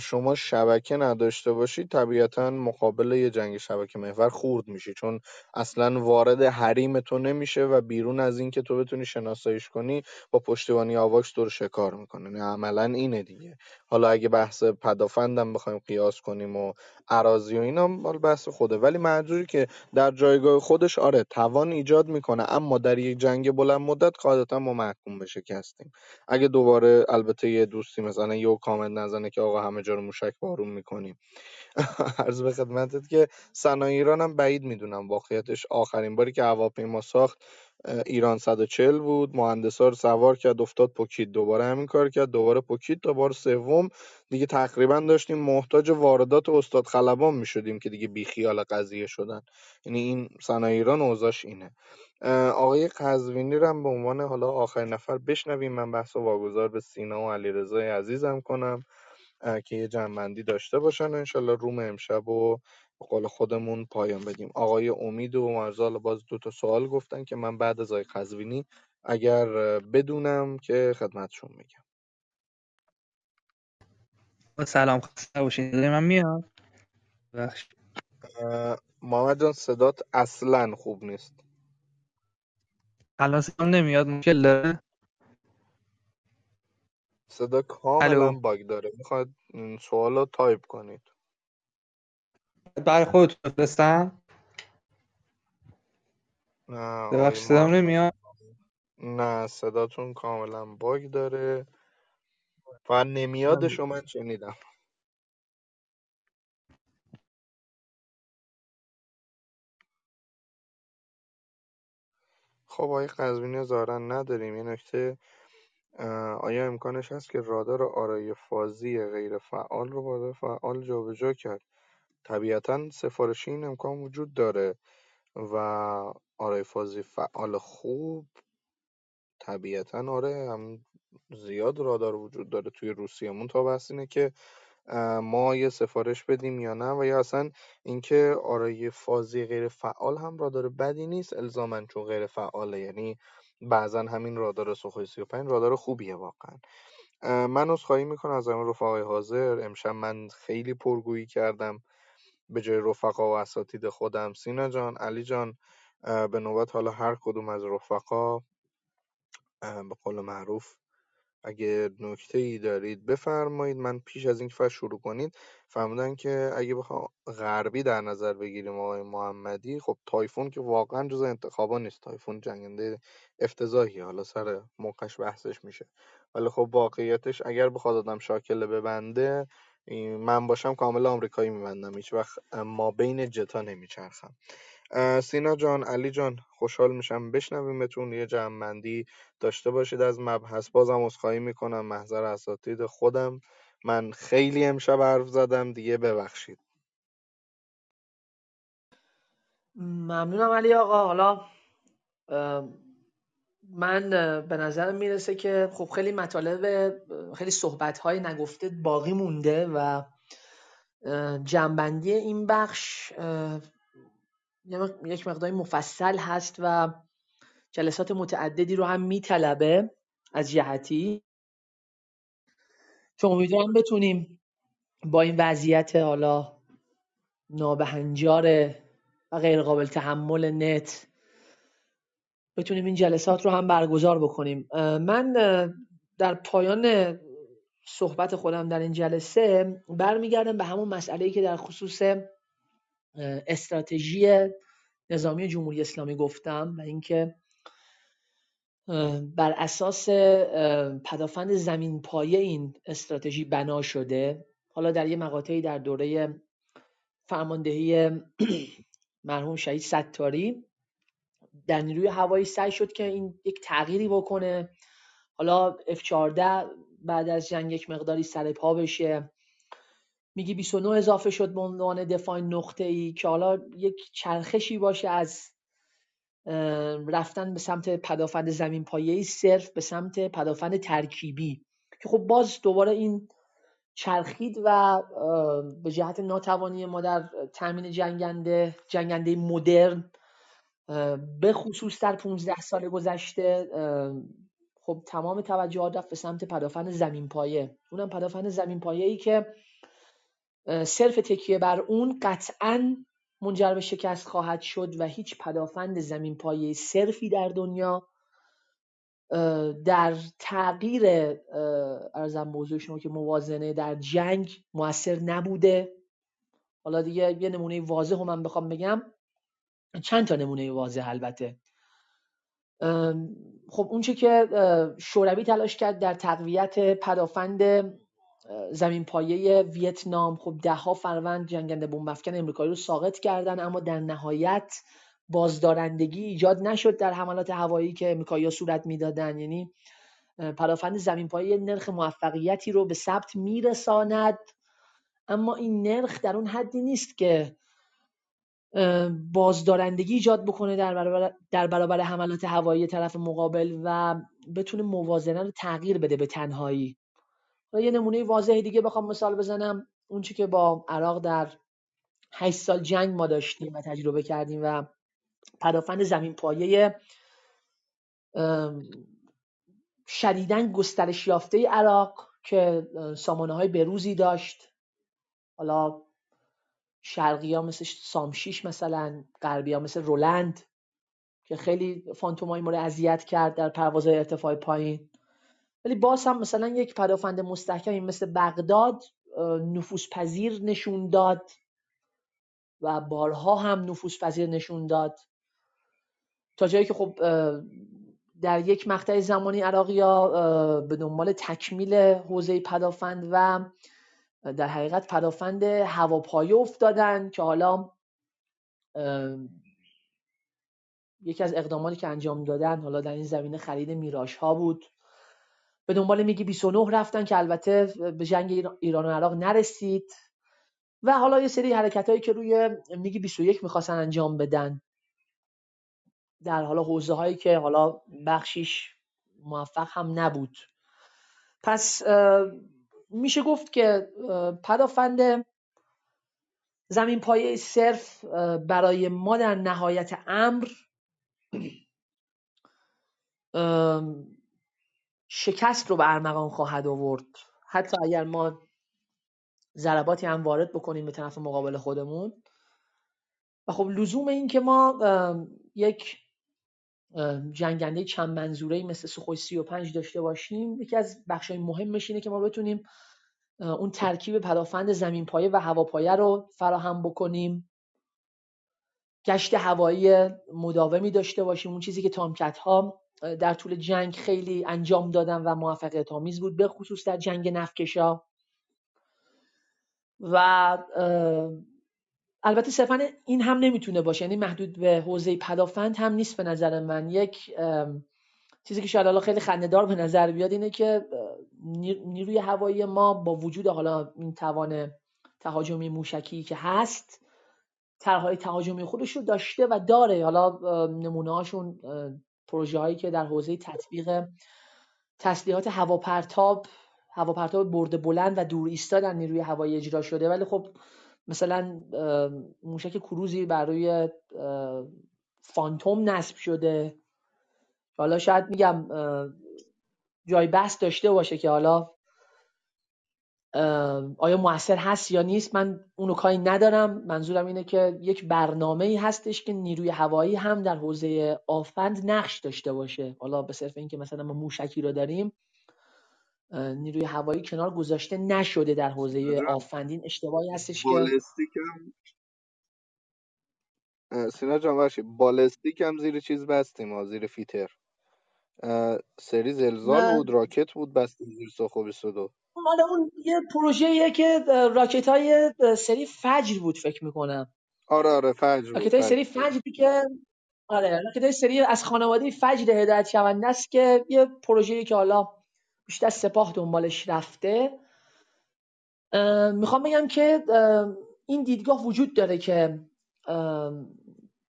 شما شبکه نداشته باشی طبیعتا مقابل یه جنگ شبکه محور خورد میشی. چون اصلا وارد حریم تو نمیشه و بیرون از این که تو بتونی شناساییش کنی با پشتیبانی آواکس تو رو شکار می‌کنه. نه عملا اینه دیگه. حالا اگه بحث پدافندم بخوایم قیاس کنیم و عراضی و اینا مال بحث خوده. ولی منظوری که در جایگاه خودش آره توان ایجاد می‌کنه اما در یک جنگ بلند مدت قاعدتا ما محکوم به شکستیم. اگه دوباره البته یه دوستی مثلا یو کامنت نزنه که آقا آقا همه جا رو موشک بارون می‌کنیم. عرض به خدمتت که صنایع ایران هم بعید می‌دونم واقعیتش آخرین باری که هواپیما ساخت ایران 140 بود مهندسا رو سوار کرد افتاد پوکید دوباره همین کار کرد دوباره پوکید تا بار سوم. دیگه تقریبا داشتیم محتاج واردات استاد خلبان می‌شدیم که دیگه بیخیال قضیه شدن. یعنی این صنایع ایران اوضاعش اینه. آقای قزوینی رو هم به عنوان حالا آخرین نفر بشنویم. من بحث واگذار به سینا و علیرضا عزیزم کنم که یه جنبندی داشته باشن انشالله روم امشب و به قول خودمون پایان بدیم. آقای امید و مرزال باز دو تا سوال گفتن که من بعد از آقای قزوینی اگر بدونم که خدمتشون میگم. سلام خسته باشین. من میاد؟ بخش محمد جان صدات اصلا خوب نیست. الان صدام نمیاد. مشکل داره؟ صدا کاملا bug داره. می‌خواد سوال رو تایپ کنید. برای خودتون بفرستم نه ببخشید صدام نمیاد؟ نه صداتون کاملا bug داره و نمیادش رو من شنیدم. خب آقای قزوینی ظاهرا نداریم. یه نکته آیا امکانش هست که رادار آرای فازی غیر فعال رو با فعال جابجا کرد؟ طبیعتا سفارشی این امکان وجود داره و آرای فازی فعال خوب طبیعتا آره هم زیاد رادار وجود داره توی روسیه تا بحث اینه که ما یه سفارش بدیم یا نه و یا اصلا اینکه آرای فازی غیر فعال هم رادار بدی نیست الزاما چون غیر فعاله. یعنی بعضا همین رادار سوخوی 35 رادار خوبیه واقعا. من عذرخواهی می‌کنم از همه رفقای حاضر. امشب من خیلی پرگویی کردم. به جای رفقا و اساتید خودم سینا جان علی جان به نوبت حالا هر کدوم از رفقا به قول معروف اگه نکته ای دارید بفرمایید من پیش از اینکه فصل شروع کنید فرمودن که اگه بخوام غربی در نظر بگیریم آقای محمدی خب تایفون که واقعا جزء انتخابا نیست. تایفون جنگنده افتضاحی حالا سر موقعش بحثش میشه. ولی خب واقعیتش اگر بخواد آدم شاکله ببنده من باشم کامل آمریکایی میبندم هیچ وقت ما بین جتا نمیچرخم. سینا جان علی جان خوشحال میشم بشنویمتون. یه جمعبندی داشته باشید از مبحث. بازم عذرخواهی می‌کنم. محضر اساتید خودم. من خیلی امشب حرف زدم. دیگه ببخشید. ممنونم علی آقا. حالا من به نظر می‌رسه که خب خیلی مطالب خیلی صحبت های نگفته باقی مونده و جنبندی این بخش یک مقداری مفصل هست و جلسات متعددی رو هم میطلبه از جهتی. که امیدوارم بتونیم با این وضعیت حالا نابهنجار و غیر قابل تحمل نت بتونیم این جلسات رو هم برگزار بکنیم. من در پایان صحبت خودم در این جلسه برمیگردم به همون مسئله که در خصوص استراتژی نظامی جمهوری اسلامی گفتم و اینکه بر اساس پدافند زمین پایه این استراتژی بنا شده. حالا در یه مقاطعی در دوره فرماندهی مرحوم شهید ستاری در نیروی هوایی سعی شد که این یک تغییری بکنه. حالا F14 بعد از جنگ یک مقداری سر پا بشه. میگی 29 اضافه شد به عنوان دفاع نقطه ای که حالا یک چرخشی باشه از رفتن به سمت پدافند زمین پایه‌ای صرف به سمت پدافند ترکیبی. که خب باز دوباره این چرخید و به جهت ناتوانی ما در تامین جنگنده جنگنده مدرن به خصوص در 15 سال گذشته خب تمام توجهات رفت به سمت پدافند زمین پایه اونم پدافند زمین پایه ای که صرف تکیه بر اون قطعا منجر به شکست خواهد شد و هیچ پدافند زمین پایه صرفی در دنیا در تغییر ارزم موضوع شما که موازنه در جنگ موثر نبوده. حالا دیگه یه نمونه واضح هم من بخوام بگم. چند تا نمونه واضح البته. خب اونچه که شوروی تلاش کرد در تقویت پدافند زمین پایه ویتنام خب ده ها فروند جنگنده بمب افکن امریکایی رو ساقط کردن اما در نهایت بازدارندگی ایجاد نشد در حملات هوایی که امریکایی صورت می‌دادن. یعنی پدافند زمین پایه نرخ موفقیتی رو به ثبت میرساند اما این نرخ در اون حدی نیست که بازدارندگی ایجاد بکنه در برابر, در برابر حملات هوایی طرف مقابل و بتونه موازنه رو تغییر بده به تنهایی. یه نمونه واضح دیگه بخوام مثال بزنم. اون که با عراق در 8 سال جنگ ما داشتیم و تجربه کردیم و پدافند زمین پایه شدیدن گسترش یافته عراق که سامانه های بروزی داشت. حالا شرقی ها مثل سامشیش مثلا غربی ها مثل رولند که خیلی فانتومای ما رو اذیت کرد در پرواز ارتفاع پایین. ولی باز هم مثلا یک پدافند مستحکمی مثل بغداد نفوذ پذیر نشون داد و بارها هم نفوذ پذیر نشون داد. تا جایی که خب در یک مقطع زمانی ها به دنبال تکمیل حوزه پدافند و در حقیقت پدافند هواپایه افتادن که حالا یکی از اقداماتی که انجام دادن حالا در این زمینه خرید میراش ها بود. به دنبال میگی 29 رفتن که البته به جنگ ایران و عراق نرسید و حالا یه سری حرکت هایی که روی میگی 21 می‌خواستن انجام بدن. در حالا حوزه هایی که حالا بخشیش موفق هم نبود. پس میشه گفت که پدافند زمین پایه صرف برای ما در نهایت امر شکست رو به ارمغان خواهد آورد. حتی اگر ما ضرباتی هم وارد بکنیم به طرف مقابل خودمون. و خب لزوم این که ما یک جنگنده چند منظوره مثل سخوی 35 داشته باشیم. یکی از بخشای مهمش اینه که ما بتونیم اون ترکیب پدافند زمین پایه و هواپایه رو فراهم بکنیم. گشت هوایی مداومی داشته باشیم اون چیزی که تامکت ها در طول جنگ خیلی انجام دادن و موفقیت آمیز بود به خصوص در جنگ نفکشا و البته صرفا این هم نمی‌تونه باشه. یعنی محدود به حوزه پدافند هم نیست به نظر من. یک چیزی که شاید حالا خیلی خندهدار به نظر بیاد اینه که نیروی هوایی ما با وجود حالا این توان تهاجمی موشکی که هست طرحهای تهاجمی خودش رو داشته و داره. حالا نمونه هاشون پروژه هایی که در حوزه تطبیق تسلیحات هواپرتاب هواپرتاب برده بلند و دور ایستاد در نیروی هوایی اجرا شده. ولی خب مثلا موشک کروزی بر روی فانتوم نصب شده. حالا شاید میگم جای بحث داشته باشه که حالا آیا موثر هست یا نیست من اونو کاری ندارم. منظورم اینه که یک برنامه ای هستش که نیروی هوایی هم در حوزه آفند نقش داشته باشه. حالا به صرف اینکه مثلا ما موشکی رو داریم نیروی هوایی کنار گذاشته نشده در حوزه آفندین. اشتباهی هستش که سینا جان باشی بالستیک هم زیر چیز بستیم ها زیر فیتر. سری زلزال بود راکت بود بستیم زیر سوخو 22 مال اون یه پروژه که راکت های سری فجر بود فکر می‌کنم. آره آره فجر بود راکت های سری فجری که آره راکت های سری از خانواده فجر هدایت شونده است که یه پروژه‌ای که حالا بیشتر سپاه دنبالش رفته. می‌خوام بگم که این دیدگاه وجود داره که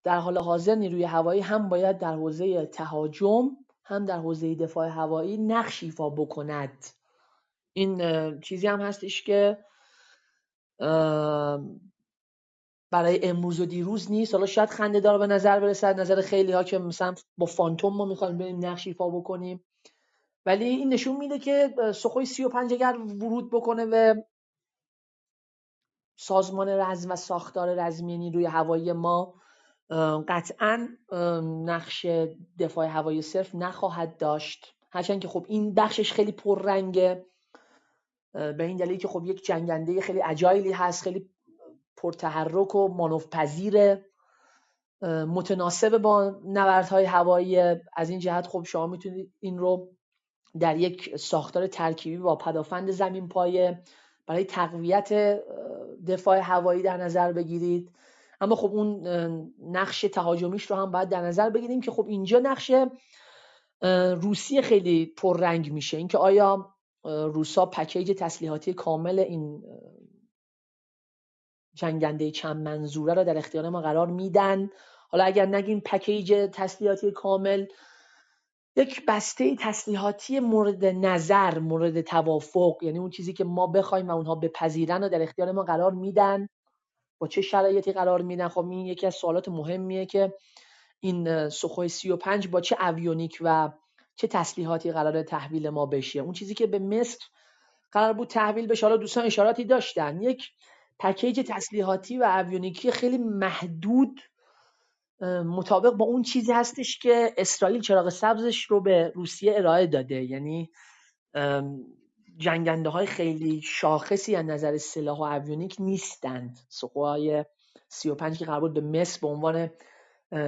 در حال حاضر نیروی هوایی هم باید در حوزه تهاجم هم در حوزه دفاع هوایی نقش ایفا بکند. این چیزی هم هستش که برای امروز و دیروز نیست. حالا شاید خنده دار به نظر برسد نظر خیلی ها که مثلا با فانتوم ما می‌خوایم بریم نقش ایفا بکنیم. ولی این نشون میده که سخوی 35 اگر ورود بکنه و سازمان رزم و ساختار رزمی نیروی هوایی ما قطعا نقش دفاع هوایی صرف نخواهد داشت. هرچند که خب این بخشش خیلی پررنگه. به این دلیل که خب یک جنگنده خیلی اجایلی هست خیلی پرتحرک و مانوف پذیره متناسب با نبردهای هوایی. از این جهت خب شما می‌تونید این رو در یک ساختار ترکیبی با پدافند زمین پایه برای تقویت دفاع هوایی در نظر بگیرید. اما خب اون نقش تهاجمیش رو هم باید در نظر بگیریم که خب اینجا نقش روسیه خیلی پررنگ میشه. اینکه آیا روسا پکیج تسلیحاتی کامل این جنگنده چند منظوره رو در اختیار ما قرار میدن؟ حالا اگر نگیم پکیج تسلیحاتی کامل یک بسته تسلیحاتی مورد نظر مورد توافق یعنی اون چیزی که ما بخوایم و اونها بپذیرن و در اختیار ما قرار میدن. با چه شرایطی قرار میدن؟ خب این یکی از سوالات مهمیه که این سخوی 35 با چه اویونیک و چه تسلیحاتی قرار تحویل ما بشه؟ اون چیزی که به مصر قرار بود تحویل بشه حالا دوستان اشاراتی داشتن. یک پکیج تسلیحاتی و اویونیکی خیلی محدود مطابق با اون چیزی هستش که اسرائیل چراغ سبزش رو به روسیه ارائه داده. یعنی جنگنده های خیلی شاخصی از نظر سلاح و اویونیک نیستند. سخوهای 35 که قرار بود به مصر به عنوان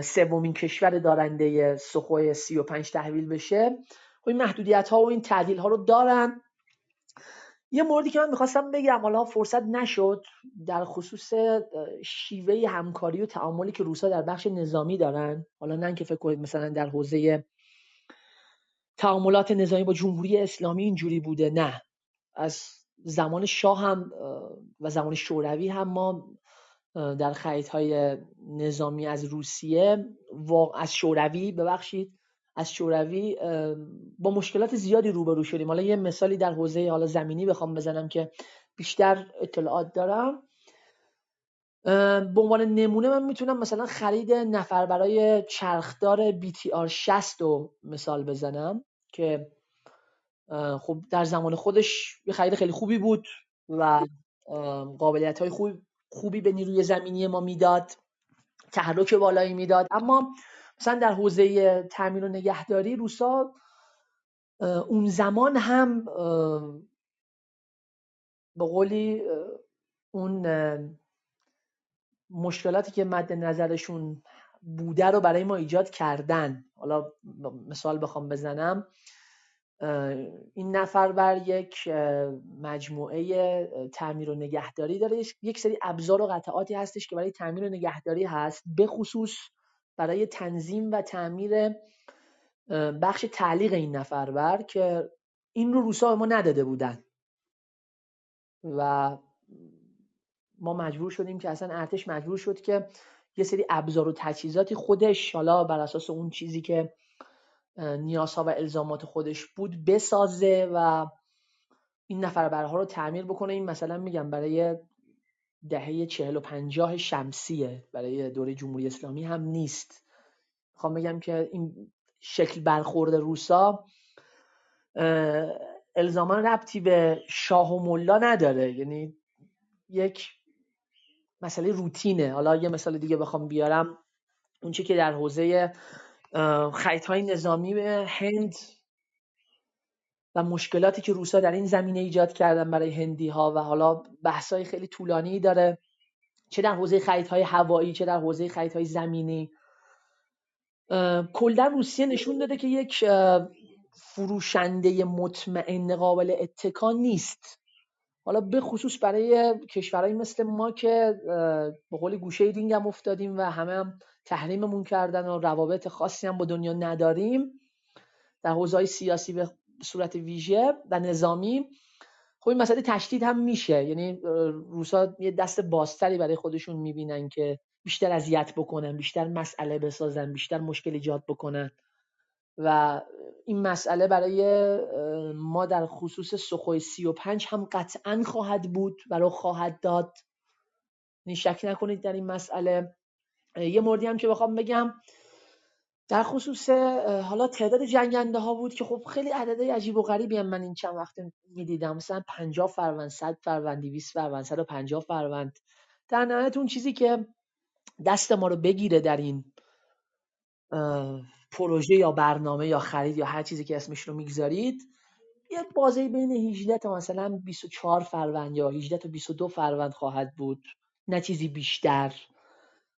سومین کشور دارنده سخوی 35 تحویل بشه. خب این محدودیت ها و این تعدیل ها رو دارن. یه موردی که من می‌خواستم بگم حالا فرصت نشد در خصوص شیوه همکاری و تعاملی که روسا در بخش نظامی دارن. حالا نه که فکر کنید مثلا در حوزه تعاملات نظامی با جمهوری اسلامی اینجوری بوده نه. از زمان شاه هم و زمان شوروی هم ما در های نظامی از روسیه از شوروی ببخشید از شوروی با مشکلات زیادی روبرو شدیم. حالا یه مثالی در حوزه حالا زمینی بخوام بزنم که بیشتر اطلاعات دارم. به عنوان نمونه من می‌تونم مثلا خرید نفر برای چرخدار BTR 60 رو مثال بزنم که خب در زمان خودش یه خرید خیلی خوبی بود و قابلیت های خوبی خوبی به نیروی زمینی ما می‌داد تحرک بالایی می‌داد. اما مثلا در حوزه تعمیر و نگهداری روسا اون زمان هم به قولی اون مشکلاتی که مد نظرشون بوده رو برای ما ایجاد کردن. حالا مثال بخوام بزنم. این نفر بر یک مجموعه تعمیر و نگهداری داره. یک سری ابزار و قطعاتی هستش که برای تعمیر و نگهداری هست. به خصوص برای تنظیم و تعمیر بخش تعلیق این نفر بر که این رو روسا به ما نداده بودن. و ما مجبور شدیم که اصلا ارتش مجبور شد که یه سری ابزار و تجهیزاتی خودش حالا بر اساس اون چیزی که نیازها و الزامات خودش بود بسازه و این نفر برها رو تعمیر بکنه. این مثلا میگم برای دهه چهل و پنجاه شمسیه. برای دوره جمهوری اسلامی هم نیست. می‌خوام بگم که این شکل برخورد روسا الزاما ربطی به شاه و ملا نداره. یعنی یک مسئله روتینه. حالا یه مثال دیگه بخوام بیارم. اون که در حوزه خیط های نظامی هند و مشکلاتی که روسا در این زمینه ایجاد کردن برای هندی ها و حالا بحث های خیلی طولانی داره چه در حوزه خیط های هوایی چه در حوزه خیط های زمینی کلا روسیه نشون داده که یک فروشنده مطمئن قابل اتکا نیست. حالا به خصوص برای کشورهایی مثل ما که به قول گوشه دینگم افتادیم و همه هم تحریممون کردن و روابط خاصی هم با دنیا نداریم در حوزه سیاسی صورت ویژه و نظامی خب این مسئله تشدید هم میشه. یعنی روسا یه دست بازتری برای خودشون می‌بینن که بیشتر اذیت بکنن بیشتر مسئله بسازن بیشتر مشکل ایجاد بکنن. و این مسئله برای ما در خصوص سخوی 35 هم قطعا خواهد بود و رو خواهد داد. یعنی شک نکنید در این مسئله. یه موردی هم که بخوام بگم در خصوص حالا تعداد جنگنده ها بود که خب خیلی عدده عجیب و غریبی هم من این چند وقت می‌دیدم. مثلا 50 فروند 100 فروند 200 فروند 150 فروند. در نهایت اون چیزی که دست ما رو بگیره در این پروژه یا برنامه یا خرید یا هر چیزی که اسمش رو می‌گذارید یه بازه بین 18 تا مثلا 24 فروند یا 18 تا 22 فروند خواهد بود. نه چیزی بیشتر.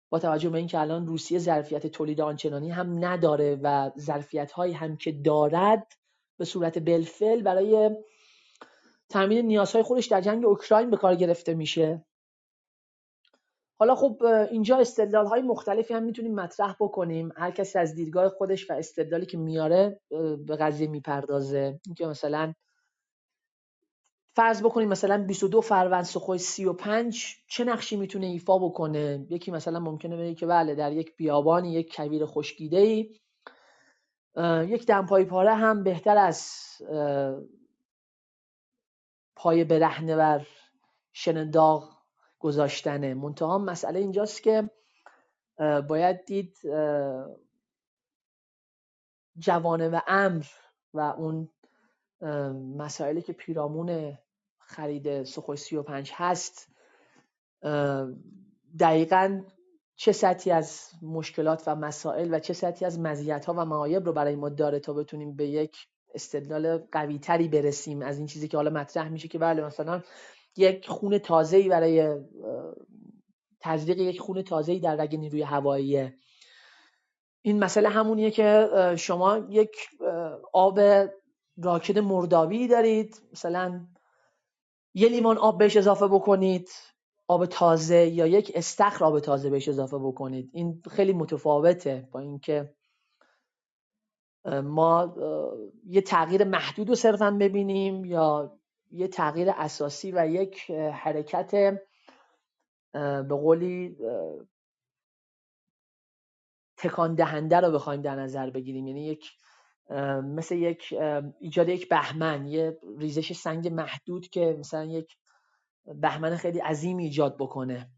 با توجه به اینکه الان روسیه ظرفیت تولید آنچنانی هم نداره و ظرفیت هایی هم که دارد به صورت بلفل برای تامین نیازهای خودش در جنگ اوکراین به کار گرفته میشه. حالا خب اینجا استدلال های مختلفی هم می‌تونیم مطرح بکنیم. هر کسی از دیدگاه خودش و استدلالی که میاره به قضیه می‌پردازه. اینکه مثلا فرض بکنیم مثلا 22 فروند سخوی 35 چه نقشی می‌تونه ایفا بکنه؟ یکی مثلا ممکنه بگه که بله در یک بیابانی یک کویر خشکیده ای یک دمپایی پاره هم بهتر از پای برهنه بر شن داغ گذاشتنه. منتها مسئله اینجاست که باید دید جوانه و امر و اون مسائلی که پیرامون خرید سخوی 35 هست. دقیقا چه سطحی از مشکلات و مسائل و چه سطحی از مزیت ها و معایب رو برای ما داره تا بتونیم به یک استدلال قوی تری برسیم از این چیزی که حالا مطرح میشه که بله مثلا یک خون تازه‌ای برای تزریق یک خون تازه‌ای در رگ نیروی هوایی. این مسئله همونیه که شما یک آب راکد مردابی دارید. مثلا یه لیوان آب بهش اضافه بکنید آب تازه یا یک استخر آب تازه بهش اضافه بکنید. این خیلی متفاوته با اینکه ما یه تغییر محدود رو صرفا ببینیم یا یه تغییر اساسی و یک حرکت به قولی تکان دهنده رو بخوایم در نظر بگیریم. یعنی یک مثل یک ایجاد یک بهمن یه ریزش سنگ محدود که مثلا یک بهمن خیلی عظیمی ایجاد بکنه.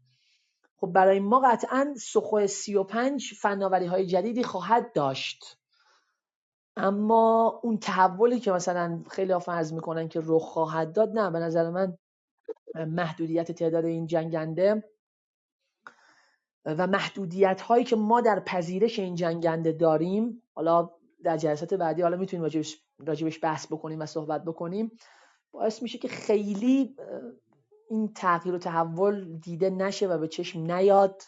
خب برای ما قطعا سخو 35 فناوری های جدیدی خواهد داشت. اما اون تحولی که مثلا خیلی فرض می‌کنن که رخ خواهد داد نه. به نظر من محدودیت تعداد این جنگنده و محدودیت هایی که ما در پذیرش این جنگنده داریم حالا در جلسات بعدی حالا می‌تونیم راجبش, راجبش بحث بکنیم و صحبت بکنیم. باعث میشه که خیلی این تغییر و تحول دیده نشه و به چشم نیاد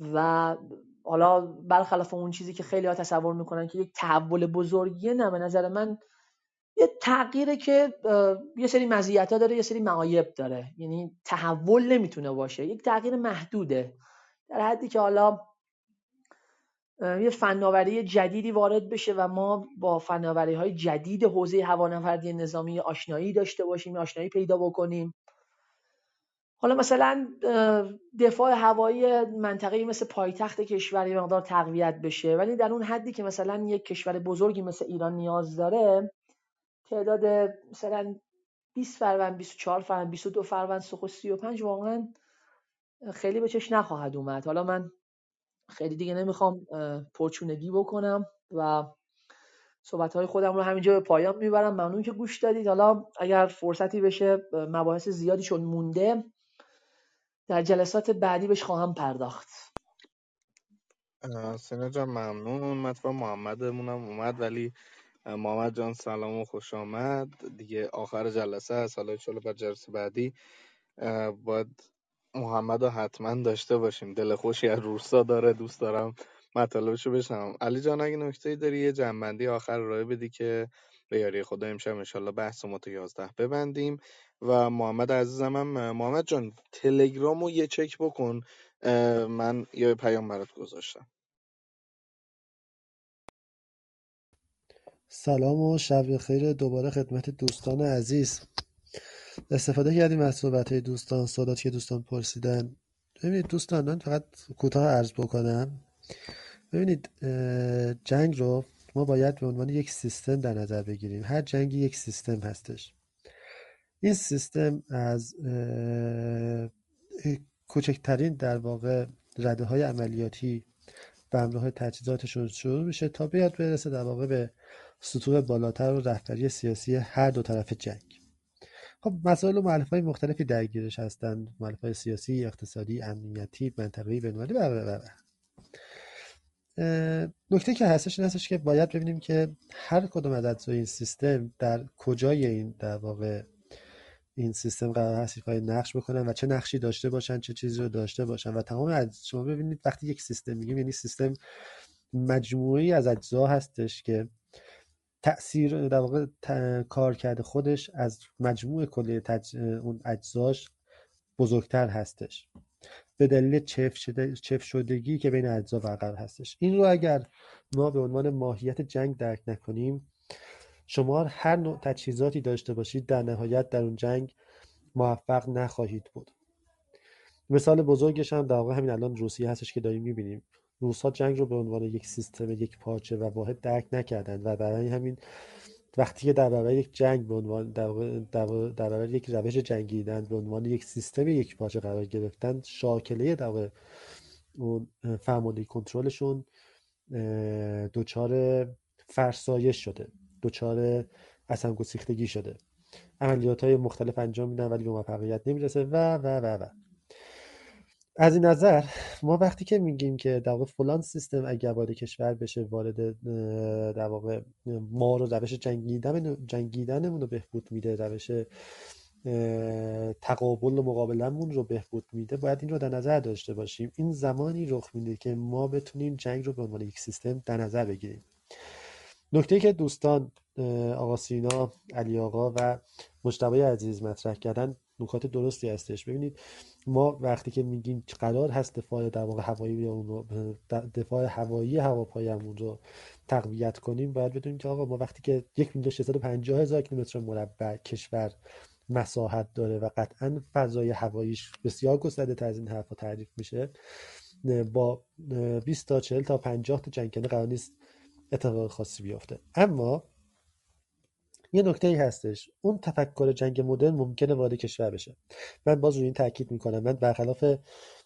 و حالا برخلاف اون چیزی که خیلی ها تصور می‌کنن که یک تحول بزرگیه نه به نظر من یه تغییره که یه سری مزیت ها داره یه سری معایب داره. یعنی تحول نمی‌تونه باشه یک تغییر محدوده. در حدی که حالا یه فناوری جدیدی وارد بشه و ما با فناوری های جدید حوزه هوانوردی نظامی آشنایی داشته باشیم آشنایی پیدا بکنیم. حالا مثلا دفاع هوایی منطقه مثل پایتخت کشوری مقدار تقویت بشه ولی در اون حدی که مثلا یک کشور بزرگی مثل ایران نیاز داره تعداد مثلا 20 فروند 24 فروند 22 فروند سخو 35 واقعا خیلی به چش نخواهد اومد. حالا من خیلی دیگه نمی‌خوام پرچونگی بکنم و صحبت های خودم رو همینجا به پایان می‌برم. ممنون که گوش دادید. حالا اگر فرصتی بشه مباحث زیادی شد مونده در جلسات بعدی بهش خواهم پرداخت. سینا جان ممنون. مطمئن محمدمونم اومد ولی محمد جان سلام و خوش آمد. دیگه آخر جلسه هست حالا انشالله بر جلسه بعدی باید محمد رو حتما داشته باشیم. دل خوشی از روسا داره دوست دارم مطالبشو بشنم علی جان اگه نکته داری یه جنبندی آخر راه بدی که به یاری خدا امشب انشالله بحث ما تا 11 ببندیم. و محمد عزیزم هم محمد جان تلگرام رو یه چک بکن. من یه پیام برات گذاشتم. سلام و شب خیر دوباره خدمت دوستان عزیز. استفاده کردیم از صحبت دوستان سوالات که دوستان پرسیدن. ببینید دوستان من فقط کوتاه عرض بکنم. ببینید جنگ رو ما باید به عنوان یک سیستم در نظر بگیریم. هر جنگی یک سیستم هستش. این سیستم از کوچکترین در واقع رده های عملیاتی به همراه تجهیزاتشون شروع میشه تا بیاد برسه در واقع به سطوح بالاتر و رهبری سیاسی هر دو طرف جنگ. خب مسائل و معلف های مختلفی درگیرش هستند. معلف های سیاسی اقتصادی امنیتی منطقی بینالمللی و نکته که هستش این هستش که باید ببینیم که هر کدوم از اجزای این سیستم در کجای این در واقع این سیستم قرار هست ایفای نقش بکنن و چه نقشی داشته باشن چه چیزی رو داشته باشن. و تمام از شما ببینید وقتی یک سیستم میگیم یعنی سیستم مجموعی از اجزا هستش که تأثیر در واقع کار کرده خودش از مجموع کلی تج... اون اجزاش بزرگتر هستش. به دلیل چف, شده... چف شدگی که بین اجزا برقرار هستش. این رو اگر ما به عنوان ماهیت جنگ درک نکنیم شما هر نوع تجهیزاتی داشته باشید در نهایت در اون جنگ موفق نخواهید بود. مثال بزرگش هم در واقع همین الان روسیه هستش که داریم می‌بینیم. روسا جنگ رو به عنوان یک سیستم یک پارچه و واحد درک نکردن و برای همین وقتی که در برابر یک جنگ به عنوان در, در, برابر یک روش جنگیدن به عنوان یک سیستم یک پارچه قرار گرفتن شاکله در اون فرمانده کنترلشون دچار فرسایش شده دچار اصلا گسیختگی شده. عملیات های مختلف انجام میدن ولی به موفقیت نمی‌رسه و و و و. از این نظر ما وقتی که میگیم که در واقع فلان سیستم اگر وارد کشور بشه وارد در واقع ما رو روش جنگیدن جنگیدنمون رو بهبود میده روش تقابل و مقابلمون رو بهبود میده باید این رو در نظر داشته باشیم. این زمانی رخ میده که ما بتونیم جنگ رو به عنوان یک سیستم در نظر بگیریم. نکته که دوستان آقا سینا علی آقا و مجتبی عزیز مطرح کردن نکات درستی هستش. ببینید ما وقتی که میگیم قرار هست دفاع در واقع هوایی اون رو دفاع هوایی هواپایمون رو تقویت کنیم باید بدونیم که آقا ما وقتی که یک میلیون 650 هزار کیلومتر مربع کشور مساحت داره و قطعا فضای هواییش بسیار گسترده تر از این حرفا تعریف میشه با 20 تا 40 تا 50 تا جنگنده قرار نیست اتفاق خاصی بیفته. اما یه نکته ای هستش. اون تفکر جنگ مدرن ممکنه وارد کشور بشه. من باز روی این تاکید می‌کنم. من برخلاف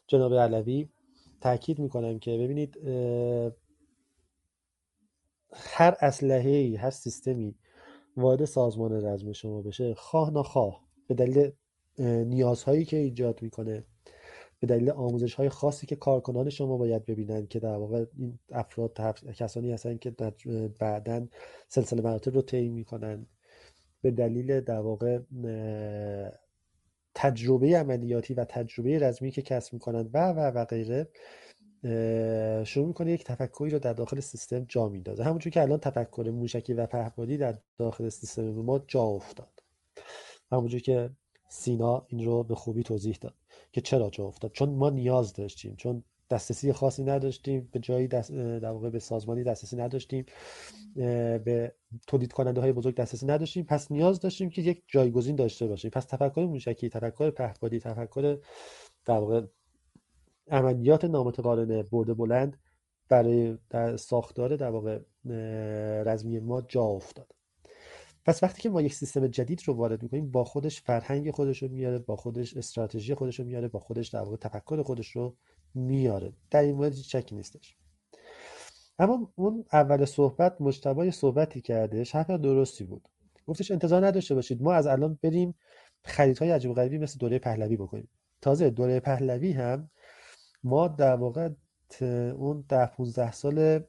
جناب علوی تاکید می‌کنم که ببینید هر اسلحه ای هر سیستمی وارد سازمان رزم شما بشه خواه نخواه به دلیل نیازهایی که ایجاد می‌کنه به دلیل آموزش های خاصی که کارکنان شما باید ببینن که در واقع این افراد کسانی هستن که بعدا سلسله مراتب رو طی می‌کنن. به دلیل در واقع تجربه عملیاتی و تجربه رزمی که کسب می‌کنن و و و غیره شروع می‌کنه یک تفکری رو در داخل سیستم جا میندازه. همونجور که الان تفکر موشکی و پهپادی در داخل سیستم ما جا افتاد. همونجور که سینا این رو به خوبی توضیح داد که چرا جا افتاد؟ چون ما نیاز داشتیم چون دسترسی خاصی نداشتیم به جایی دست در واقع به سازمانی دسترسی نداشتیم. به تولید کننده های بزرگ دسترسی نداشتیم. پس نیاز داشتیم که یک جایگزین داشته باشیم. پس تفکر موشکی تفکر پهپادی تفکر در واقع عملیات نامتقارن برده بلند برای در ساختار در واقع رزمی ما جا افتاد. پس وقتی که ما یک سیستم جدید رو وارد می‌کنیم با خودش فرهنگ خودش رو میاره با خودش استراتژی خودش رو میاره با خودش در واقع تفکر خودش رو میاره. در این مورد نیستش. اما اون اول صحبت مجتبای صحبتی کردش حرف درستی بود. گفتش انتظار نداشته باشید ما از الان بریم خریدهای عجیب غریبی مثل دوره پهلوی بکنیم. تازه دوره پهلوی هم ما در واقع اون ده 15 سال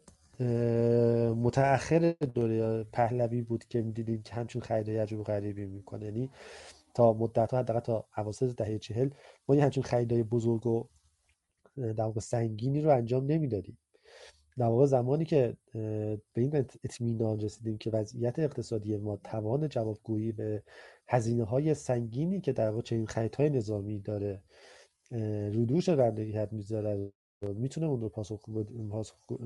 متأخر دوره پهلوی بود که می‌دیدیم که همچون خریدهای عجیب غریبی می‌کنه. یعنی تا مدت ها حداقل تا اواسط دهه چهل ما یه همچون خریدهای بزرگ و در واقع سنگینی رو انجام نمی‌دادیم. در واقع زمانی که به این اطمینان رسیدیم که وضعیت اقتصادی ما توان جوابگویی به هزینه های سنگینی که در واقع چنین خریدهای نظامی داره رودوش حد می‌ذاره می‌تونه اون رو پاسخ,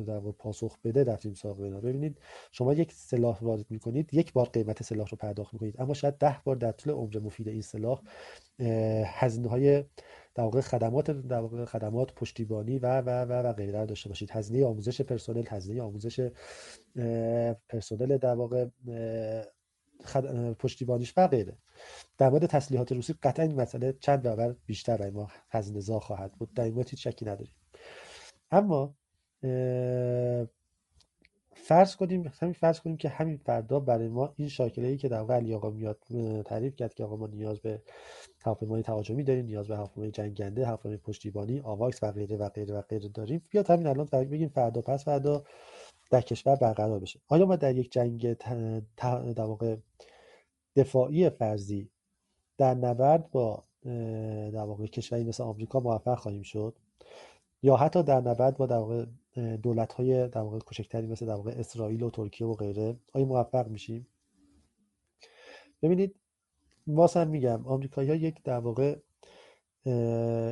در پاسخ بده رفتیم سراغ اینا. ببینید شما یک سلاح وارد می‌کنید یک بار قیمت سلاح رو پرداخت می‌کنید اما شاید ده بار در طول عمر مفید این سلاح هزینه های در واقع خدمات در واقع خدمات پشتیبانی و و و و غیره داشته باشید. هزینه آموزش پرسنل هزینه آموزش پرسنل در واقع خد... پشتیبانیش و غیره. در مورد تسلیحات روسی قطعا این مسئله چند برابر بیشتر برای ما هزینه زا خواهد بود. در این مورد شکی نداریم. اما فرض کنیم همین فرض کنیم که همین فردا برای ما این شاکله ای که در علی آقا میاد تعریف کرد که آقا ما نیاز به هواپیمای تهاجمی داریم نیاز به هواپیمای جنگنده هواپیمای پشتیبانی آواکس و غیره و غیره و غیره داریم. بیاد همین الان بگیم فردا پس فردا در کشور برقرار بشه. آیا ما در یک جنگ در واقع دفاعی فرضی در نبرد با در واقع کشوری مثل آمریکا موفق خواهیم شد؟ یا حتی در نبرد با در واقع دولت های در واقع کوچکتری مثل در واقع اسرائیل و ترکیه و غیره. آیا موفق میشیم؟ ببینید باز هم میگم آمریکایی ها یک در واقع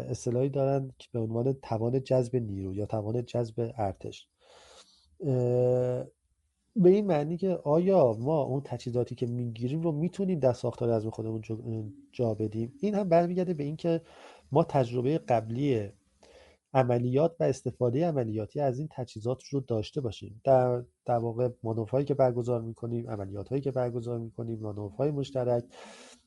اصطلاحی دارن که به عنوان توان جذب نیرو یا توان جذب ارتش. به این معنی که آیا ما اون تجهیزاتی که می‌گیریم رو می‌تونیم در ساختار از خودمون جا بدیم؟ این هم برمیگرده به اینکه ما تجربه قبلی عملیات و استفاده عملیاتی از این تجهیزات رو داشته باشیم. در در واقع مانورهایی که برگزار می‌کنیم عملیات هایی که برگزار می‌کنیم مانورهای مشترک.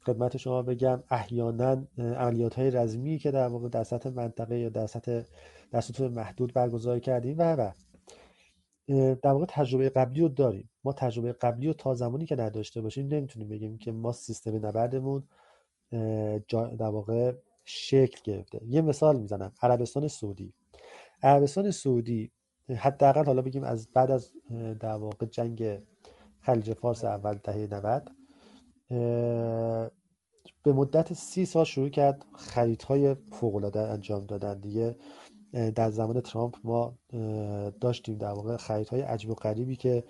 خدمت شما بگم احیانا عملیات های رزمی که در واقع در سطح منطقه یا در سطح در سطح محدود برگزار کردیم و و. در واقع تجربه قبلی رو داریم. ما تجربه قبلی رو تا زمانی که نداشته باشیم نمی‌تونیم بگیم که ما سیستم نبردمون در واقع شکل گرفته. یه مثال می‌زنم. عربستان سعودی. عربستان سعودی حداقل حالا بگیم از بعد از در واقع جنگ خلیج فارس اول دهه 90 به مدت سی سال شروع کرد خریدهای فوقالعاده انجام دادن. دیگه در زمان ترامپ ما داشتیم در واقع خریدهای عجیب و غریبی که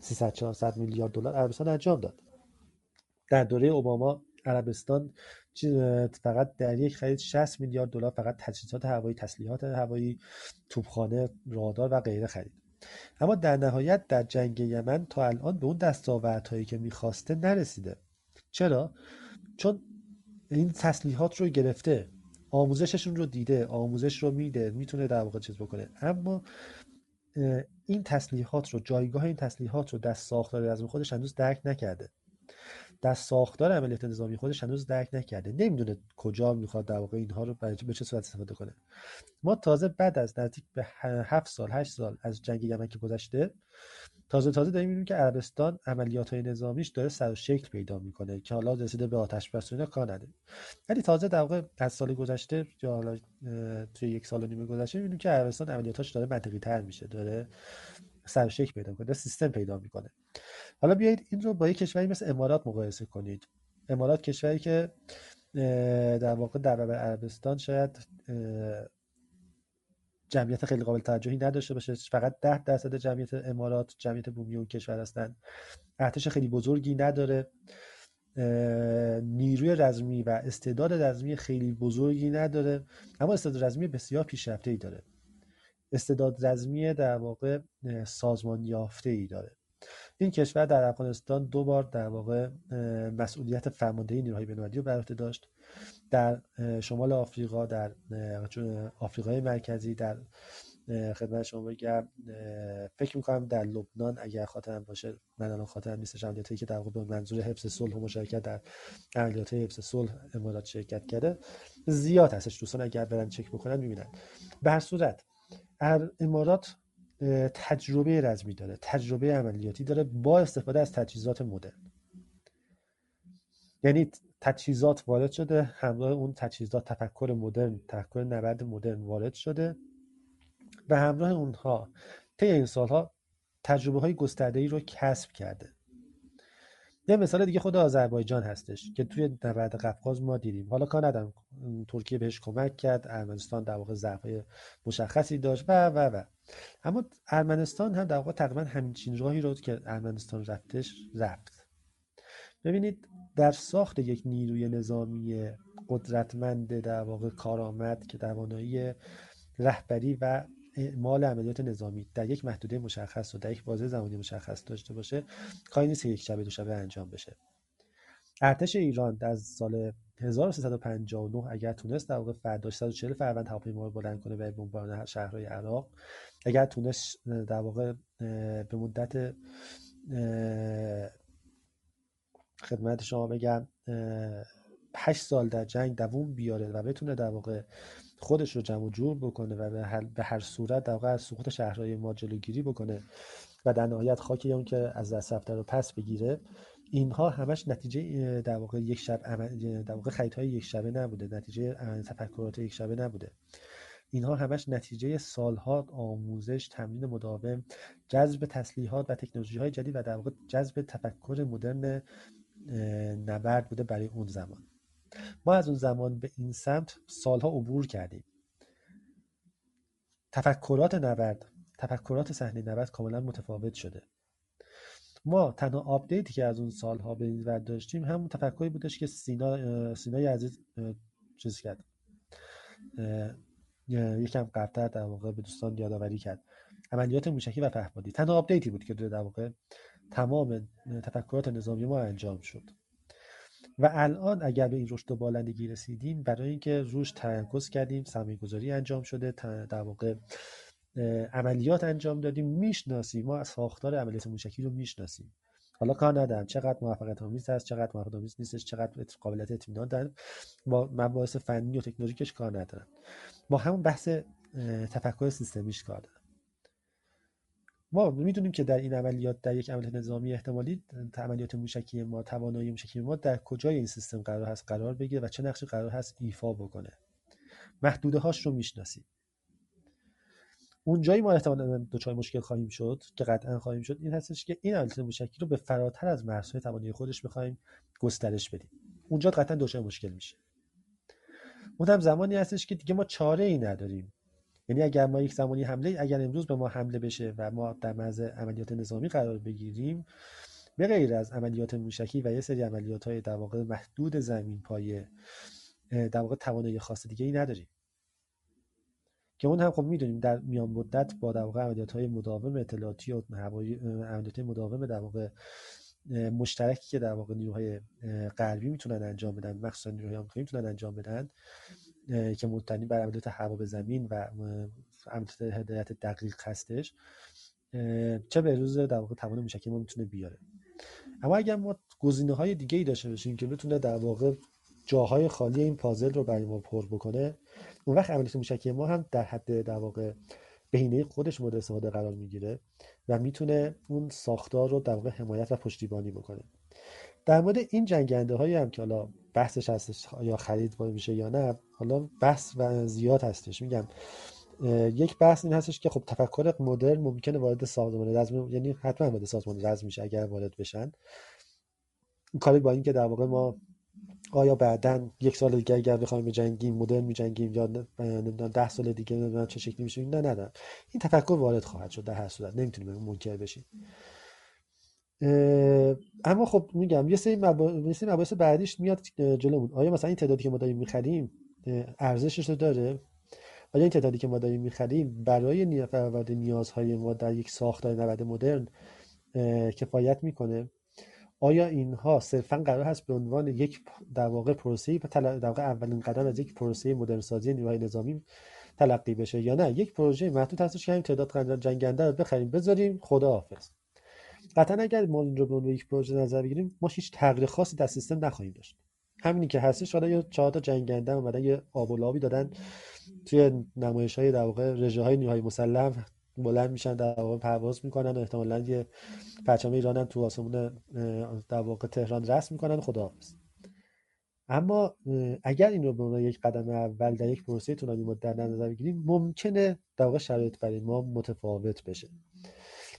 300 400 میلیارد دلار عربستان انجام داد. در دوره اوباما عربستان فقط در یک خرید 60 میلیارد دلار فقط تجهیزات هوایی تسلیحات هوایی توپخانه رادار و غیره خرید. اما در نهایت در جنگ یمن تا الان به اون دستاوردهایی که می‌خواسته نرسیده. چرا؟ چون این تسلیحات رو گرفته آموزششون رو دیده آموزش رو میده می‌تونه در واقع چیز بکنه. اما این تسلیحات رو جایگاه این تسلیحات رو در ساختار از خودش هنوز درک نکرده. در ساختار عملیات نظامی خودش هنوز درک نکرده. نمی‌دونه کجا می‌خواد در واقع اینها رو به چه صورت استفاده کنه. ما تازه بعد از نزدیک به هفت سال هشت سال از جنگ یمن که گذشته تازه تازه داریم می‌بینیم که عربستان عملیات های نظامیش داره سر و شکل پیدا می‌کنه که حالا رسیده به آتش بس کار نداره. ولی تازه در واقع از سال گذشته یا حالا توی یک سال و نیمه گذشته می‌بینیم که عربستان عملیاتاش داره منطقی تر میشه داره سر و شکل پیدا می‌کنه سیستم پیدا می‌کنه. حالا بیایید این رو با یک کشوری مثل امارات مقایسه کنید. امارات کشوری که در واقع در برابر عربستان شاید جمعیت خیلی قابل توجهی نداشته باشه. فقط ده درصد جمعیت امارات جمعیت بومی اون کشور هستن. ارتش خیلی بزرگی نداره. نیروی رزمی و استعداد رزمی خیلی بزرگی نداره. اما استعداد رزمی بسیار پیشرفته ای داره. استعداد رزمی در واقع سازمان یافته ای داره. این کشور در افغانستان دو بار در واقع مسئولیت فرماندهی نیروهای بین‌المللی رو بر عهده داشت. در شمال آفریقا در آفریقای مرکزی در خدمت شما بگم فکر می‌کنم در لبنان اگر خاطرم باشه من الان خاطرم نیستش عملیاتی که در به منظور حفظ صلح و مشارکت در عملیات حفظ صلح امارات شرکت کرده زیاد هستش. دوستان اگر برن چک بکنن می‌بینن. به هر صورت امارات تجربه رزمی داره تجربه عملیاتی داره با استفاده از تجهیزات مدرن. یعنی تجهیزات وارد شده همراه اون تجهیزات تفکر مدرن تفکر نبرد مدرن وارد شده و همراه اونها طی این سالها تجربه های گسترده ای رو کسب کرده. یه مثال دیگه خود آذربایجان هستش که توی نبرد قفقاز ما دیدیم. حالا کار ندارم. ترکیه بهش کمک کرد ارمنستان در واقع ضعف مشخصی داشت و و و. اما ارمنستان هم در واقع تقریبا همین چین راهی رو که ارمنستان رفتش رفت. ببینید در ساخت یک نیروی نظامی قدرتمند در واقع کارآمد که توانایی رهبری و اعمال عملیات نظامی در یک محدوده مشخص و در یک بازه زمانی مشخص داشته باشه کاری نیست یک شبه دو شبه انجام بشه. ارتش ایران در سال 1359 اگر تونست در واقع فرداش 140 فروند هواپیما رو بلند کنه و بمباران شهرهای عراق اگر تونست در واقع به مدت خدمت شما بگم هشت سال در جنگ دووم بیاره و بتونه در واقع خودش رو جمع جور بکنه و به هر, صورت در واقع از سقوط شهرهای ما جلوگیری بکنه و در نهایت خاکی اون که از دست رفته رو پس بگیره اینها همش نتیجه در واقع یک شب در واقع خریدهای یک شبه نبوده نتیجه تفکرات یک شبه نبوده. اینها همش نتیجه سالها آموزش تمرین مداوم جذب تسلیحات و تکنولوژی های جدید و در واقع جذب تفکر مدرن نبرد بوده برای اون زمان. ما از اون زمان به این سمت سالها عبور کردیم. تفکرات نبرد تفکرات صحنه نبرد کاملا متفاوت شده. ما تنها update ی که از اون سالها به این ور داشتیم همون تفکری بودش که سینا سینای عزیز چیز کرد. یکم قبلتر در واقع به دوستان یادآوری کرد. عملیات موشکی و پهپادی تنها آپدیتی بود که در واقع تمام تفکرات نظامی ما انجام شد. و الان اگر به این رشد و بالندگی رسیدیم برای اینکه روش تمرکز کردیم سرمایه گذاری انجام شده در واقع عملیات انجام دادیم می‌شناسیم. ما ساختار عملیات موشکی رو می‌شناسیم. حالا کار ندارم. چقدر موفقیت آمیز هست چقدر موفقیت آمیز نیستش چقدر قابلیت اطمینان دارن با مباحث فنی و تکنولوژیکش کار ندارن با همون بحث تفکر سیستمیش کار دارن ما می‌دونیم که در این عملیات در یک عملیات نظامی احتمالی عملیات موشکی ما توانایی موشکی ما در کجای این سیستم قرار هست قرار بگیره و چه نقشی قرار هست ایفا بکنه. محدوده هاش رو می‌شناسیم. اونجایی ما احتمالا دچار مشکل خواهیم شد که قطعا خواهیم شد این هستش که این عملیات موشکی رو به فراتر از مرزهای توانایی خودش بخوایم گسترش بدیم. اونجا قطعا دچار مشکل میشه. اون هم زمانی هستش که دیگه ما چاره ای نداریم. یعنی اگر ما یک زمانی حمله اگر امروز به ما حمله بشه و ما در مرز عملیات نظامی قرار بگیریم به غیر از عملیات موشکی و یه سری عملیات های در واقع محدود زمین پایه در واقع توانایی خاص دیگه ای نداریم. که اون هم خب می‌دونیم در میان مدت با در واقع عملیات های مداوم اطلاعاتی و عملیات مداوم در واقع مشترکی که در واقع نیروهای غربی می‌تونن انجام بدن مخصوصا نیروهای آمریکایی می‌تونن انجام بدن که مبتنی بر عملیات هوا به زمین و عملیات هدایت دقیق هستش. چه به روز در واقع توان موشکی ما می‌تونه بیاره. اما اگر ما گزینه های دیگه ای داشته باشیم که بتونه در واقع جاهای خالی این پازل رو برای ما پر بکنه اون وقت عملیات موشکی ما هم در حد در واقع بهینه خودش مورد استفاده قرار می‌گیره و می‌تونه اون ساختار رو در واقع حمایت و پشتیبانی بکنه. در مورد این جنگنده هایی هم که حالا بحثش هستش یا خرید میشه یا نه حالا بحث و زیاد هستش. میگم یک بحث این هستش که خب تفکر مدرن ممکنه وارد سازمان رزم یعنی حتما وارد سازمان رزم میشه اگر وارد بشن. کاری با اینکه در واقع ما آیا بعدا یک سال دیگه اگر بخوایم بجنگیم مدرن میجنگیم یا نمی‌دونم ده سال دیگه نمی‌دونم چه شکلی میشه نه نه نه این تفکر وارد خواهد شد در هر صورت. نمی‌تونیم منکر بشیم. اما خب میگم یه سری مباحث بعدیش میاد جلومون آیا مثلا این تعدادی که ما داریم می‌خریم ارزشش رو داره؟ آیا این تعدادی که ما داریم می‌خریم برای برآورده نیازهای ما در یک ساختار نود مدرن کفایت می‌کنه؟ آیا اینها صرفا قرار هست به عنوان یک در واقع پروسه در واقع اولین قدم از یک پروسه مدرن سازی نیروهای نظامی تلقی بشه یا نه؟ یک پروژه محدود هستش که همین تعداد جنگنده رو بخریم بذاریم. خدا حافظ قطعا اگر ما این رو به یک پروژه نظر بگیریم ما هیچ تغییر خاصی در سیستم نخواهیم داشت. همینی که هستش حالا یه چهار تا جنگنده اومدن یه آب و لابی دادن توی نمایش های در واقع رژه های نیروهای مسلح بلند میشن در واقع پرواز می‌کنن و احتمالاً یه پرچم ایران هم تو آسمون در واقع تهران رسم می‌کنن خداحافظ. اما اگر این رو به عنوان یک قدم اول در یک پروسه طولانی مدت در نظر بگیریم ممکنه در واقع شرایط برای ما متفاوت بشه.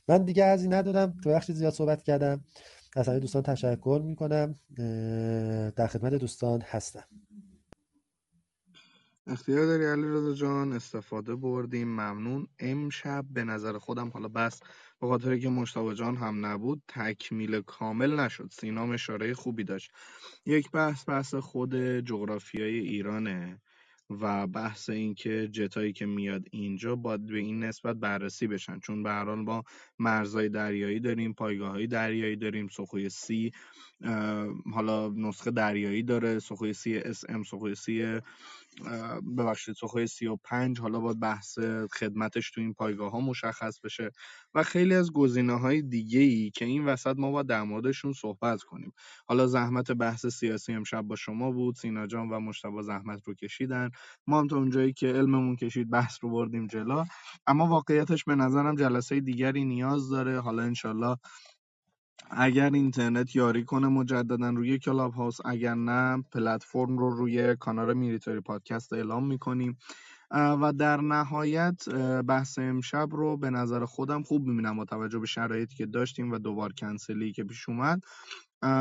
من دیگه از این تو بخش زیاد صحبت کردم. از همه دوستان تشکر می‌کنم. در خدمت دوستان هستم. اختیار داری علی رضا جان؟ استفاده بردیم. ممنون. امشب به نظر خودم حالا بس به خاطر که مشتبه جان هم نبود تکمیل کامل نشد. سینام اشاره خوبی داشت. یک بحث بحث خود جغرافیای ایرانه. و بحث اینکه جتایی که میاد اینجا باید به این نسبت بررسی بشن. چون به هر حال ما مرزهای دریایی داریم های دریایی داریم سخوی سی حالا نسخه دریایی داره سخوی سی اس ام سخوی سی ببخشید سخوی 35 حالا باید بحث خدمتش تو این پایگاه ها مشخص بشه و خیلی از گزینه های دیگه ای که این وسط ما باید در موردشون صحبت کنیم. حالا زحمت بحث سیاسی امشب با شما بود. سینا جان و مشتبه زحمت رو کشیدن. ما هم تا اونجایی که علممون کشید بحث رو بردیم جلا اما واقعیتش به نظرم جلسه دیگری نیاز داره. حالا انشالله اگر اینترنت یاری کنه مجددا روی کلاب هاوس اگر نه پلتفرم رو روی کانال میلیتاری پادکست اعلام می‌کنیم. و در نهایت بحث امشب رو به نظر خودم خوب می‌بینم با توجه به شرایطی که داشتیم و دوبار کنسلی که پیش اومد.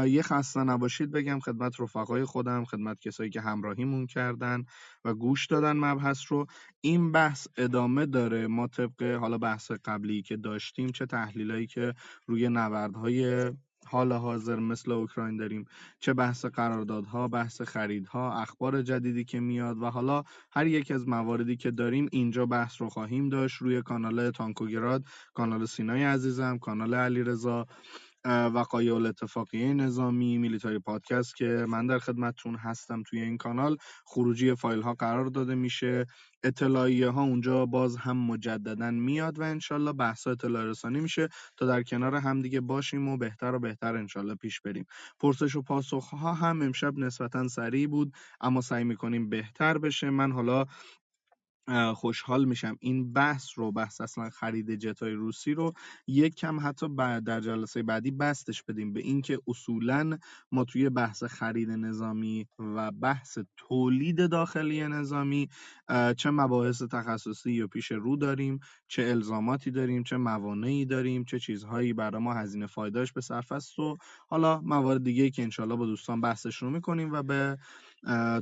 یه خسته نباشید بگم خدمت رفقای خودم خدمت کسایی که همراهیمون کردن و گوش دادن مبحث رو. این بحث ادامه داره. ما طبق حالا بحث قبلی که داشتیم چه تحلیلایی که روی نبردهای حال حاضر مثل اوکراین داریم چه بحث قراردادها بحث خریدها اخبار جدیدی که میاد و حالا هر یک از مواردی که داریم اینجا بحث رو خواهیم داشت. روی کانال تانکوگراد کانال سینای عزیزم کانال علیرضا. وقایع الاتفاقیه نظامی میلیتاری پادکست که من در خدمتتون هستم توی این کانال. خروجی فایل ها قرار داده میشه. اطلاعیه ها اونجا باز هم مجددا میاد و انشالله بحث اطلاع رسانی میشه. تا در کنار هم دیگه باشیم و بهتر و بهتر انشالله پیش بریم. پرسش و پاسخ ها هم امشب نسبتا سریع بود اما سعی می‌کنیم بهتر بشه. من حالا خوشحال میشم. این بحث رو بحث اصلا خرید جتای روسی رو یک کم حتی در جلسه بعدی بستش بدیم به اینکه اصولا ما توی بحث خرید نظامی و بحث تولید داخلی نظامی چه مباحث تخصصی یا پیش رو داریم چه الزاماتی داریم چه موانعی داریم چه چیزهایی برای ما هزینه فایداش به صرف است و حالا موارد دیگه که انشالله با دوستان بحثش رو می‌کنیم و به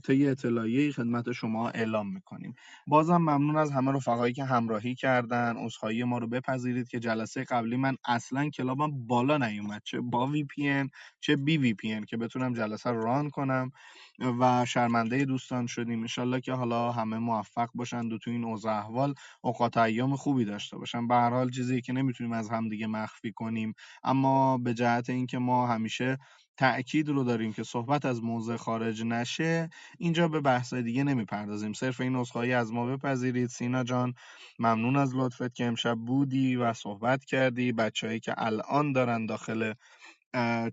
طی اطلاعیه خدمت شما اعلام می‌کنیم. بازم ممنون از همه رفقایی که همراهی کردن عذرخواهی ما رو بپذیرید که جلسه قبلی من اصلا Club م بالا نیومد چه با وی پی ان چه بی وی پی ان که بتونم جلسه رو run کنم و شرمنده دوستان شدیم. انشالله که حالا همه موفق باشند و تو این اوضاع احوال اوقات ایام خوبی داشته باشن. به هر حال چیزی که نمی‌تونیم از همدیگه مخفی کنیم اما به جهت اینکه ما همیشه تأکید رو داریم که صحبت از موضع خارج نشه اینجا به بحث دیگه نمی‌پردازیم. صرف این نسخایی از ما بپذیرید. سینا جان ممنون از لطفت که امشب بودی و صحبت کردی. بچههایی که الان دارن داخل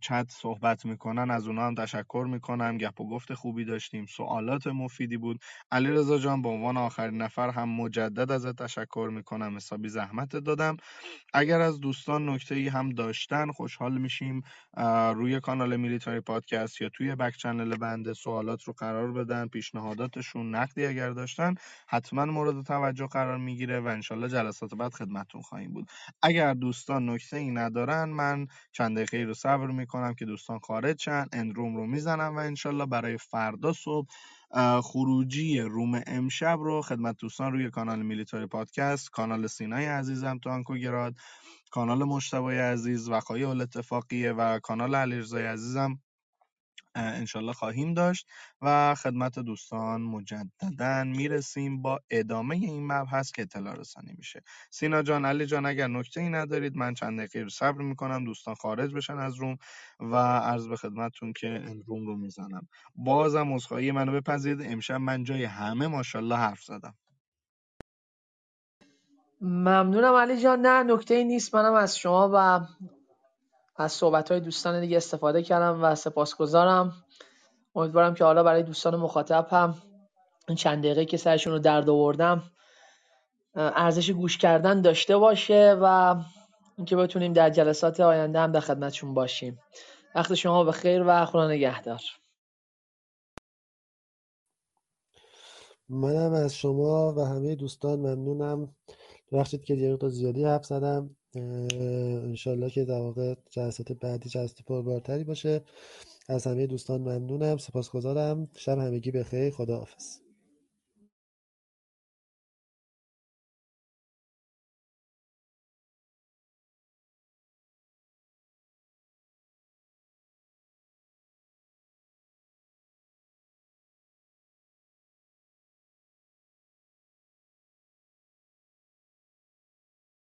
چت صحبت می‌کنن از اونها هم تشکر می‌کنم. گپ و گفت خوبی داشتیم. سوالات مفیدی بود. علی رضا جان به عنوان آخرین نفر هم مجدد ازت تشکر می‌کنم. حسابی زحمت دادم. اگر از دوستان نکته ای هم داشتن خوشحال میشیم روی کانال Military Podcast یا توی back channel بنده سوالات رو قرار بدن. پیشنهاداتشون نقدی اگر داشتن حتما مورد توجه قرار می‌گیره و انشالله جلسات بعد خدمتتون خواهیم بود. اگر دوستان نکته ای ندارن من چند دقیقه رو صبر می‌کنم که دوستان خارج شن. end room رو می‌زنم و انشالله برای فردا صبح خروجی room امشب رو خدمت دوستان روی کانال Military Podcast کانال سینای عزیزم تو آنکوگراد کانال مشتبای عزیز وقایع الاتفاقیه و کانال علیرضای عزیزم انشالله خواهیم داشت و خدمت دوستان مجددا می‌رسیم. با ادامه این مبحث که اطلاع رسانی میشه. سینا جان علی جان اگر نکته ای ندارید من چند دقیقه صبر می‌کنم. دوستان خارج بشن از روم و عرض به خدمتتون که این روم رو می‌زنم. بازم عذرخواهی منو بپذیرید. امشب من جای همه ماشاءالله حرف زدم. ممنونم علی جان. نه نکته ای نیست. منم از شما و از صحبت های دوستان دیگه استفاده کردم و سپاسگزارم. امیدوارم که حالا برای دوستان مخاطب هم این چند دقیقه که سرشون رو درد آوردم ارزش گوش کردن داشته باشه و اینکه بتونیم در جلسات آینده هم در خدمتشون باشیم. وقت شما به خیر و خدا نگهدار. منم از شما و همه دوستان ممنونم. ببخشید که یه زیادی حرف زدم. انشالله که در واقع جلسات بعدی جلسات پربارتری باشه. از همه دوستان ممنونم سپاسگزارم. شب همگی بخیر. خداحافظ.